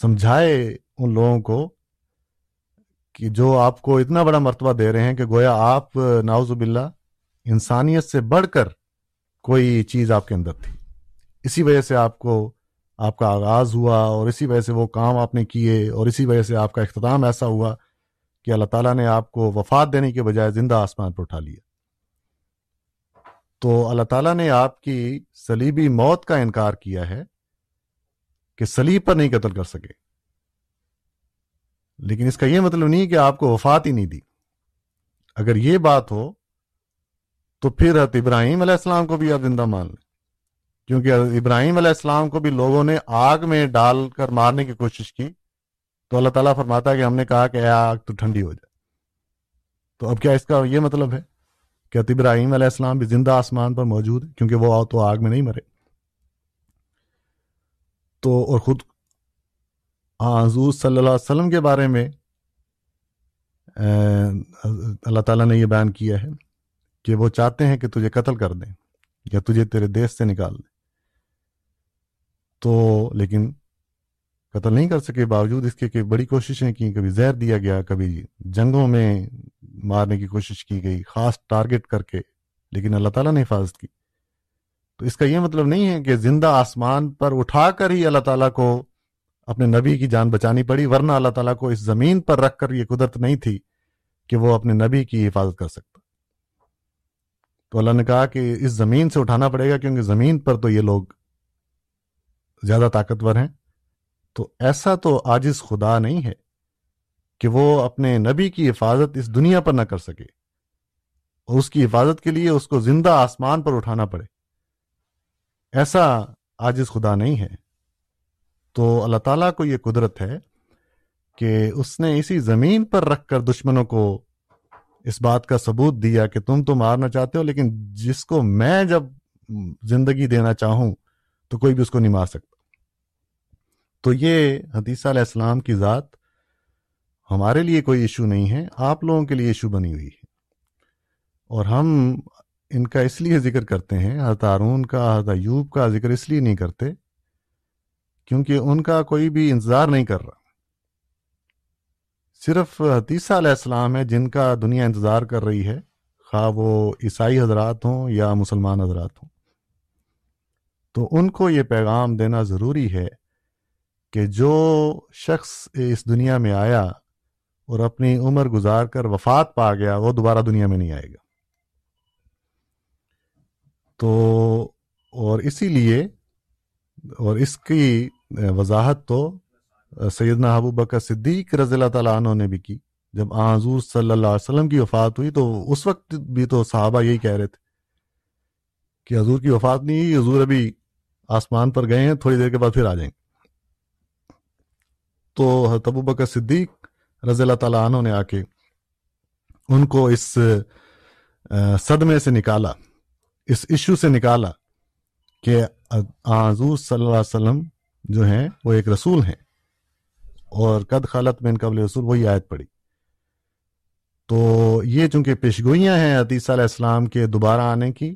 سمجھائے ان لوگوں کو کہ جو آپ کو اتنا بڑا مرتبہ دے رہے ہیں کہ گویا آپ ناؤز باللہ، انسانیت سے بڑھ کر کوئی چیز آپ کے اندر تھی۔ اسی وجہ سے آپ کو، آپ کا آغاز ہوا اور اسی وجہ سے وہ کام آپ نے کیے اور اسی وجہ سے آپ کا اختتام ایسا ہوا۔ کہ اللہ تعالیٰ نے آپ کو وفات دینے کے بجائے زندہ آسمان پر اٹھا لیا۔ تو اللہ تعالیٰ نے آپ کی سلیبی موت کا انکار کیا ہے کہ سلیب پر نہیں قتل کر سکے۔ لیکن اس کا یہ مطلب نہیں کہ آپ کو وفات ہی نہیں دی۔ اگر یہ بات ہو تو پھر ابراہیم علیہ السلام کو بھی آپ زندہ مان لیں۔ کیونکہ ابراہیم علیہ السلام کو بھی لوگوں نے آگ میں ڈال کر مارنے کی کوشش کی۔ تو اللہ تعالیٰ فرماتا ہے کہ ہم نے کہا کہ آگ تو ٹھنڈی ہو جائے تو اب کیا اس کا یہ مطلب ہے کہ ابراہیم علیہ السلام بھی زندہ آسمان پر موجود ہے کیونکہ وہ تو آگ میں نہیں مرے۔ تو اور خود حضور صلی اللہ علیہ وسلم کے بارے میں اللہ تعالیٰ نے یہ بیان کیا ہے کہ وہ چاہتے ہیں کہ تجھے قتل کر دیں یا تجھے تیرے دیش سے نکال دیں۔ تو لیکن قتل نہیں کر سکے، باوجود اس کے کہ بڑی کوششیں کی، کبھی زہر دیا گیا، کبھی جنگوں میں مارنے کی کوشش کی گئی، خاص ٹارگٹ کر کے، لیکن اللہ تعالیٰ نے حفاظت کی۔ تو اس کا یہ مطلب نہیں ہے کہ زندہ آسمان پر اٹھا کر ہی اللہ تعالیٰ کو اپنے نبی کی جان بچانی پڑی، ورنہ اللہ تعالیٰ کو اس زمین پر رکھ کر یہ قدرت نہیں تھی کہ وہ اپنے نبی کی حفاظت کر سکتا۔ تو اللہ نے کہا کہ اس زمین سے اٹھانا پڑے گا، کیونکہ زمین پر تو یہ لوگ زیادہ طاقتور ہیں۔ تو ایسا تو آجز خدا نہیں ہے کہ وہ اپنے نبی کی حفاظت اس دنیا پر نہ کر سکے اور اس کی حفاظت کے لیے اس کو زندہ آسمان پر اٹھانا پڑے۔ ایسا آجز خدا نہیں ہے۔ تو اللہ تعالیٰ کو یہ قدرت ہے کہ اس نے اسی زمین پر رکھ کر دشمنوں کو اس بات کا ثبوت دیا کہ تم تو مارنا چاہتے ہو، لیکن جس کو میں جب زندگی دینا چاہوں تو کوئی بھی اس کو نہیں مار سکتا۔ تو یہ حدیثہ علیہ السلام کی ذات ہمارے لیے کوئی ایشو نہیں ہے، آپ لوگوں کے لیے ایشو بنی ہوئی ہے۔ اور ہم ان کا اس لیے ذکر کرتے ہیں، حضرت ہارون کا، حضرت ایوب کا ذکر اس لیے نہیں کرتے کیونکہ ان کا کوئی بھی انتظار نہیں کر رہا۔ صرف حتیثہ علیہ السلام ہے جن کا دنیا انتظار کر رہی ہے، خواہ وہ عیسائی حضرات ہوں یا مسلمان حضرات ہوں۔ تو ان کو یہ پیغام دینا ضروری ہے کہ جو شخص اس دنیا میں آیا اور اپنی عمر گزار کر وفات پا گیا، وہ دوبارہ دنیا میں نہیں آئے گا۔ تو اور اسی لیے اور اس کی وضاحت تو سیدنا حبو بکر صدیق رضی اللہ تعالیٰ عنہ نے بھی کی۔ جب حضور صلی اللہ علیہ وسلم کی وفات ہوئی تو اس وقت بھی تو صحابہ یہی کہہ رہے تھے کہ حضور کی وفات نہیں ہوئی، حضور ابھی آسمان پر گئے ہیں، تھوڑی دیر کے بعد پھر آ جائیں۔ گے تو ابو بکر صدیق رضی اللہ تعالیٰ عنہ نے آ کے ان کو اس صدمے سے نکالا، اس ایشو سے نکالا کہ حضور صلی اللہ علیہ وسلم جو ہیں وہ ایک رسول ہیں۔ اور قد خالت میں ان قبل رسول، وہی آیت پڑی تو یہ چونکہ پیشگوئیاں ہیں عتیسہ علیہ السلام کے دوبارہ آنے کی،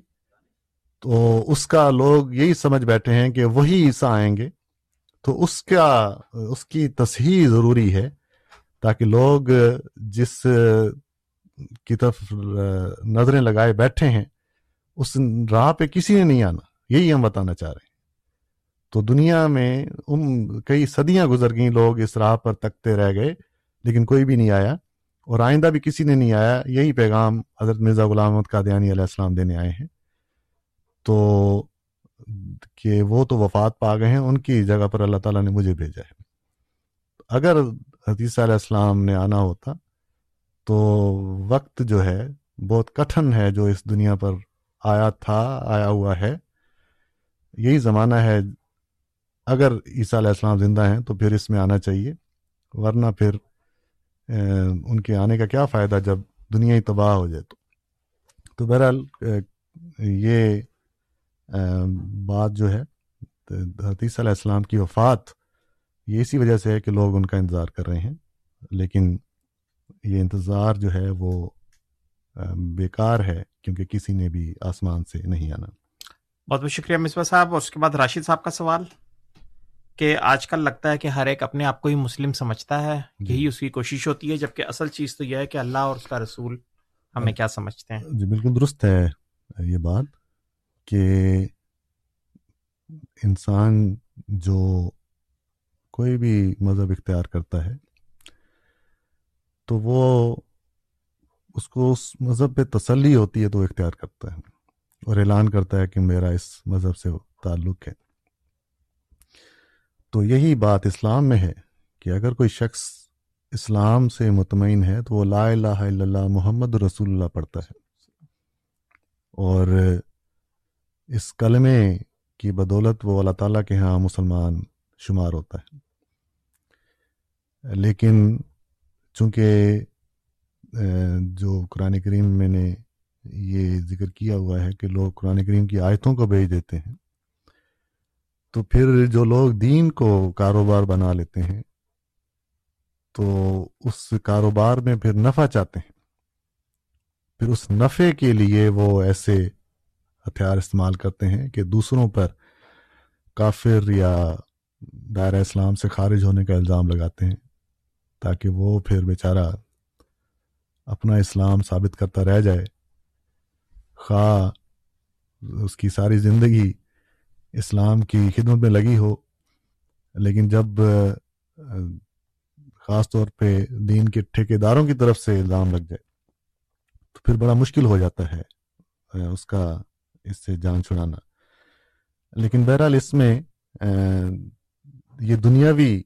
تو اس کا لوگ یہی سمجھ بیٹھے ہیں کہ وہی عیسیٰ آئیں گے۔ تو اس کا، اس کی تصحیح ضروری ہے تاکہ لوگ جس کی طرف، نظریں لگائے بیٹھے ہیں، اس راہ پہ کسی نے نہیں آنا۔ یہی ہم بتانا چاہ رہے ہیں۔ تو دنیا میں ام کئی صدیاں گزر گئیں، لوگ اس راہ پر تکتے رہ گئے، لیکن کوئی بھی نہیں آیا۔ اور آئندہ بھی کسی نے نہیں آیا۔ یہی پیغام حضرت مرزا غلام کا قادیانی علیہ السلام دینے آئے ہیں۔ تو کہ وہ تو وفات پا گئے ہیں، ان کی جگہ پر اللہ تعالیٰ نے مجھے بھیجا ہے۔ اگر حدیثہ علیہ السلام نے آنا ہوتا تو وقت جو ہے، بہت کٹھن ہے جو اس دنیا پر آیا تھا، آیا ہوا ہے۔ یہی زمانہ ہے، اگر عیسیٰ علیہ السلام زندہ ہیں تو پھر اس میں آنا چاہیے، ورنہ پھر ان کے آنے کا کیا فائدہ جب دنیا ہی تباہ ہو جائے تو۔ تو بہرحال یہ بات جو ہے حتیث علیہ السلام کی وفات یہ اسی وجہ سے ہے کہ لوگ ان کا انتظار کر رہے ہیں۔ لیکن یہ انتظار جو ہے وہ بیکار ہے کیونکہ کسی نے بھی آسمان سے نہیں آنا۔ بہت بہت شکریہ مصباح صاحب۔ اور اس کے بعد راشد صاحب کا سوال کہ آج کل لگتا ہے کہ ہر ایک اپنے آپ کو ہی مسلم سمجھتا ہے جی۔ یہی اس کی کوشش ہوتی ہے جبکہ اصل چیز تو یہ ہے کہ اللہ اور اس کا رسول ہمیں کیا سمجھتے ہیں؟ جی بالکل درست ہے یہ بات۔ کہ انسان جو کوئی بھی مذہب اختیار کرتا ہے، تو وہ اس کو اس مذہب پہ تسلی ہوتی ہے تو وہ اختیار کرتا ہے اور اعلان کرتا ہے کہ میرا اس مذہب سے تعلق ہے۔ تو یہی بات اسلام میں ہے کہ اگر کوئی شخص اسلام سے مطمئن ہے تو وہ لا الہ الا اللہ محمد رسول اللہ پڑھتا ہے اور اس کلمے کی بدولت وہ اللہ تعالیٰ کے ہاں مسلمان شمار ہوتا ہے۔ لیکن چونکہ جو قرآن کریم میں نے یہ ذکر کیا ہوا ہے کہ لوگ قرآن کریم کی آیتوں کو بھیج دیتے ہیں، تو پھر جو لوگ دین کو کاروبار بنا لیتے ہیں، تو اس کاروبار میں پھر نفع چاہتے ہیں۔ پھر اس نفع کے لیے وہ ایسے ہتھیار استعمال کرتے ہیں کہ دوسروں پر کافر یا دائرہ اسلام سے خارج ہونے کا الزام لگاتے ہیں تاکہ وہ پھر بیچارہ اپنا اسلام ثابت کرتا رہ جائے۔ خواہ اس کی ساری زندگی اسلام کی خدمت میں لگی ہو، لیکن جب، خاص طور پہ دین کے ٹھیکیداروں کی طرف سے الزام لگ جائے، تو پھر بڑا مشکل ہو جاتا ہے، اس کا اس سے جان چھڑانا۔ لیکن بہرحال اس میں یہ دنیاوی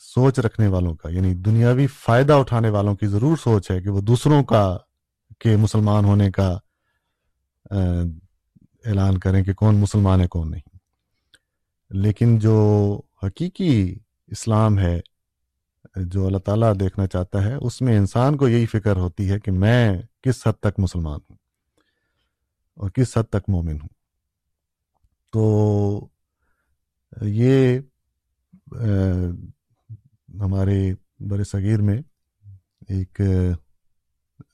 سوچ رکھنے والوں کا یعنی دنیاوی فائدہ اٹھانے والوں کی ضرور سوچ ہے کہ وہ دوسروں کا کہ مسلمان ہونے کا اعلان کریں کہ کون مسلمان ہے، کون نہیں۔ لیکن جو حقیقی اسلام ہے، جو اللہ تعالیٰ دیکھنا چاہتا ہے، اس میں انسان کو یہی فکر ہوتی ہے کہ میں کس حد تک مسلمان ہوں۔ اور کس حد تک مومن ہوں۔ تو یہ ہمارے بر صغیر میں ایک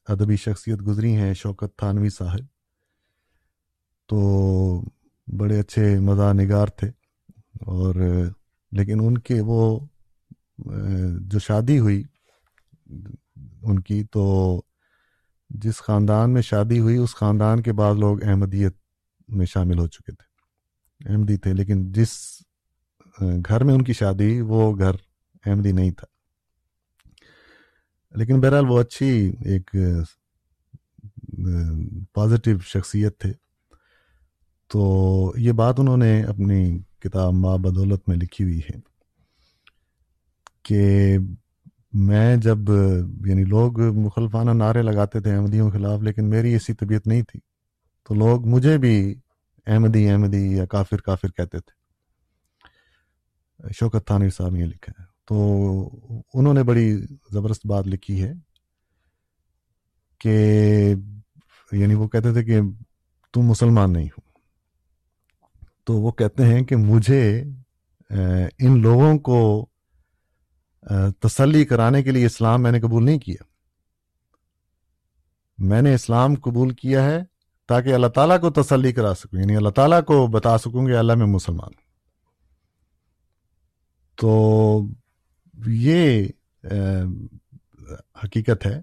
ادبی شخصیت گزری ہیں شوکت تھانوی صاحب۔ تو بڑے اچھے مزہ نگار تھے اور لیکن ان کے وہ جو شادی ہوئی، ان کی تو جس خاندان میں شادی ہوئی، اس خاندان کے بعد لوگ احمدیت میں شامل ہو چکے تھے۔ احمدی تھے، لیکن جس گھر میں ان کی شادی وہ گھر احمدی نہیں تھا۔ لیکن بہرحال وہ اچھی ایک پازیٹیو شخصیت تھے۔ تو یہ بات انہوں نے اپنی کتاب ماں بدولت میں لکھی ہوئی ہے کہ میں جب یعنی لوگ مخلفانہ نعرے لگاتے تھے احمدیوں کے خلاف، لیکن میری ایسی طبیعت نہیں تھی۔ تو لوگ مجھے بھی احمدی احمدی یا کافر کافر کہتے تھے۔ شوکت تھانوی صاحب یہ لکھا ہے۔ تو انہوں نے بڑی زبردست بات لکھی ہے کہ یعنی وہ کہتے تھے کہ تم مسلمان نہیں ہو۔ تو وہ کہتے ہیں کہ مجھے ان لوگوں کو تسلی کرانے کے لیے اسلام میں نے قبول نہیں کیا۔ میں نے اسلام قبول کیا ہے تاکہ اللہ تعالیٰ کو تسلی کرا سکوں یعنی اللہ تعالیٰ کو بتا سکوں کہ اللہ میں مسلمان۔ تو یہ حقیقت ہے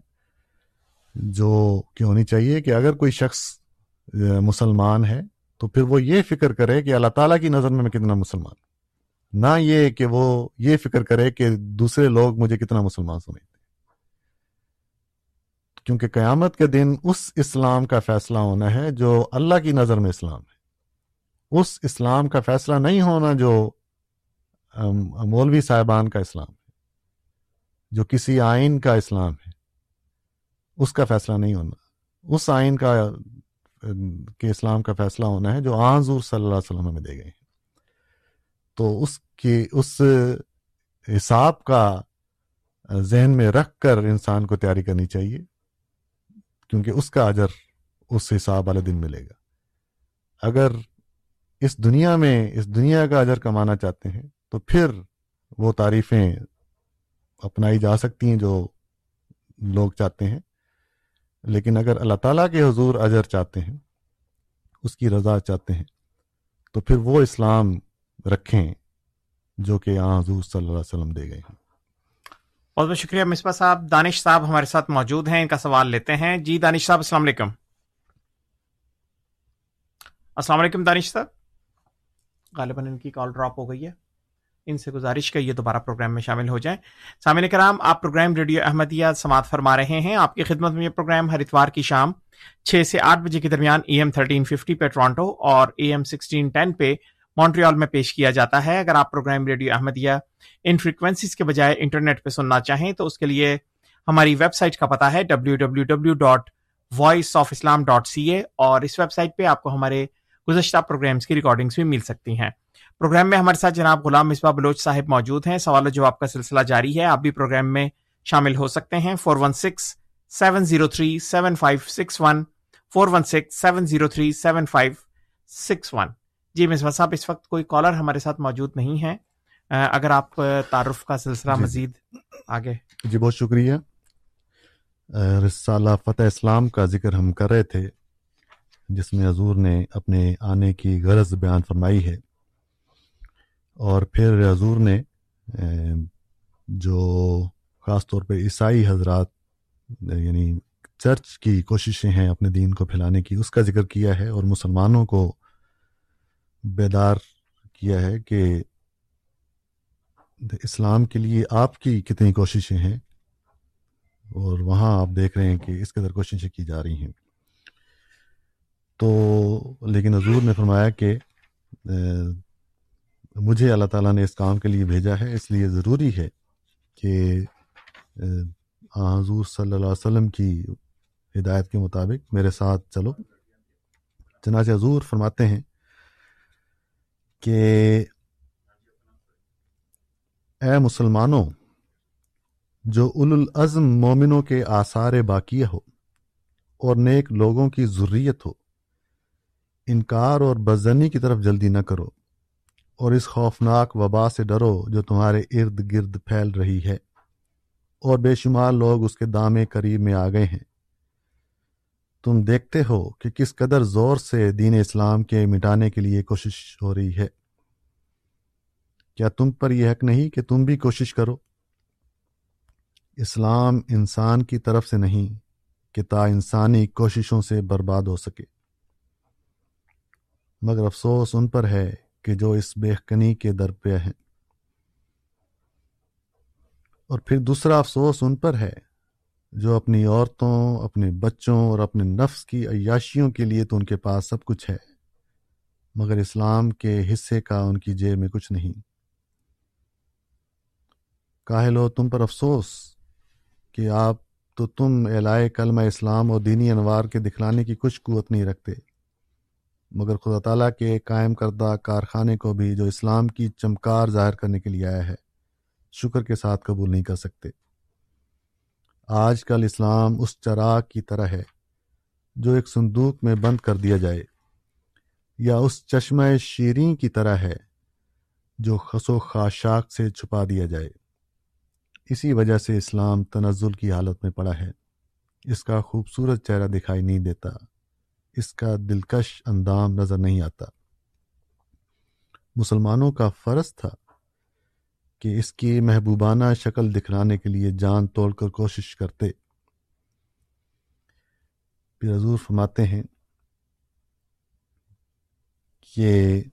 جو کہ ہونی چاہیے کہ اگر کوئی شخص مسلمان ہے تو پھر وہ یہ فکر کرے کہ اللہ تعالیٰ کی نظر میں میں کتنا مسلمان نہ یہ کہ وہ یہ فکر کرے کہ دوسرے لوگ مجھے کتنا مسلمان سمجھتے کیونکہ قیامت کے دن اس اسلام کا فیصلہ ہونا ہے جو اللہ کی نظر میں اسلام ہے۔ اس اسلام کا فیصلہ نہیں ہونا جو مولوی صاحبان کا اسلام ہے، جو کسی آئین کا اسلام ہے۔ اس کا فیصلہ نہیں ہونا۔ اس آئین کا کہ اسلام کا فیصلہ ہونا ہے جو آنظور صلی اللہ علیہ وسلم میں دے گئے ہیں۔ تو اس کی، اس حساب کا ذہن میں رکھ کر انسان کو تیاری کرنی چاہیے، کیونکہ اس کا اجر اس حساب والے دن ملے گا۔ اگر اس دنیا میں، اس دنیا کا اجر کمانا چاہتے ہیں، تو پھر وہ تعریفیں اپنائی جا سکتی ہیں جو لوگ چاہتے ہیں۔ لیکن اگر اللہ تعالیٰ کے حضور اجر چاہتے ہیں، اس کی رضا چاہتے ہیں، تو پھر وہ اسلام رکھیں جو کہ یہاں حضور صلی اللہ علیہ وسلم دے گئے ہیں۔ بہت بہت شکریہ مصباح صاحب۔ دانش صاحب ہمارے ساتھ موجود ہیں، ان کا سوال لیتے ہیں۔ جی دانش صاحب، السلام علیکم۔ السلام علیکم، دانش صاحب۔ غالباً ان کی کال ڈراپ ہو گئی ہے۔ ان سے گزارش یہ دوبارہ پروگرام میں شامل ہو جائیں۔ سامعین کرام، آپ پروگرام ریڈیو احمدیہ سماعت فرما رہے ہیں۔ آپ کی خدمت میں یہ پروگرام ہر اتوار کی شام چھ سے آٹھ بجے کے درمیان اے ایم تھرٹین ففٹی پہ ٹورانٹو اور اے ایم سکسٹین ٹین پہ مونٹریال میں پیش کیا جاتا ہے۔ اگر آپ پروگرام ریڈیو احمدیہ ان فریکوینسیز کے بجائے انٹرنیٹ پہ سننا چاہیں تو اس کے لیے ہماری ویب سائٹ کا پتا ہے W W W dot voice of Islam dot C A اور اس ویب سائٹ پہ آپ کو ہمارے گزشتہ پروگرامس کی ریکارڈنگس بھی مل سکتی ہیں۔ پروگرام میں ہمارے ساتھ جناب غلام مصباح بلوچ صاحب موجود ہیں۔ سوال و جواب کا سلسلہ جاری ہے۔ آپ بھی پروگرام میں شامل ہو سکتے ہیں۔ Four one six seven zero three seven five six one four one six seven zero three seven five six one جی مصباح صاحب اس وقت کوئی کالر ہمارے ساتھ موجود نہیں ہے۔ اگر آپ تعارف کا سلسلہ جی۔ مزید آگے۔ جی بہت شکریہ۔ رسالہ فتح اسلام کا ذکر ہم کر رہے تھے جس میں حضور نے اپنے آنے کی غرض بیان فرمائی ہے۔ اور پھر حضور نے جو خاص طور پہ عیسائی حضرات یعنی چرچ کی کوششیں ہیں اپنے دین کو پھیلانے کی اس کا ذکر کیا ہے اور مسلمانوں کو بیدار کیا ہے کہ اسلام کے لیے آپ کی کتنی کوششیں ہیں اور وہاں آپ دیکھ رہے ہیں کہ اس قدر کوششیں کی جا رہی ہیں۔ تو لیکن حضور نے فرمایا کہ مجھے اللہ تعالیٰ نے اس کام کے لیے بھیجا ہے، اس لیے ضروری ہے کہ حضور صلی اللہ علیہ وسلم کی ہدایت کے مطابق میرے ساتھ چلو۔ چنانچہ حضور فرماتے ہیں کہ اے مسلمانوں، جو اول مومنوں کے آثار باقیہ ہو اور نیک لوگوں کی ضروریت ہو، انکار اور بزنی کی طرف جلدی نہ کرو اور اس خوفناک وبا سے ڈرو جو تمہارے ارد گرد پھیل رہی ہے اور بے شمار لوگ اس کے دامے قریب میں آ گئے ہیں۔ تم دیکھتے ہو کہ کس قدر زور سے دین اسلام کے مٹانے کے لیے کوشش ہو رہی ہے۔ کیا تم پر یہ حق نہیں کہ تم بھی کوشش کرو؟ اسلام انسان کی طرف سے نہیں کہ تا انسانی کوششوں سے برباد ہو سکے۔ مگر افسوس ان پر ہے کہ جو اس بےخنی کے در پہ ہیں۔ اور پھر دوسرا افسوس ان پر ہے جو اپنی عورتوں، اپنے بچوں اور اپنے نفس کی عیاشیوں کے لیے تو ان کے پاس سب کچھ ہے، مگر اسلام کے حصے کا ان کی جیب میں کچھ نہیں۔ کاہل ہو تم پر افسوس کہ آپ تو تم اعلائے کلمہ اسلام اور دینی انوار کے دکھلانے کی کچھ قوت نہیں رکھتے، مگر خدا تعالیٰ کے قائم کردہ کارخانے کو بھی جو اسلام کی چمکار ظاہر کرنے کے لیے آیا ہے، شکر کے ساتھ قبول نہیں کر سکتے۔ آج کل اسلام اس چراغ کی طرح ہے جو ایک صندوق میں بند کر دیا جائے یا اس چشمہ شیریں کی طرح ہے جو خس و خاشاک سے چھپا دیا جائے۔ اسی وجہ سے اسلام تنزل کی حالت میں پڑا ہے۔ اس کا خوبصورت چہرہ دکھائی نہیں دیتا۔ اس کا دلکش اندام نظر نہیں آتا۔ مسلمانوں کا فرض تھا کہ اس کی محبوبانہ شکل دکھلانے کے لیے جان توڑ کر کوشش کرتے۔ پھر حضور فرماتے ہیں کہ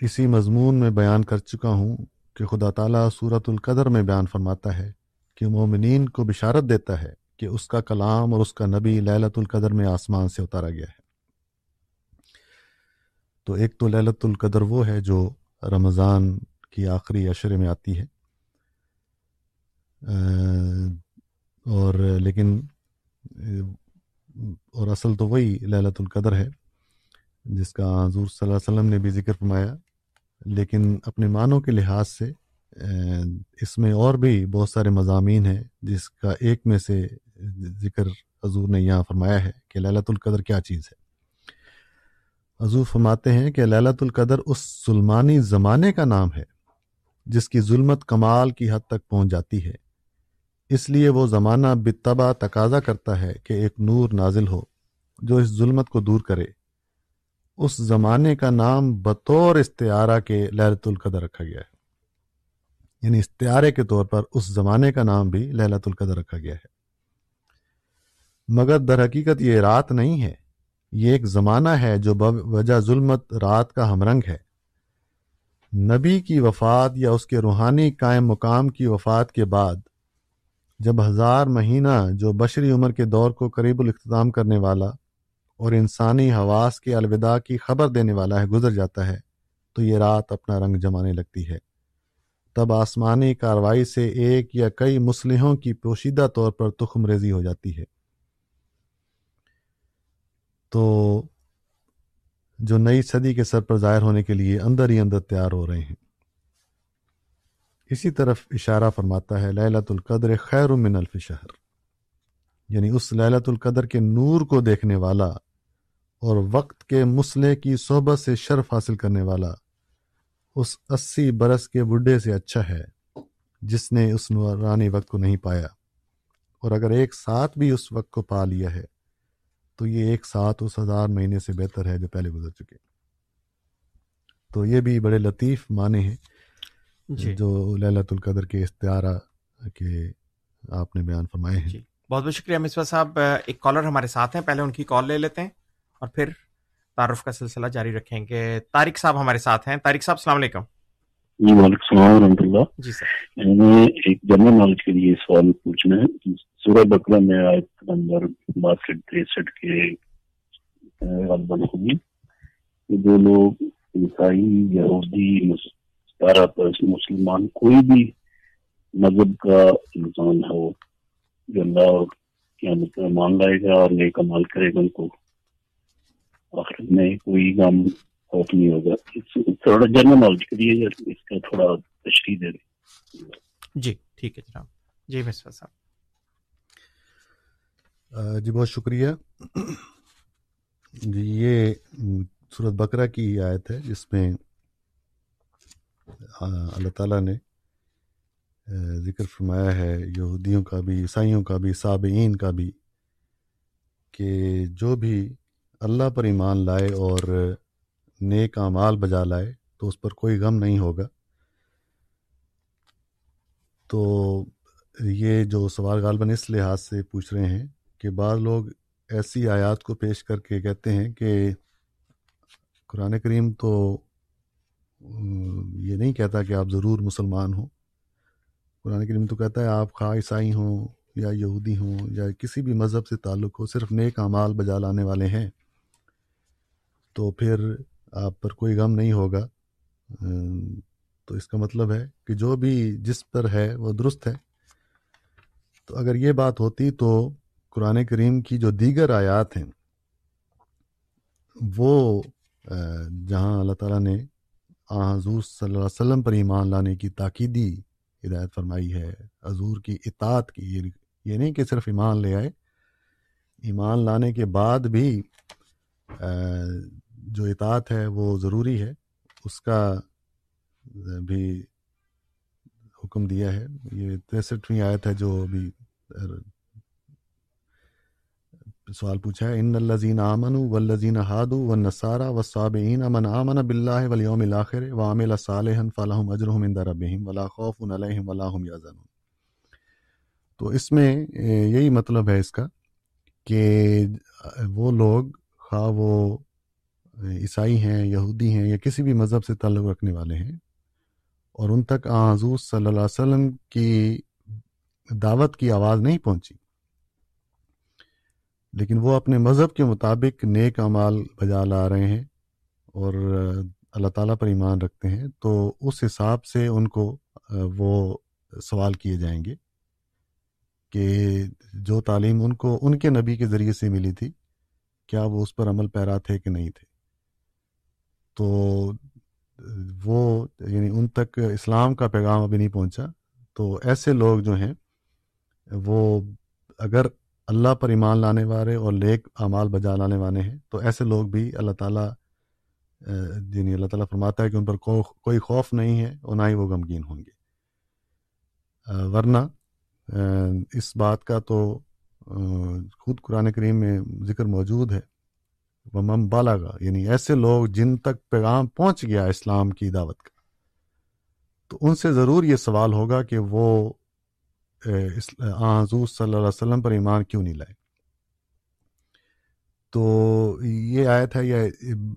اسی مضمون میں بیان کر چکا ہوں کہ خدا تعالیٰ صورت القدر میں بیان فرماتا ہے کہ مومنین کو بشارت دیتا ہے کہ اس کا کلام اور اس کا نبی للت القدر میں آسمان سے اتارا گیا ہے۔ تو ایک تو للت القدر وہ ہے جو رمضان کی آخری اشرے میں آتی ہے۔ اور لیکن، اور اصل تو وہی للت القدر ہے، جس کا حضور صلی اللہ علیہ وسلم نے بھی ذکر فرمایا۔ لیکن اپنے معنوں کے لحاظ سے اس میں اور بھی بہت سارے مضامین ہیں، جس کا ایک میں سے ذکر حضور نے یہاں فرمایا ہے کہ للت القدر کیا چیز ہے۔ حضور فرماتے ہیں کہ للت القدر اس ظلمانی زمانے کا نام ہے جس کی ظلمت کمال کی حد تک پہنچ جاتی ہے۔ اس لیے وہ زمانہ بتبا تقاضا کرتا ہے کہ ایک نور نازل ہو جو اس ظلمت کو دور کرے۔ اس زمانے کا نام بطور استعارہ کے للت القدر رکھا گیا ہے۔ یعنی استعارے کے طور پر اس زمانے کا نام بھی للت القدر رکھا گیا ہے۔ مگر در حقیقت یہ رات نہیں ہے۔ یہ ایک زمانہ ہے جو وجہ ظلمت رات کا ہم رنگ ہے۔ نبی کی وفات یا اس کے روحانی قائم مقام کی وفات کے بعد، جب ہزار مہینہ جو بشری عمر کے دور کو قریب الاختتام کرنے والا اور انسانی حواس کے الوداع کی خبر دینے والا ہے گزر جاتا ہے، تو یہ رات اپنا رنگ جمانے لگتی ہے۔ تب آسمانی کاروائی سے ایک یا کئی مسلحوں کی پوشیدہ طور پر تخم ریزی ہو جاتی ہے۔ تو جو نئی صدی کے سر پر ظاہر ہونے کے لیے اندر ہی اندر تیار ہو رہے ہیں۔ اسی طرف اشارہ فرماتا ہے للت القدر خیر من الف شہر۔ یعنی اس للت القدر کے نور کو دیکھنے والا اور وقت کے مسلح کی صحبت سے شرف حاصل کرنے والا اس اسی برس کے بڈھے سے اچھا ہے جس نے اس نورانی وقت کو نہیں پایا۔ اور اگر ایک ساتھ بھی اس وقت کو پا لیا ہے تو یہ ایک ساتھ اس ہزار مہینے سے بہتر ہے جو پہلے گزر چکے تو یہ بھی بڑے لطیف معنی ہیں جی۔ جو للت القدر کے استعارہ کے آپ نے بیان فرمائے ہیں۔ جی۔ بہت بہت شکریہ مصباح صاحب۔ ایک کالر ہمارے ساتھ ہیں پہلے ان کی کال لے لیتے ہیں اور پھر تعارف کا سلسلہ جاری رکھیں گے۔ طارق صاحب ہمارے ساتھ ہیں۔ طارق صاحب السلام علیکم۔ جی وعلیکم السلام ورحمۃ اللہ۔ جی سر۔ میں نے ایک جنرل نالج کے لیے سوال پوچھنا ہے۔ سورہ بکرا میں آیت نمبر باسٹھ، تریسٹھ کے ہوگی کہ جو لوگ عیسائی، یہودی ستارہ پر مسلمان کوئی بھی مذہب کا انسان ہو، جو اللہ کیا مطلب مان لائے گا اور نیک عمال کرے گا، ان کو آخر میں کوئی غم خوف نہیں ہوگا۔ تھوڑا جنرل نالج کے لیے اس کا تھوڑا تشریح دے دیں۔ جی ٹھیک ہے جناب۔ جی مصفا صاحب۔ جی بہت شکریہ۔ جی یہ صورت بکرا کی آیت ہے، جس میں اللہ تعالیٰ نے ذکر فرمایا ہے، یہودیوں کا بھی، عیسائیوں کا بھی صابعین کا بھی، کہ جو بھی اللہ پر ایمان لائے اور نیک اعمال بجا لائے، تو اس پر کوئی غم نہیں ہوگا۔ تو یہ جو سوال غالباً اس لحاظ سے پوچھ رہے ہیں کہ بعض لوگ ایسی آیات کو پیش کر کے کہتے ہیں کہ قرآن کریم تو یہ نہیں کہتا کہ آپ ضرور مسلمان ہوں۔ قرآن کریم تو کہتا ہے آپ خواہ عیسائی ہوں یا یہودی ہوں یا کسی بھی مذہب سے تعلق ہو، صرف نیک اعمال بجا لانے والے ہیں۔ تو پھر آپ پر کوئی غم نہیں ہوگا۔ تو اس کا مطلب ہے کہ جو بھی جس پر ہے وہ درست ہے۔ تو اگر یہ بات ہوتی تو قرآن کریم کی جو دیگر آیات ہیں، وہ جہاں اللہ تعالیٰ نے آ حضور صلی اللہ علیہ وسلم پر ایمان لانے کی تاکیدی ہدایت فرمائی ہے، حضور کی اطاعت کی، یہ نہیں کہ صرف ایمان لے آئے، ایمان لانے کے بعد بھی جو اطاعت ہے وہ ضروری ہے، اس کا بھی حکم دیا ہے۔ یہ تریسٹھویں آیت ہے جو ابھی سوال پوچھا ہے، ان الزین امن و الزین ہاد و نصارہ و صابعین امن امن بلّہ ولیوم الآخر و عامل صالح فلاحم اجرحم اندر ولا خوف علیہم ولاحم یازن تو اس میں یہی مطلب ہے اس کا کہ وہ لوگ، خواہ وہ عیسائی ہیں، یہودی ہیں یا کسی بھی مذہب سے تعلق رکھنے والے ہیں، اور ان تک حضور صلی اللہ علیہ وسلم کی دعوت کی آواز نہیں پہنچی۔ لیکن وہ اپنے مذہب کے مطابق نیک اعمال بجا لا رہے ہیں اور اللہ تعالیٰ پر ایمان رکھتے ہیں، تو اس حساب سے ان کو، وہ سوال کیے جائیں گے کہ جو تعلیم ان کو، ان کے نبی کے ذریعے سے ملی تھی، کیا وہ اس پر عمل پیرا تھے کہ نہیں تھے؟ تو وہ یعنی ان تک اسلام کا پیغام ابھی نہیں پہنچا، تو ایسے لوگ جو ہیں، وہ اگر اللہ پر ایمان لانے والے اور لیک اعمال بجا لانے والے ہیں۔ تو ایسے لوگ بھی اللہ تعالیٰ یعنی اللہ تعالیٰ فرماتا ہے کہ ان پر کوئی خوف نہیں ہے اور نہ ہی وہ غمگین ہوں گے۔ ورنہ اس بات کا تو خود قرآن کریم میں ذکر موجود ہے۔ وہ مم بالا گا یعنی ایسے لوگ جن تک پیغام پہنچ گیا اسلام کی دعوت کا، تو ان سے ضرور یہ سوال ہوگا کہ وہ حضور صلی اللہ علیہ وسلم پر ایمان کیوں نہیں لائے؟ تو یہ آیت ہے یا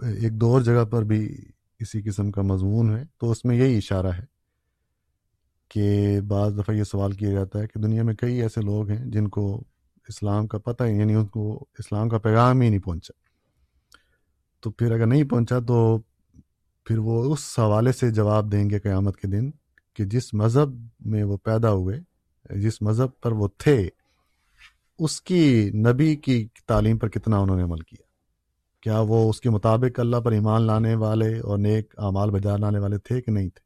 ایک دو اور جگہ پر بھی اسی قسم کا مضمون ہے۔ تو اس میں یہی اشارہ ہے کہ بعض دفعہ یہ سوال کیا جاتا ہے کہ دنیا میں کئی ایسے لوگ ہیں جن کو اسلام کا پتہ یعنی ان کو اسلام کا پیغام ہی نہیں پہنچا۔ تو پھر اگر نہیں پہنچا تو پھر وہ اس حوالے سے جواب دیں گے قیامت کے دن کہ جس مذہب میں وہ پیدا ہوئے جس مذہب پر وہ تھے، اس کی نبی کی تعلیم پر کتنا انہوں نے عمل کیا؟ کیا وہ اس کے مطابق اللہ پر ایمان لانے والے اور نیک اعمال بجا لانے والے تھے کہ نہیں تھے؟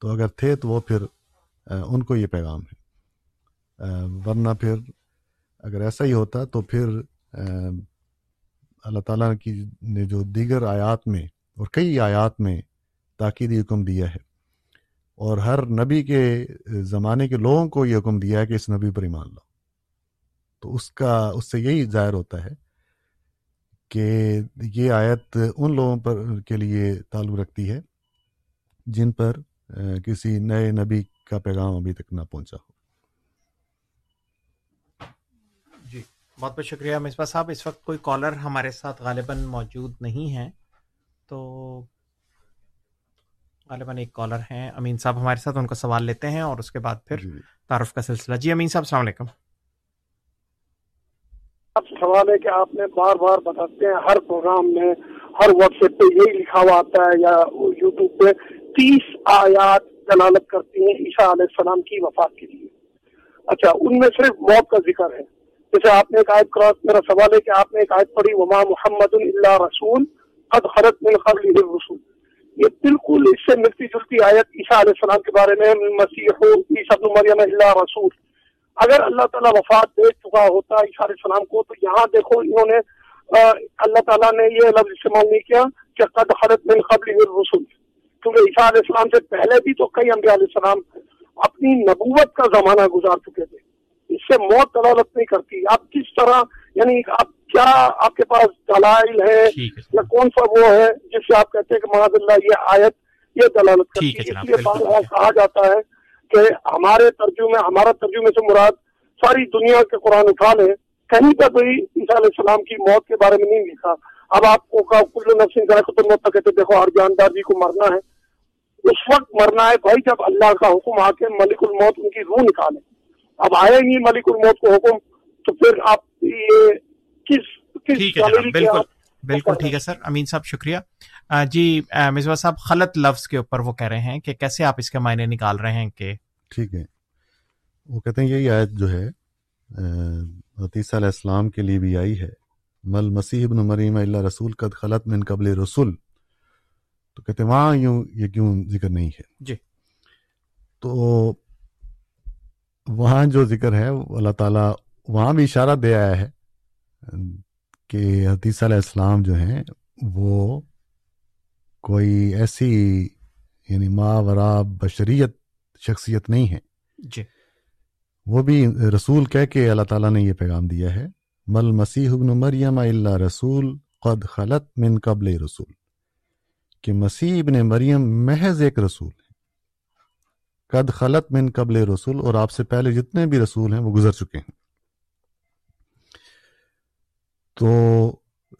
تو اگر تھے تو وہ پھر ان کو یہ پیغام ہے۔ ورنہ پھر اگر ایسا ہی ہوتا تو پھر اللہ تعالیٰ کی نے جو دیگر آیات میں اور کئی آیات میں تاکیدی حکم دیا ہے۔ اور ہر نبی کے زمانے کے لوگوں کو یہ حکم دیا ہے کہ اس نبی پر ایمان لاؤ۔ تو اس کا، اس سے یہی ظاہر ہوتا ہے کہ یہ آیت ان لوگوں پر کے لیے تعلق رکھتی ہے جن پر کسی نئے نبی کا پیغام ابھی تک نہ پہنچا ہو۔ جی بہت بہت شکریہ مصباح صاحب۔ اس وقت کوئی کالر ہمارے ساتھ غالباً موجود نہیں ہے، تو غالباً ایک کالر ہیں۔ امین صاحب ہمارے ساتھ ان کا سوال لیتے ہیں اور اس کے بعد پھر جی۔ تعارف کا سلسلہ۔ جی امین صاحب السلام علیکم۔ اب سوال ہے کہ آپ نے بار بار بتاتے ہیں ہر پروگرام میں ہر واٹس ایپ پہ یہی لکھا ہوا آتا ہے یا یوٹیوب پہ تیس آیات دلالت کرتی ہیں عیسیٰ علیہ السلام کی وفات کے لیے۔ اچھا ان میں صرف موت کا ذکر ہے۔ جیسے آپ نے ایک آیت کراس میرا سوال ہے کہ آپ نے ایک آیت پڑھی وما محمد اللہ رسول قد خرط من قبل رسول یہ بالکل اس سے ملتی جلتی آیت عیسیٰ علیہ السلام کے بارے میں، مسیح عیسیٰ مریم اللہ رسول۔ اگر اللہ تعالیٰ وفات دے چکا ہوتا عیسیٰ علیہ السلام کو، تو یہاں دیکھو انہوں نے اللہ تعالیٰ نے یہ لفظ استعمال نہیں کیا کہ قد خرط من قبل رسول کیونکہ عیسیٰ علیہ السلام سے پہلے بھی تو کئی انبیاء علیہ السلام اپنی نبوت کا زمانہ گزار چکے تھے۔ اس سے موت دلالت نہیں کرتی۔ آپ کس طرح یعنی آپ کیا آپ کے پاس دلائل ہے یا کون سا وہ ہے جس سے آپ کہتے ہیں کہ محمد اللہ یہ آیت یہ دلالت کرتی ہے اس لیے کہا جاتا ہے کہ ہمارے ترجمے ہمارا ترجمے سے مراد ساری دنیا کے قرآن اٹھا لیں۔ کہیں پر بھی عیسیٰ علیہ السلام کی موت کے بارے میں نہیں لکھا۔ اب آپ کو کل نفسن موت کہتے دیکھو ہر جاندار جی کو مرنا ہے۔ اس وقت مرنا ہے بھائی جب اللہ کا حکم آ کے ملک الموت ان کی روح نکالے۔ اب آئے نہیں ملک الموت کو حکم تو پھر آپ یہ کس ٹھیک ہے بالکل بالکل ٹھیک ہے سر امین صاحب شکریہ۔ جی مزوا صاحب خلط لفظ کے اوپر وہ کہہ رہے ہیں کہ کیسے آپ اس کے معنی نکال رہے ہیں کہ ٹھیک ہے۔ وہ کہتے ہیں یہی آیت جو ہے عطیسہ علیہ السلام کے لیے بھی آئی ہے۔ مل مسیح ابن مریم اللہ رسول قد خلط من قبل رسول۔ تو کہتے ہیں وہاں یوں یہ کیوں ذکر نہیں ہے؟ جی۔ تو وہاں جو ذکر ہے اللہ تعالیٰ وہاں بھی اشارہ دے آیا ہے کہ حدیث علیہ السلام جو ہیں وہ کوئی ایسی یعنی ما ورا بشریت شخصیت نہیں ہے۔ جی۔ وہ بھی رسول کہہ کے اللہ تعالیٰ نے یہ پیغام دیا ہے مل مسیح ابن مریم اللہ رسول قد خلط من قبل رسول۔ کہ مسیح ابن مریم محض ایک رسول ہے قد خلط من قبل رسول اور آپ سے پہلے جتنے بھی رسول ہیں وہ گزر چکے ہیں۔ تو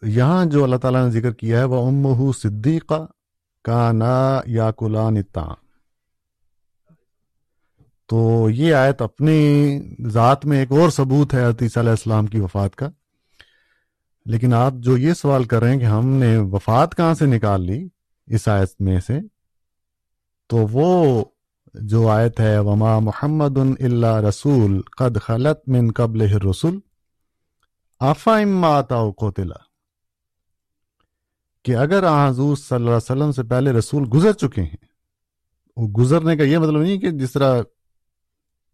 یہاں جو اللہ تعالیٰ نے ذکر کیا ہے، وہ ام صدیقہ کا نا یا کلان تو یہ آیت اپنی ذات میں ایک اور ثبوت ہے عطیس علیہ السلام کی وفات کا۔ لیکن آپ جو یہ سوال کر رہے ہیں کہ ہم نے وفات کہاں سے نکال لی اس آیت میں سے، تو وہ جو آیت ہے، وما محمد اللہ رسول قد خلط من قبل رسول آفا اما کوتلا کہ اگر حضور صلی اللہ علیہ وسلم سے پہلے رسول گزر چکے ہیں، وہ گزرنے کا یہ مطلب نہیں کہ جس طرح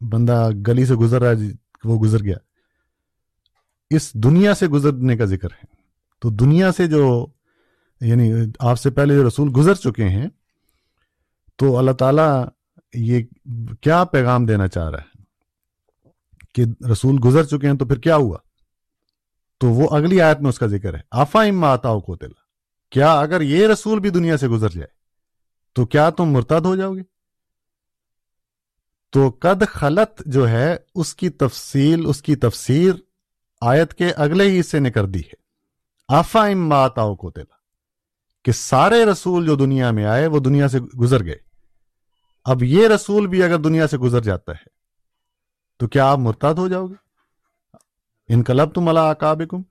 بندہ گلی سے گزر رہا ہے جی، وہ گزر گیا۔ اس دنیا سے گزرنے کا ذکر ہے۔ تو دنیا سے جو یعنی آپ سے پہلے جو رسول گزر چکے ہیں، تو اللہ تعالیٰ یہ کیا پیغام دینا چاہ رہا ہے کہ رسول گزر چکے ہیں تو پھر کیا ہوا؟ تو وہ اگلی آیت میں اس کا ذکر ہے۔ آفا اما آتا کو تلا کیا اگر یہ رسول بھی دنیا سے گزر جائے، تو کیا تم مرتد ہو جاؤ گے؟ تو قد خلط جو ہے، اس کی تفصیل، اس کی تفسیر آیت کے اگلے ہی حصے نے کر دی ہے۔ آفا اما آتا کو تلا کہ سارے رسول جو دنیا میں آئے، وہ دنیا سے گزر گئے۔ اب یہ رسول بھی اگر دنیا سے گزر جاتا ہے، تو کیا آپ مرتاد ہو جاؤ گے؟ انقلب تم اللہ اکابکم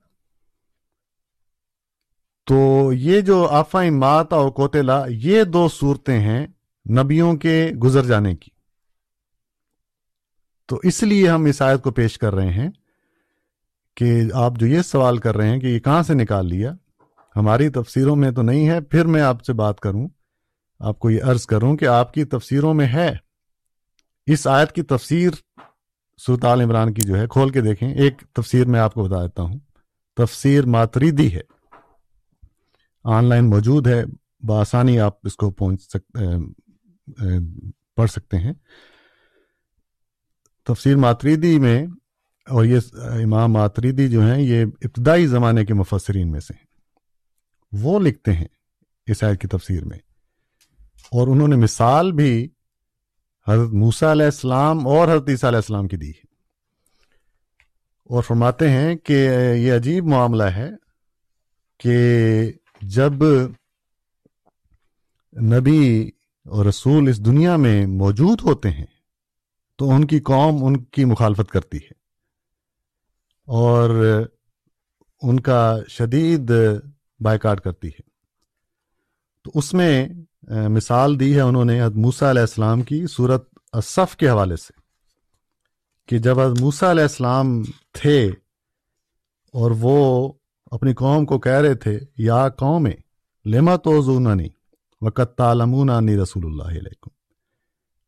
تو یہ جو آفائی ماتا اور کوتلا یہ دو صورتیں ہیں نبیوں کے گزر جانے کی۔ تو اس لیے ہم اس آیت کو پیش کر رہے ہیں کہ آپ جو یہ سوال کر رہے ہیں کہ یہ کہاں سے نکال لیا، ہماری تفسیروں میں تو نہیں ہے، پھر میں آپ سے بات کروں۔ آپ کو یہ عرض کروں کہ آپ کی تفسیروں میں ہے۔ اس آیت کی تفسیر سرطال عمران کی جو ہے، کھول کے دیکھیں۔ ایک تفسیر میں آپ کو بتا دیتا ہوں۔ تفسیر ماتریدی ہے۔ آن لائن موجود ہے۔ بآسانی آپ اس کو پہنچ سکتے پڑھ سکتے ہیں۔ تفسیر ماتریدی میں اور یہ امام ماتریدی جو ہیں، یہ ابتدائی زمانے کے مفسرین میں سے ہیں۔ وہ لکھتے ہیں اس آیت کی تفسیر میں۔ اور انہوں نے مثال بھی حضرت موسا علیہ السلام اور حضرت عیسیٰ علیہ السلام کی دی ہے۔ اور فرماتے ہیں کہ یہ عجیب معاملہ ہے کہ جب نبی اور رسول اس دنیا میں موجود ہوتے ہیں تو ان کی قوم ان کی مخالفت کرتی ہے اور ان کا شدید بائیکاٹ کرتی ہے۔ تو اس میں مثال دی ہے انہوں نے موسا علیہ السلام کی صورت اصف کے حوالے سے کہ جب موسا علیہ السلام تھے اور وہ اپنی قوم کو کہہ رہے تھے، یا قوم لما تو زونانی وقت تالمونانی رسول اللہ علیکم،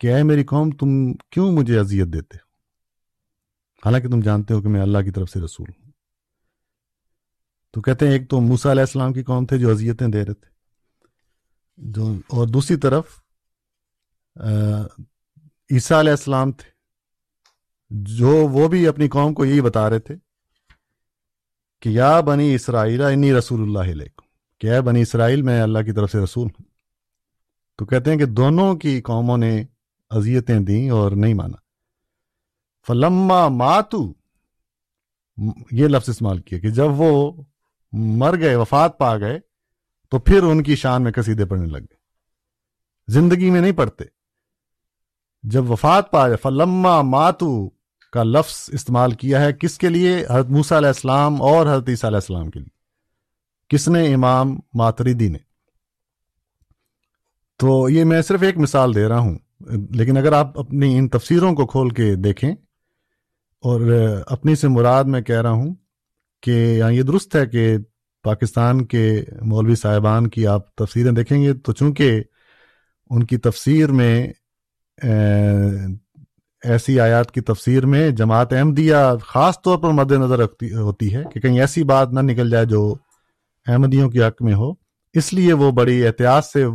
کہ اے میری قوم، تم کیوں مجھے اذیت دیتے ہو؟ حالانکہ تم جانتے ہو کہ میں اللہ کی طرف سے رسول ہوں۔ تو کہتے ہیں، ایک تو موسا علیہ السلام کی قوم تھے جو اذیتیں دے رہے تھے۔ جو اور دوسری طرف عیسیٰ علیہ السلام تھے، جو وہ بھی اپنی قوم کو یہی بتا رہے تھے کہ یا بنی اسرائیل، انی رسول اللہ علیکم، کہ اے بنی اسرائیل، میں اللہ کی طرف سے رسول ہوں۔ تو کہتے ہیں کہ دونوں کی قوموں نے اذیتیں دیں اور نہیں مانا۔ فلما ماتو یہ لفظ استعمال کیا کہ جب وہ مر گئے، وفات پا گئے تو پھر ان کی شان میں کسیدے پڑنے لگ گئے۔ زندگی میں نہیں پڑتے جب وفات پا جائے فلما ماتو کا لفظ استعمال کیا ہے کس کے لیے؟ حضرت موسیٰ علیہ السلام اور حضرت عیسیٰ علیہ السلام کے لیے۔ کس نے؟ امام ماتریدی نے۔ تو یہ میں صرف ایک مثال دے رہا ہوں، لیکن اگر آپ اپنی ان تفسیروں کو کھول کے دیکھیں اور اپنی سے مراد میں کہہ رہا ہوں کہ یعنی یہ درست ہے کہ پاکستان کے مولوی صاحبان کی آپ تفسیریں دیکھیں گے، تو چونکہ ان کی تفسیر میں ایسی آیات کی تفسیر میں جماعت احمدیہ خاص طور پر مد نظر رکھتی، ہوتی ہے کہ کہیں ایسی بات نہ نکل جائے جو احمدیوں کے حق میں ہو۔ اس لیے وہ بڑی احتیاط سے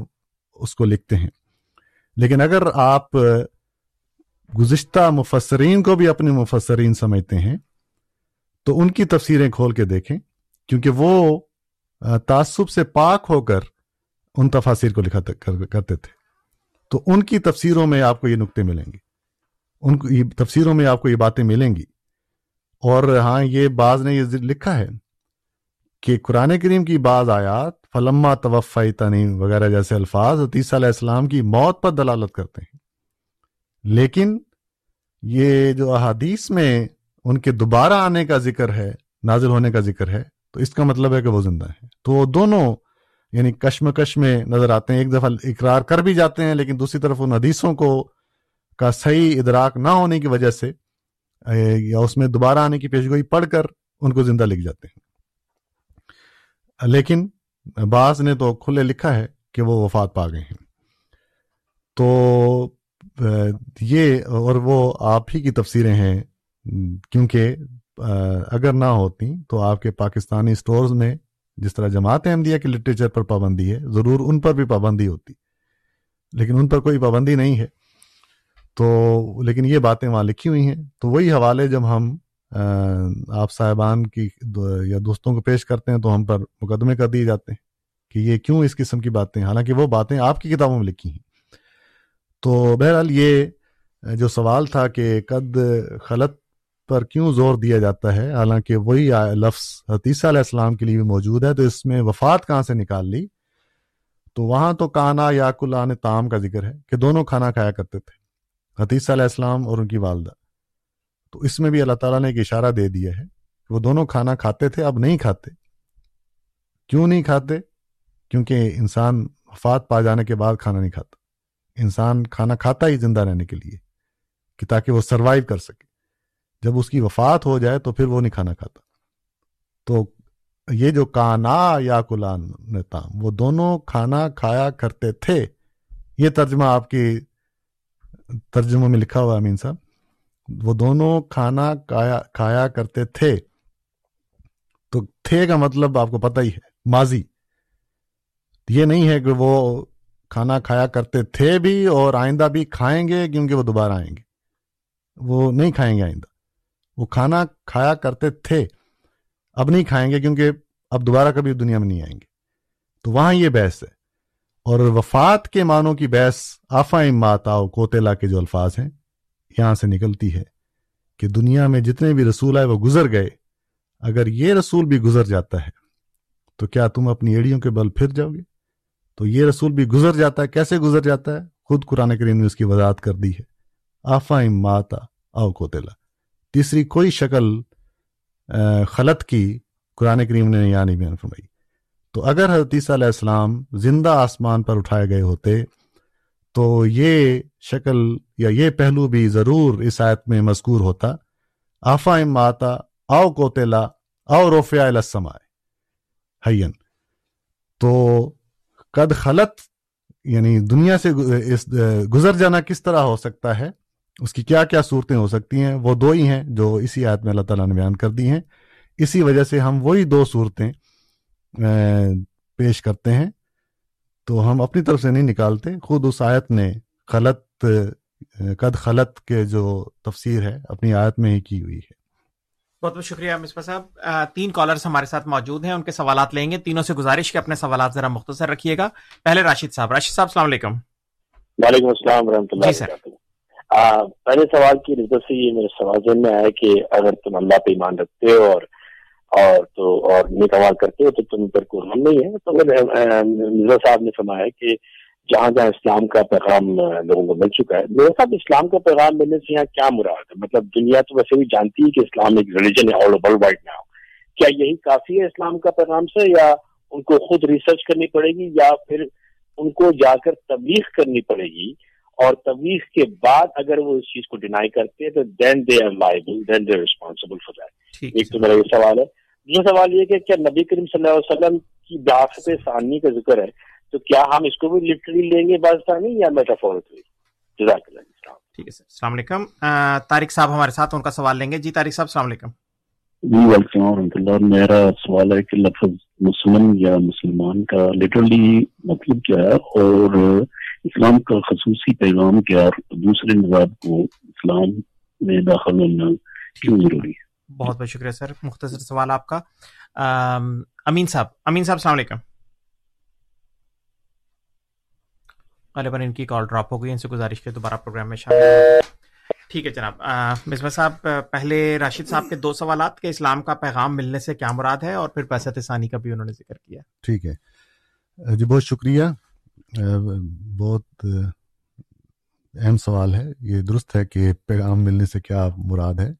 اس کو لکھتے ہیں۔ لیکن اگر آپ گزشتہ مفسرین کو بھی اپنے مفسرین سمجھتے ہیں، تو ان کی تفسیریں کھول کے دیکھیں۔ کیونکہ وہ تعصب سے پاک ہو کر ان تفاصیر کو لکھا کرتے تھے۔ تو ان کی تفسیروں میں آپ کو یہ نقطے ملیں گے۔ ان کی تفسیروں میں آپ کو یہ باتیں ملیں گی۔ اور ہاں یہ بعض نے یہ لکھا ہے کہ قرآن کریم کی بعض آیات، فلما توفی تنیم وغیرہ جیسے الفاظ عیسیٰ علیہ السلام کی موت پر دلالت کرتے ہیں۔ لیکن یہ جو احادیث میں ان کے دوبارہ آنے کا ذکر ہے، نازل ہونے کا ذکر ہے تو اس کا مطلب ہے کہ وہ زندہ ہیں تو وہ دونوں یعنی کشمکش میں نظر آتے ہیں، ایک دفعہ اقرار کر بھی جاتے ہیں، لیکن دوسری طرف ان حدیثوں کو کا صحیح ادراک نہ ہونے کی وجہ سے یا اس میں دوبارہ آنے کی پیشگوئی پڑھ کر ان کو زندہ لکھ جاتے ہیں۔ لیکن بعض نے تو کھلے لکھا ہے کہ وہ وفات پا گئے ہیں۔ تو یہ اور وہ آپ ہی کی تفسیریں ہیں، کیونکہ اگر نہ ہوتی تو آپ کے پاکستانی سٹورز میں جس طرح جماعت احمدیہ کے لٹریچر پر پابندی ہے، ضرور ان پر بھی پابندی ہوتی۔ لیکن ان پر کوئی پابندی نہیں ہے۔ تو لیکن یہ باتیں وہاں لکھی ہوئی ہیں۔ تو وہی حوالے جب ہم آپ صاحبان کی یا دوستوں کو پیش کرتے ہیں تو ہم پر مقدمے کر دیے جاتے ہیں کہ یہ کیوں اس قسم کی باتیں، حالانکہ وہ باتیں آپ کی کتابوں میں لکھی ہیں۔ تو بہرحال یہ جو سوال تھا کہ قد خلط پر کیوں زور دیا جاتا ہے؟ حالانکہ وہی لفظ حتیثہ علیہ السلام کے لیے بھی موجود ہے تو اس میں وفات کہاں سے نکال لی؟ تو وہاں تو کانا یا کلان تام کا ذکر ہے کہ دونوں کھانا کھایا کرتے تھے حتیثہ علیہ السلام اور ان کی والدہ۔ تو اس میں بھی اللہ تعالیٰ نے ایک اشارہ دے دیا ہے کہ وہ دونوں کھانا کھاتے تھے، اب نہیں کھاتے۔ کیوں نہیں کھاتے؟ کیونکہ انسان وفات پا جانے کے بعد کھانا نہیں کھاتا۔ انسان کھانا کھاتا ہی زندہ رہنے کے لیے کہ تاکہ وہ سروائیو کر سکے۔ جب اس کی وفات ہو جائے تو پھر وہ نہیں کھانا کھاتا۔ تو یہ جو کانا یا کلان نتام، وہ دونوں کھانا کھایا کرتے تھے۔ یہ ترجمہ آپ کی ترجمہ میں لکھا ہوا امین صاحب۔ وہ دونوں کھانا کھایا کرتے تھے۔ تو تھے کا مطلب آپ کو پتہ ہی ہے، ماضی۔ یہ نہیں ہے کہ وہ کھانا کھایا کرتے تھے بھی اور آئندہ بھی کھائیں گے کیونکہ وہ دوبارہ آئیں گے۔ وہ نہیں کھائیں گے آئندہ۔ وہ کھانا کھایا کرتے تھے، اب نہیں کھائیں گے کیونکہ اب دوبارہ کبھی دنیا میں نہیں آئیں گے۔ تو وہاں یہ بحث ہے۔ اور وفات کے معنوں کی بحث آفا مات آؤ کوتےلا کے جو الفاظ ہیں، یہاں سے نکلتی ہے کہ دنیا میں جتنے بھی رسول آئے وہ گزر گئے۔ اگر یہ رسول بھی گزر جاتا ہے، تو کیا تم اپنی ایڑیوں کے بل پھر جاؤ گے؟ تو یہ رسول بھی گزر جاتا ہے، کیسے گزر جاتا ہے؟ خود قرآن کریم نے اس کی وضاحت کر دی ہے۔ آفا ماتا او کوتلا تیسری کوئی شکل خلط کی قرآن کریم نے یہاں نہیں بیان فرمائی۔ تو اگر حضرت عیسیٰ علیہ السلام زندہ آسمان پر اٹھائے گئے ہوتے، تو یہ شکل یا یہ پہلو بھی ضرور اس آیت میں مذکور ہوتا۔ آفا ماتا او کو تلا او روفیا حین تو قد خلط یعنی دنیا سے گزر جانا کس طرح ہو سکتا ہے؟ اس کی کیا کیا صورتیں ہو سکتی ہیں؟ وہ دو ہی ہیں جو اسی آیت میں اللہ تعالیٰ نے بیان کر دی ہیں۔ اسی وجہ سے ہم وہی دو صورتیں پیش کرتے ہیں۔ تو ہم اپنی طرف سے نہیں نکالتے۔ خود اس آیت نے خلط قد خلط کے جو تفسیر ہے اپنی آیت میں ہی کی ہوئی ہے۔ بہت بہت شکریہ مصباح صاحب۔ تین کالرز ہمارے ساتھ موجود ہیں ان کے سوالات لیں گے۔ تینوں سے گزارش کے اپنے سوالات ذرا مختصر رکھیے گا۔ پہلے راشد صاحب۔ راشد صاحب السلام علیکم۔ وعلیکم السلام ورحمۃ اللہ جی سر۔ پہلے سوال کی نسبت سے یہ میرے سوال ذہن میں آیا کہ اگر تم اللہ پہ ایمان رکھتے ہو اور اور تو، اور نیک عمال کرتے ہو تو تم پر قرآن نہیں ہے؟ تو مرزا صاحب نے فرمایا کہ جہاں جہاں اسلام کا پیغام لوگوں کو مل چکا ہے، میرے صاحب اسلام کا پیغام ملنے سے یہاں کیا مراد ہے؟ مطلب دنیا تو ویسے بھی جانتی ہے کہ اسلام ایک ریلیجن ہے آل اوور ورلڈ میں کیا یہی کافی ہے اسلام کا پیغام سے؟ یا ان کو خود ریسرچ کرنی پڑے گی یا پھر ان کو جا کر تبلیغ کرنی پڑے گی؟ اور تبلیغ کے بعد اگر وہ اس چیز کو ڈینائی کرتے ہیں تو then they are liable then they responsible for that ایک تو میرا یہ سوال ہے۔ دوسرا سوال یہ کہ کیا نبی کریم صلی اللہ علیہ وسلم کی بیاست ثانی کا ذکر ہے تو کیا ہم اس کو بھی لٹرلی لیں گے بازستانی یا میٹافورکلی جزاک اللہ ٹھیک ہے سر۔ السلام علیکم۔ طارق صاحب ہمارے ساتھ ان کا سوال لیں گے۔ جی طارق صاحب السلام علیکم۔ جی وعلیکم ورحمۃ اللہ میرا سوال ہے کہ لفظ مسلم یا مسلمان کا لٹرلی مطلب کیا ہے؟ اور اسلام کا خصوصی پیغام کیا دوسرے نظام کو اسلام میں داخل ہونا کیوں ضروری ہے؟ بہت بہت شکریہ سر مختصر سوال آپ کا۔ امین صاحب امین صاحب السلام علیکم۔ غالباً ان کی کال ڈراپ ہو گئی ان سے گزارش کے دوبارہ پروگرام میں شامل ٹھیک ہے جناب۔ مصباح صاحب پہلے راشد صاحب کے دو سوالات کے اسلام کا پیغام ملنے سے کیا مراد ہے اور پھر پیسہ ثانی کا بھی انہوں نے ذکر کیا۔ ٹھیک ہے۔ جی بہت شکریہ۔ بہت اہم سوال ہے، یہ درست ہے کہ پیغام ملنے سے کیا مراد ہے؟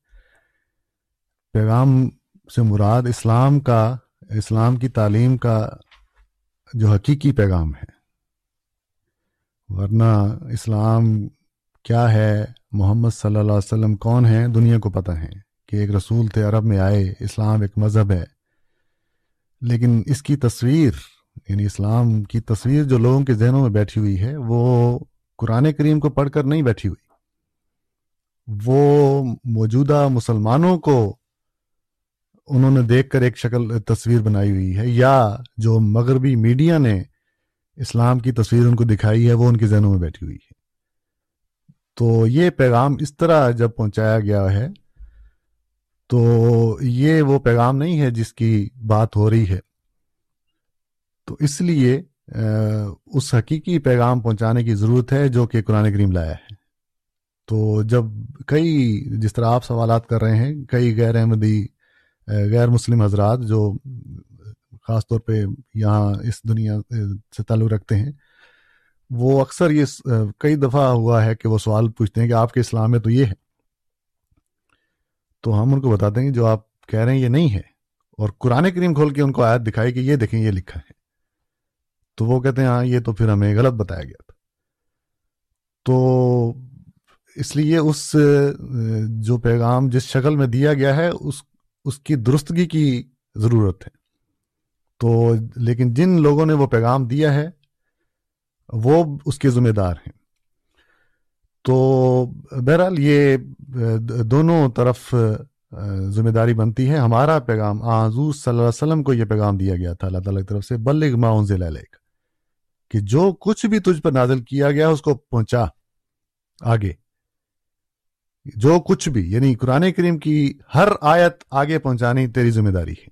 پیغام سے مراد اسلام کا، اسلام کی تعلیم کا جو حقیقی پیغام ہے۔ ورنہ اسلام کیا ہے؟ محمد صلی اللہ علیہ وسلم کون ہیں؟ دنیا کو پتہ ہے کہ ایک رسول تھے، عرب میں آئے، اسلام ایک مذہب ہے۔ لیکن اس کی تصویر یعنی اسلام کی تصویر جو لوگوں کے ذہنوں میں بیٹھی ہوئی ہے، وہ قرآن کریم کو پڑھ کر نہیں بیٹھی ہوئی۔ وہ موجودہ مسلمانوں کو انہوں نے دیکھ کر ایک شکل، تصویر بنائی ہوئی ہے، یا جو مغربی میڈیا نے اسلام کی تصویر ان کو دکھائی ہے، وہ ان کے ذہنوں میں بیٹھی ہوئی ہے۔ تو یہ پیغام اس طرح جب پہنچایا گیا ہے، تو یہ وہ پیغام نہیں ہے جس کی بات ہو رہی ہے۔ تو اس لیے اس حقیقی پیغام پہنچانے کی ضرورت ہے جو کہ قرآن کریم لایا ہے۔ تو جب کئی، جس طرح آپ سوالات کر رہے ہیں، کئی غیر احمدی غیر مسلم حضرات جو خاص طور پہ یہاں اس دنیا سے تعلق رکھتے ہیں، وہ اکثر یہ کئی دفعہ ہوا ہے کہ وہ سوال پوچھتے ہیں کہ آپ کے اسلام میں تو یہ ہے۔ تو ہم ان کو بتاتے ہیں جو آپ کہہ رہے ہیں یہ نہیں ہے۔ اور قرآن کریم کھول کے ان کو آیت دکھائی کہ یہ دیکھیں، یہ لکھا ہے۔ تو وہ کہتے ہیں ہاں یہ تو پھر ہمیں غلط بتایا گیا تھا۔ تو اس لیے اس، جو پیغام جس شکل میں دیا گیا ہے، اس اس کی درستگی کی ضرورت ہے۔ تو لیکن جن لوگوں نے وہ پیغام دیا ہے، وہ اس کے ذمہ دار ہیں۔ تو بہرحال یہ دونوں طرف، ذمہ داری بنتی ہے۔ ہمارا پیغام آزور صلی اللہ علیہ وسلم کو یہ پیغام دیا گیا تھا، اللہ تعالیٰ کی طرف سے، بلغ معاون ضلع کہ جو کچھ بھی تجھ پر نازل کیا گیا اس کو پہنچا آگے۔ جو کچھ بھی یعنی قرآن کریم کی ہر آیت آگے پہنچانی تیری ذمہ داری ہے۔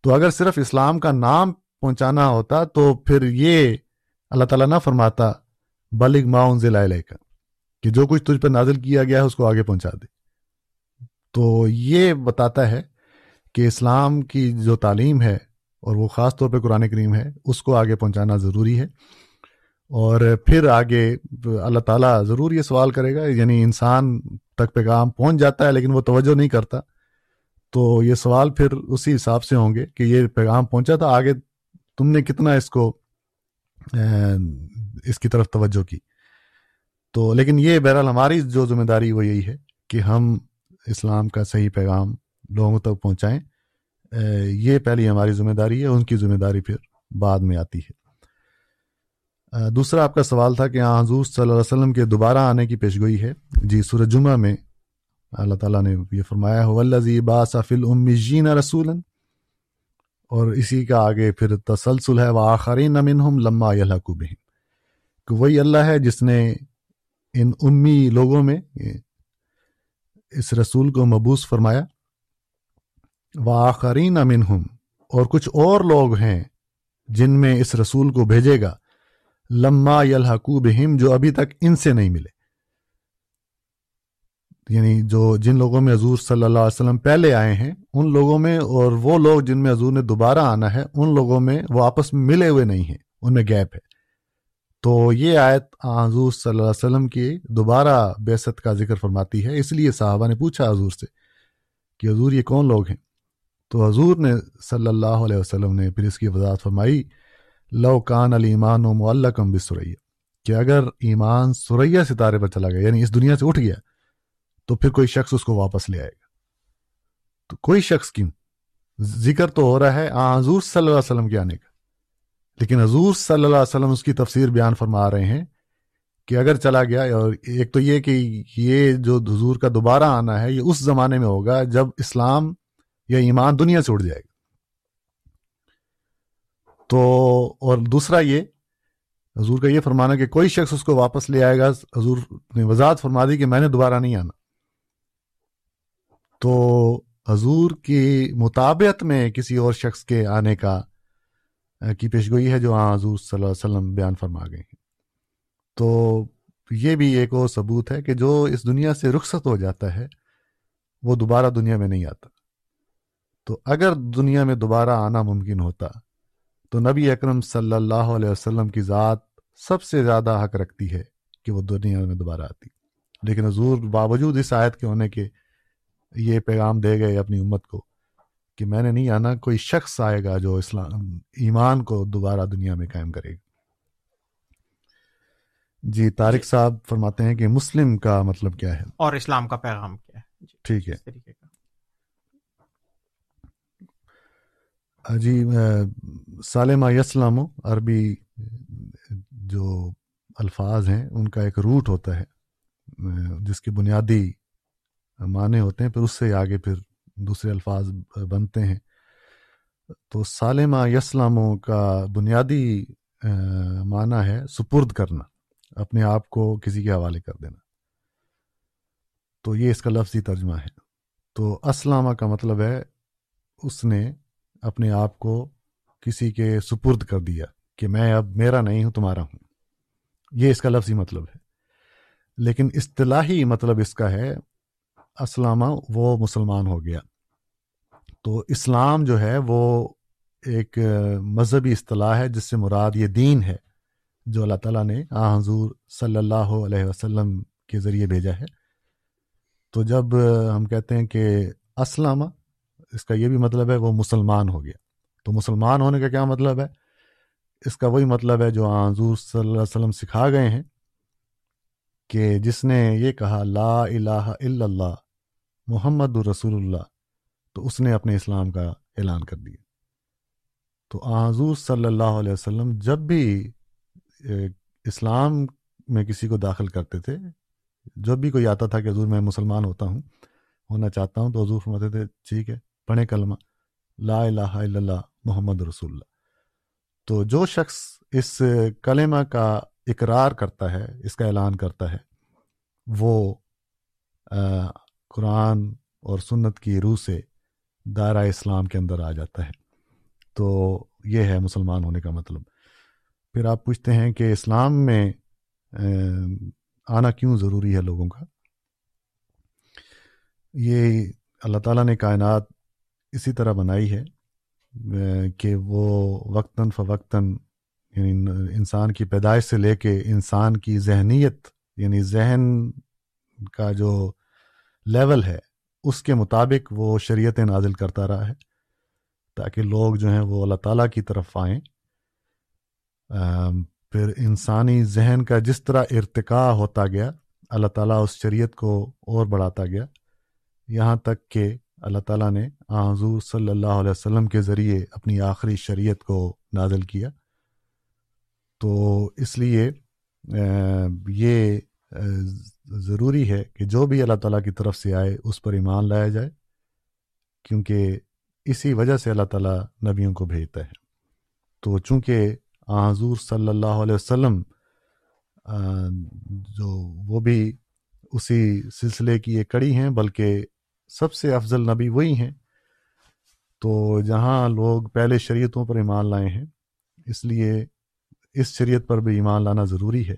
تو اگر صرف اسلام کا نام پہنچانا ہوتا تو پھر یہ اللہ تعالیٰ نہ فرماتا، بلغ معاون ضلع کا کہ جو کچھ تجھ پر نازل کیا گیا ہے اس کو آگے پہنچا دے۔ تو یہ بتاتا ہے کہ اسلام کی جو تعلیم ہے اور وہ خاص طور پہ قرآن کریم ہے، اس کو آگے پہنچانا ضروری ہے۔ اور پھر آگے اللہ تعالیٰ ضرور یہ سوال کرے گا یعنی انسان تک پیغام پہنچ جاتا ہے لیکن وہ توجہ نہیں کرتا۔ تو یہ سوال پھر اسی حساب سے ہوں گے کہ یہ پیغام پہنچا تھا، آگے تم نے کتنا اس کو اس کی طرف توجہ کی۔ تو لیکن یہ بہرحال ہماری جو ذمہ داری وہ یہی ہے کہ ہم اسلام کا صحیح پیغام لوگوں تک پہنچائیں۔ یہ پہلی ہماری ذمہ داری ہے، ان کی ذمہ داری پھر بعد میں آتی ہے۔ دوسرا آپ کا سوال تھا کہ حضور صلی اللہ علیہ وسلم کے دوبارہ آنے کی پیشگوئی ہے۔ جی سورج جمعہ میں اللہ تعالیٰ نے یہ فرمایا ولزی باصفل امیجین رسول اور اسی کا آگے پھر تسلسل ہے وہ آخری نمن ہم لمہ کہ وہی اللہ ہے جس نے ان امی لوگوں میں، اس رسول کو مبوس فرمایا۔ وہ آخری نمن ہم اور کچھ اور لوگ ہیں جن میں اس رسول کو بھیجے گا، لما یلحقوب بہم، جو ابھی تک ان سے نہیں ملے۔ یعنی جو جن لوگوں میں حضور صلی اللہ علیہ وسلم پہلے آئے ہیں، ان لوگوں میں، اور وہ لوگ جن میں حضور نے دوبارہ آنا ہے، ان لوگوں میں وہ آپس میں ملے ہوئے نہیں ہیں، ان میں گیپ ہے۔ تو یہ آیت حضور صلی اللہ علیہ وسلم کی دوبارہ بیست کا ذکر فرماتی ہے۔ اس لیے صحابہ نے پوچھا حضور سے کہ حضور یہ کون لوگ ہیں؟ تو حضور نے صلی اللہ علیہ وسلم نے پھر اس کی وضاحت فرمائی، لو کان علی ایمان و معلقم بسریا کہ اگر ایمان سریا ستارے پر چلا گیا یعنی اس دنیا سے اٹھ گیا، تو پھر کوئی شخص اس کو واپس لے آئے گا۔ تو کوئی شخص کیوں؟ ذکر تو ہو رہا ہے آ حضور صلی اللہ علیہ وسلم کے آنے کا۔ لیکن حضور صلی اللہ علیہ وسلم اس کی تفسیر بیان فرما رہے ہیں کہ اگر چلا گیا، اور ایک تو یہ کہ یہ جو حضور کا دوبارہ آنا ہے، یہ اس زمانے میں ہوگا جب اسلام یا ایمان دنیا سے اٹھ جائے گا۔ تو اور دوسرا یہ، حضور کا یہ فرمانا کہ کوئی شخص اس کو واپس لے آئے گا، حضور نے وضاحت فرما دی کہ میں نے دوبارہ نہیں آنا۔ تو حضور کی مطابعت میں کسی اور شخص کے آنے کا کی پیشگوئی ہے جو ہاں حضور صلی اللہ علیہ وسلم بیان فرما گئے ہیں۔ تو یہ بھی ایک اور ثبوت ہے کہ جو اس دنیا سے رخصت ہو جاتا ہے، وہ دوبارہ دنیا میں نہیں آتا۔ تو اگر دنیا میں دوبارہ آنا ممکن ہوتا تو نبی اکرم صلی اللہ علیہ وسلم کی ذات سب سے زیادہ حق رکھتی ہے کہ وہ دنیا میں دوبارہ آتی۔ لیکن حضور باوجود اس آیت کے ہونے کے یہ پیغام دے گئے اپنی امت کو کہ میں نے نہیں آنا کوئی شخص آئے گا جو اسلام ایمان کو دوبارہ دنیا میں قائم کرے گا۔ جی طارق صاحب فرماتے ہیں کہ مسلم کا مطلب کیا ہے؟ اور اسلام کا پیغام کیا ہے۔ جی ٹھیک ہے۔ جی سالمہ یسلام عربی جو الفاظ ہیں، ان کا ایک روٹ ہوتا ہے، جس کی بنیادی معنی ہوتے ہیں، پھر اس سے آگے پھر دوسرے الفاظ بنتے ہیں۔ تو سالمہ یسلاموں کا بنیادی معنی ہے سپرد کرنا، اپنے آپ کو کسی کے حوالے کر دینا۔ تو یہ اس کا لفظی ترجمہ ہے۔ تو اسلامہ کا مطلب ہے، اس نے اپنے آپ کو کسی کے سپرد کر دیا کہ میں اب میرا نہیں ہوں، تمہارا ہوں۔ یہ اس کا لفظی مطلب ہے۔ لیکن اصطلاحی مطلب اس کا ہے، اسلامہ وہ مسلمان ہو گیا۔ تو اسلام جو ہے وہ ایک مذہبی اصطلاح ہے، جس سے مراد یہ دین ہے، جو اللہ تعالیٰ نے آ حضور صلی اللہ علیہ وسلم کے ذریعے بھیجا ہے۔ تو جب ہم کہتے ہیں کہ اسلامہ اس کا یہ بھی مطلب ہے وہ مسلمان ہو گیا۔ تو مسلمان ہونے کا کیا مطلب ہے؟ اس کا وہی مطلب ہے جو حضور صلی اللہ علیہ وسلم سکھا گئے ہیں کہ جس نے یہ کہا، لا الہ الا اللہ، محمد الرسول اللہ، تو اس نے اپنے اسلام کا اعلان کر دیا۔ تو حضور صلی اللہ علیہ وسلم جب بھی اسلام میں کسی کو داخل کرتے تھے، جب بھی کوئی آتا تھا کہ حضور میں مسلمان ہوتا ہوں، ہونا چاہتا ہوں، تو حضور فرماتے تھے، ٹھیک ہے۔ پڑھیں کلمہ لا الہ الا اللہ محمد رسول اللہ۔ تو جو شخص اس کلمہ کا اقرار کرتا ہے، اس کا اعلان کرتا ہے، وہ قرآن اور سنت کی روح سے دائرہ اسلام کے اندر آ جاتا ہے۔ تو یہ ہے مسلمان ہونے کا مطلب۔ پھر آپ پوچھتے ہیں کہ اسلام میں آنا کیوں ضروری ہے لوگوں کا؟ یہ اللہ تعالیٰ نے کائنات اسی طرح بنائی ہے کہ وہ وقتاً فوقتاً یعنی انسان کی پیدائش سے لے کے انسان کی ذہنیت یعنی ذہن کا جو لیول ہے، اس کے مطابق وہ شریعت نازل کرتا رہا ہے، تاکہ لوگ جو ہیں وہ اللہ تعالیٰ کی طرف آئیں۔ پھر انسانی ذہن کا جس طرح ارتقاء ہوتا گیا، اللہ تعالیٰ اس شریعت کو اور بڑھاتا گیا۔ یہاں تک کہ اللہ تعالیٰ نے حضور صلی اللہ علیہ وسلم کے ذریعے اپنی آخری شریعت کو نازل کیا۔ تو اس لیے یہ ضروری ہے کہ جو بھی اللہ تعالیٰ کی طرف سے آئے، اس پر ایمان لایا جائے، کیونکہ اسی وجہ سے اللہ تعالیٰ نبیوں کو بھیجتا ہے۔ تو چونکہ حضور صلی اللہ علیہ وسلم جو وہ بھی اسی سلسلے کی ایک کڑی ہیں، بلکہ سب سے افضل نبی وہی ہیں۔ تو جہاں لوگ پہلے شریعتوں پر ایمان لائے ہیں، اس لیے اس شریعت پر بھی ایمان لانا ضروری ہے۔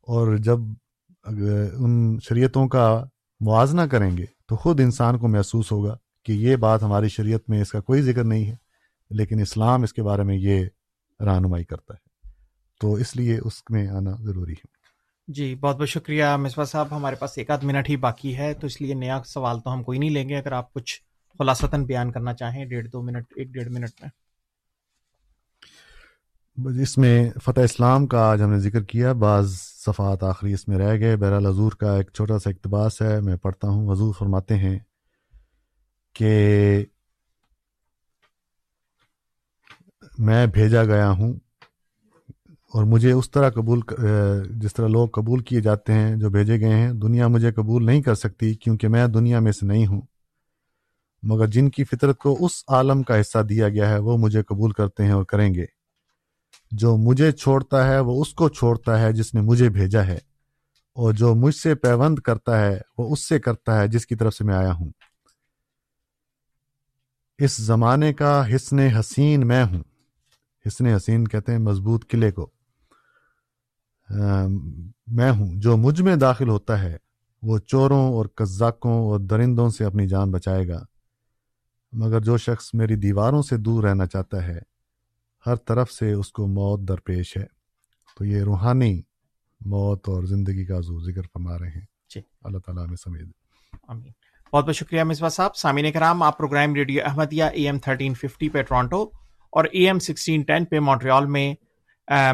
اور جب ان شریعتوں کا موازنہ کریں گے، تو خود انسان کو محسوس ہوگا کہ یہ بات ہماری شریعت میں اس کا کوئی ذکر نہیں ہے، لیکن اسلام اس کے بارے میں یہ رہنمائی کرتا ہے۔ تو اس لیے اس میں آنا ضروری ہے۔ جی بہت بہت شکریہ مصباح صاحب، ہمارے پاس ایک آدھ منٹ ہی باقی ہے، تو اس لیے نیا سوال تو ہم کوئی نہیں لیں گے۔ اگر آپ کچھ خلاصتاً بیان کرنا چاہیں، ڈیڑھ دو منٹ، ایک ڈیڑھ منٹ میں۔ اس میں فتح اسلام کا آج ہم نے ذکر کیا، بعض صفحات آخری اس میں رہ گئے۔ بہرحال حضور کا ایک چھوٹا سا اقتباس ہے، میں پڑھتا ہوں۔ حضور فرماتے ہیں کہ میں بھیجا گیا ہوں اور مجھے اس طرح قبول جس طرح لوگ قبول کیے جاتے ہیں، جو بھیجے گئے ہیں، دنیا مجھے قبول نہیں کر سکتی کیونکہ میں دنیا میں سے نہیں ہوں۔ مگر جن کی فطرت کو اس عالم کا حصہ دیا گیا ہے، وہ مجھے قبول کرتے ہیں اور کریں گے۔ جو مجھے چھوڑتا ہے، وہ اس کو چھوڑتا ہے جس نے مجھے بھیجا ہے۔ اور جو مجھ سے پیوند کرتا ہے، وہ اس سے کرتا ہے جس کی طرف سے میں آیا ہوں۔ اس زمانے کا حسن حسین میں ہوں۔ حسن حسین کہتے ہیں مضبوط قلعے کو۔ میں ہوں جو مجھ میں داخل ہوتا ہے وہ چوروں اور قزاقوں اور درندوں سے اپنی جان بچائے گا۔ مگر جو شخص میری دیواروں سے دور رہنا چاہتا ہے ہر طرف سے اس کو موت درپیش ہے۔ تو یہ روحانی موت اور زندگی کا حضور ذکر فرما رہے ہیں۔ جی۔ اللہ تعالیٰ میں سمجھ بہت بہت شکریہ مصباح صاحب۔ سامعین کرام آپ programme radio Ahmadiyya A M thirteen fifty پہ ٹورانٹو اور اے ایم سکسٹین ٹین پہ مونٹریال میں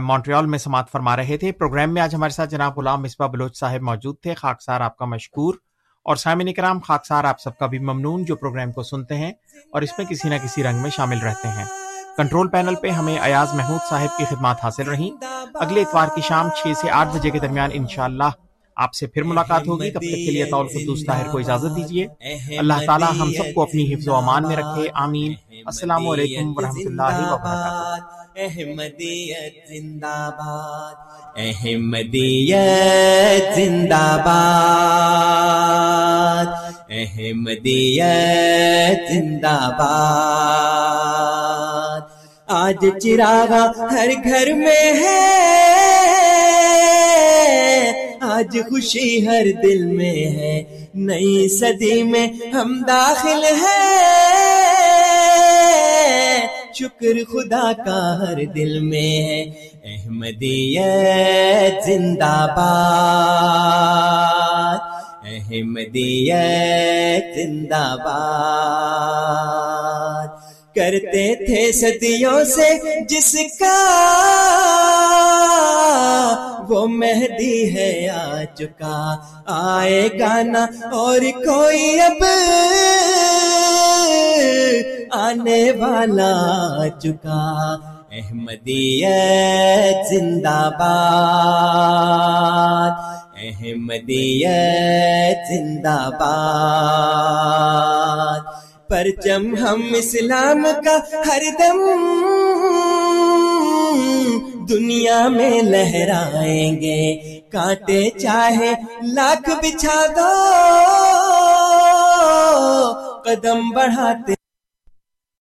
مونٹریال میں سماعت فرما رہے تھے۔ پروگرام میں آج ہمارے ساتھ جناب غلام مصباح بلوچ صاحب موجود تھے۔ خاکسار آپ کا مشکور۔ اور سامعین کرام، خاکسار آپ سب کا بھی ممنون جو پروگرام کو سنتے ہیں اور اس میں کسی نہ کسی رنگ میں شامل رہتے ہیں۔ کنٹرول پینل پہ ہمیں ایاز محمود صاحب کی خدمات حاصل رہیں۔ اگلے اتوار کی شام چھ سے آٹھ بجے کے درمیان انشاءاللہ آپ سے پھر ملاقات ہوگی، تب تک کے لیے طول خدوس طاہر کو اجازت دیجیے اللہ تعالی ہم سب کو اپنی حفظ و امان میں رکھے، آمین۔ السلام علیکم ورحمۃ اللہ وبرکاتہ۔ احمدیت زندہ باد، احمدیت زندہ باد۔ احمدیت زندہ باد آج چراغا ہر گھر میں ہے۔ آج خوشی ہر دل میں ہے۔ نئی صدی میں ہم داخل ہیں۔ شکر خدا کا ہر دل میں ہے۔ احمدیت زندہ باد۔ احمدیت زندہ باد۔ کرتے تھے صدیوں سے جس کا وہ مہدی ہے آ چکا۔ آئے گانا اور کوئی اب آنے والا آ چکا۔ احمدیت زندہ باد۔ احمدیت زندہ باد۔ پرچم ہم اسلام کا ہر دم دنیا میں لہرائیں گے۔ کانٹے چاہے لاکھ بچھا دو، قدم بڑھاتے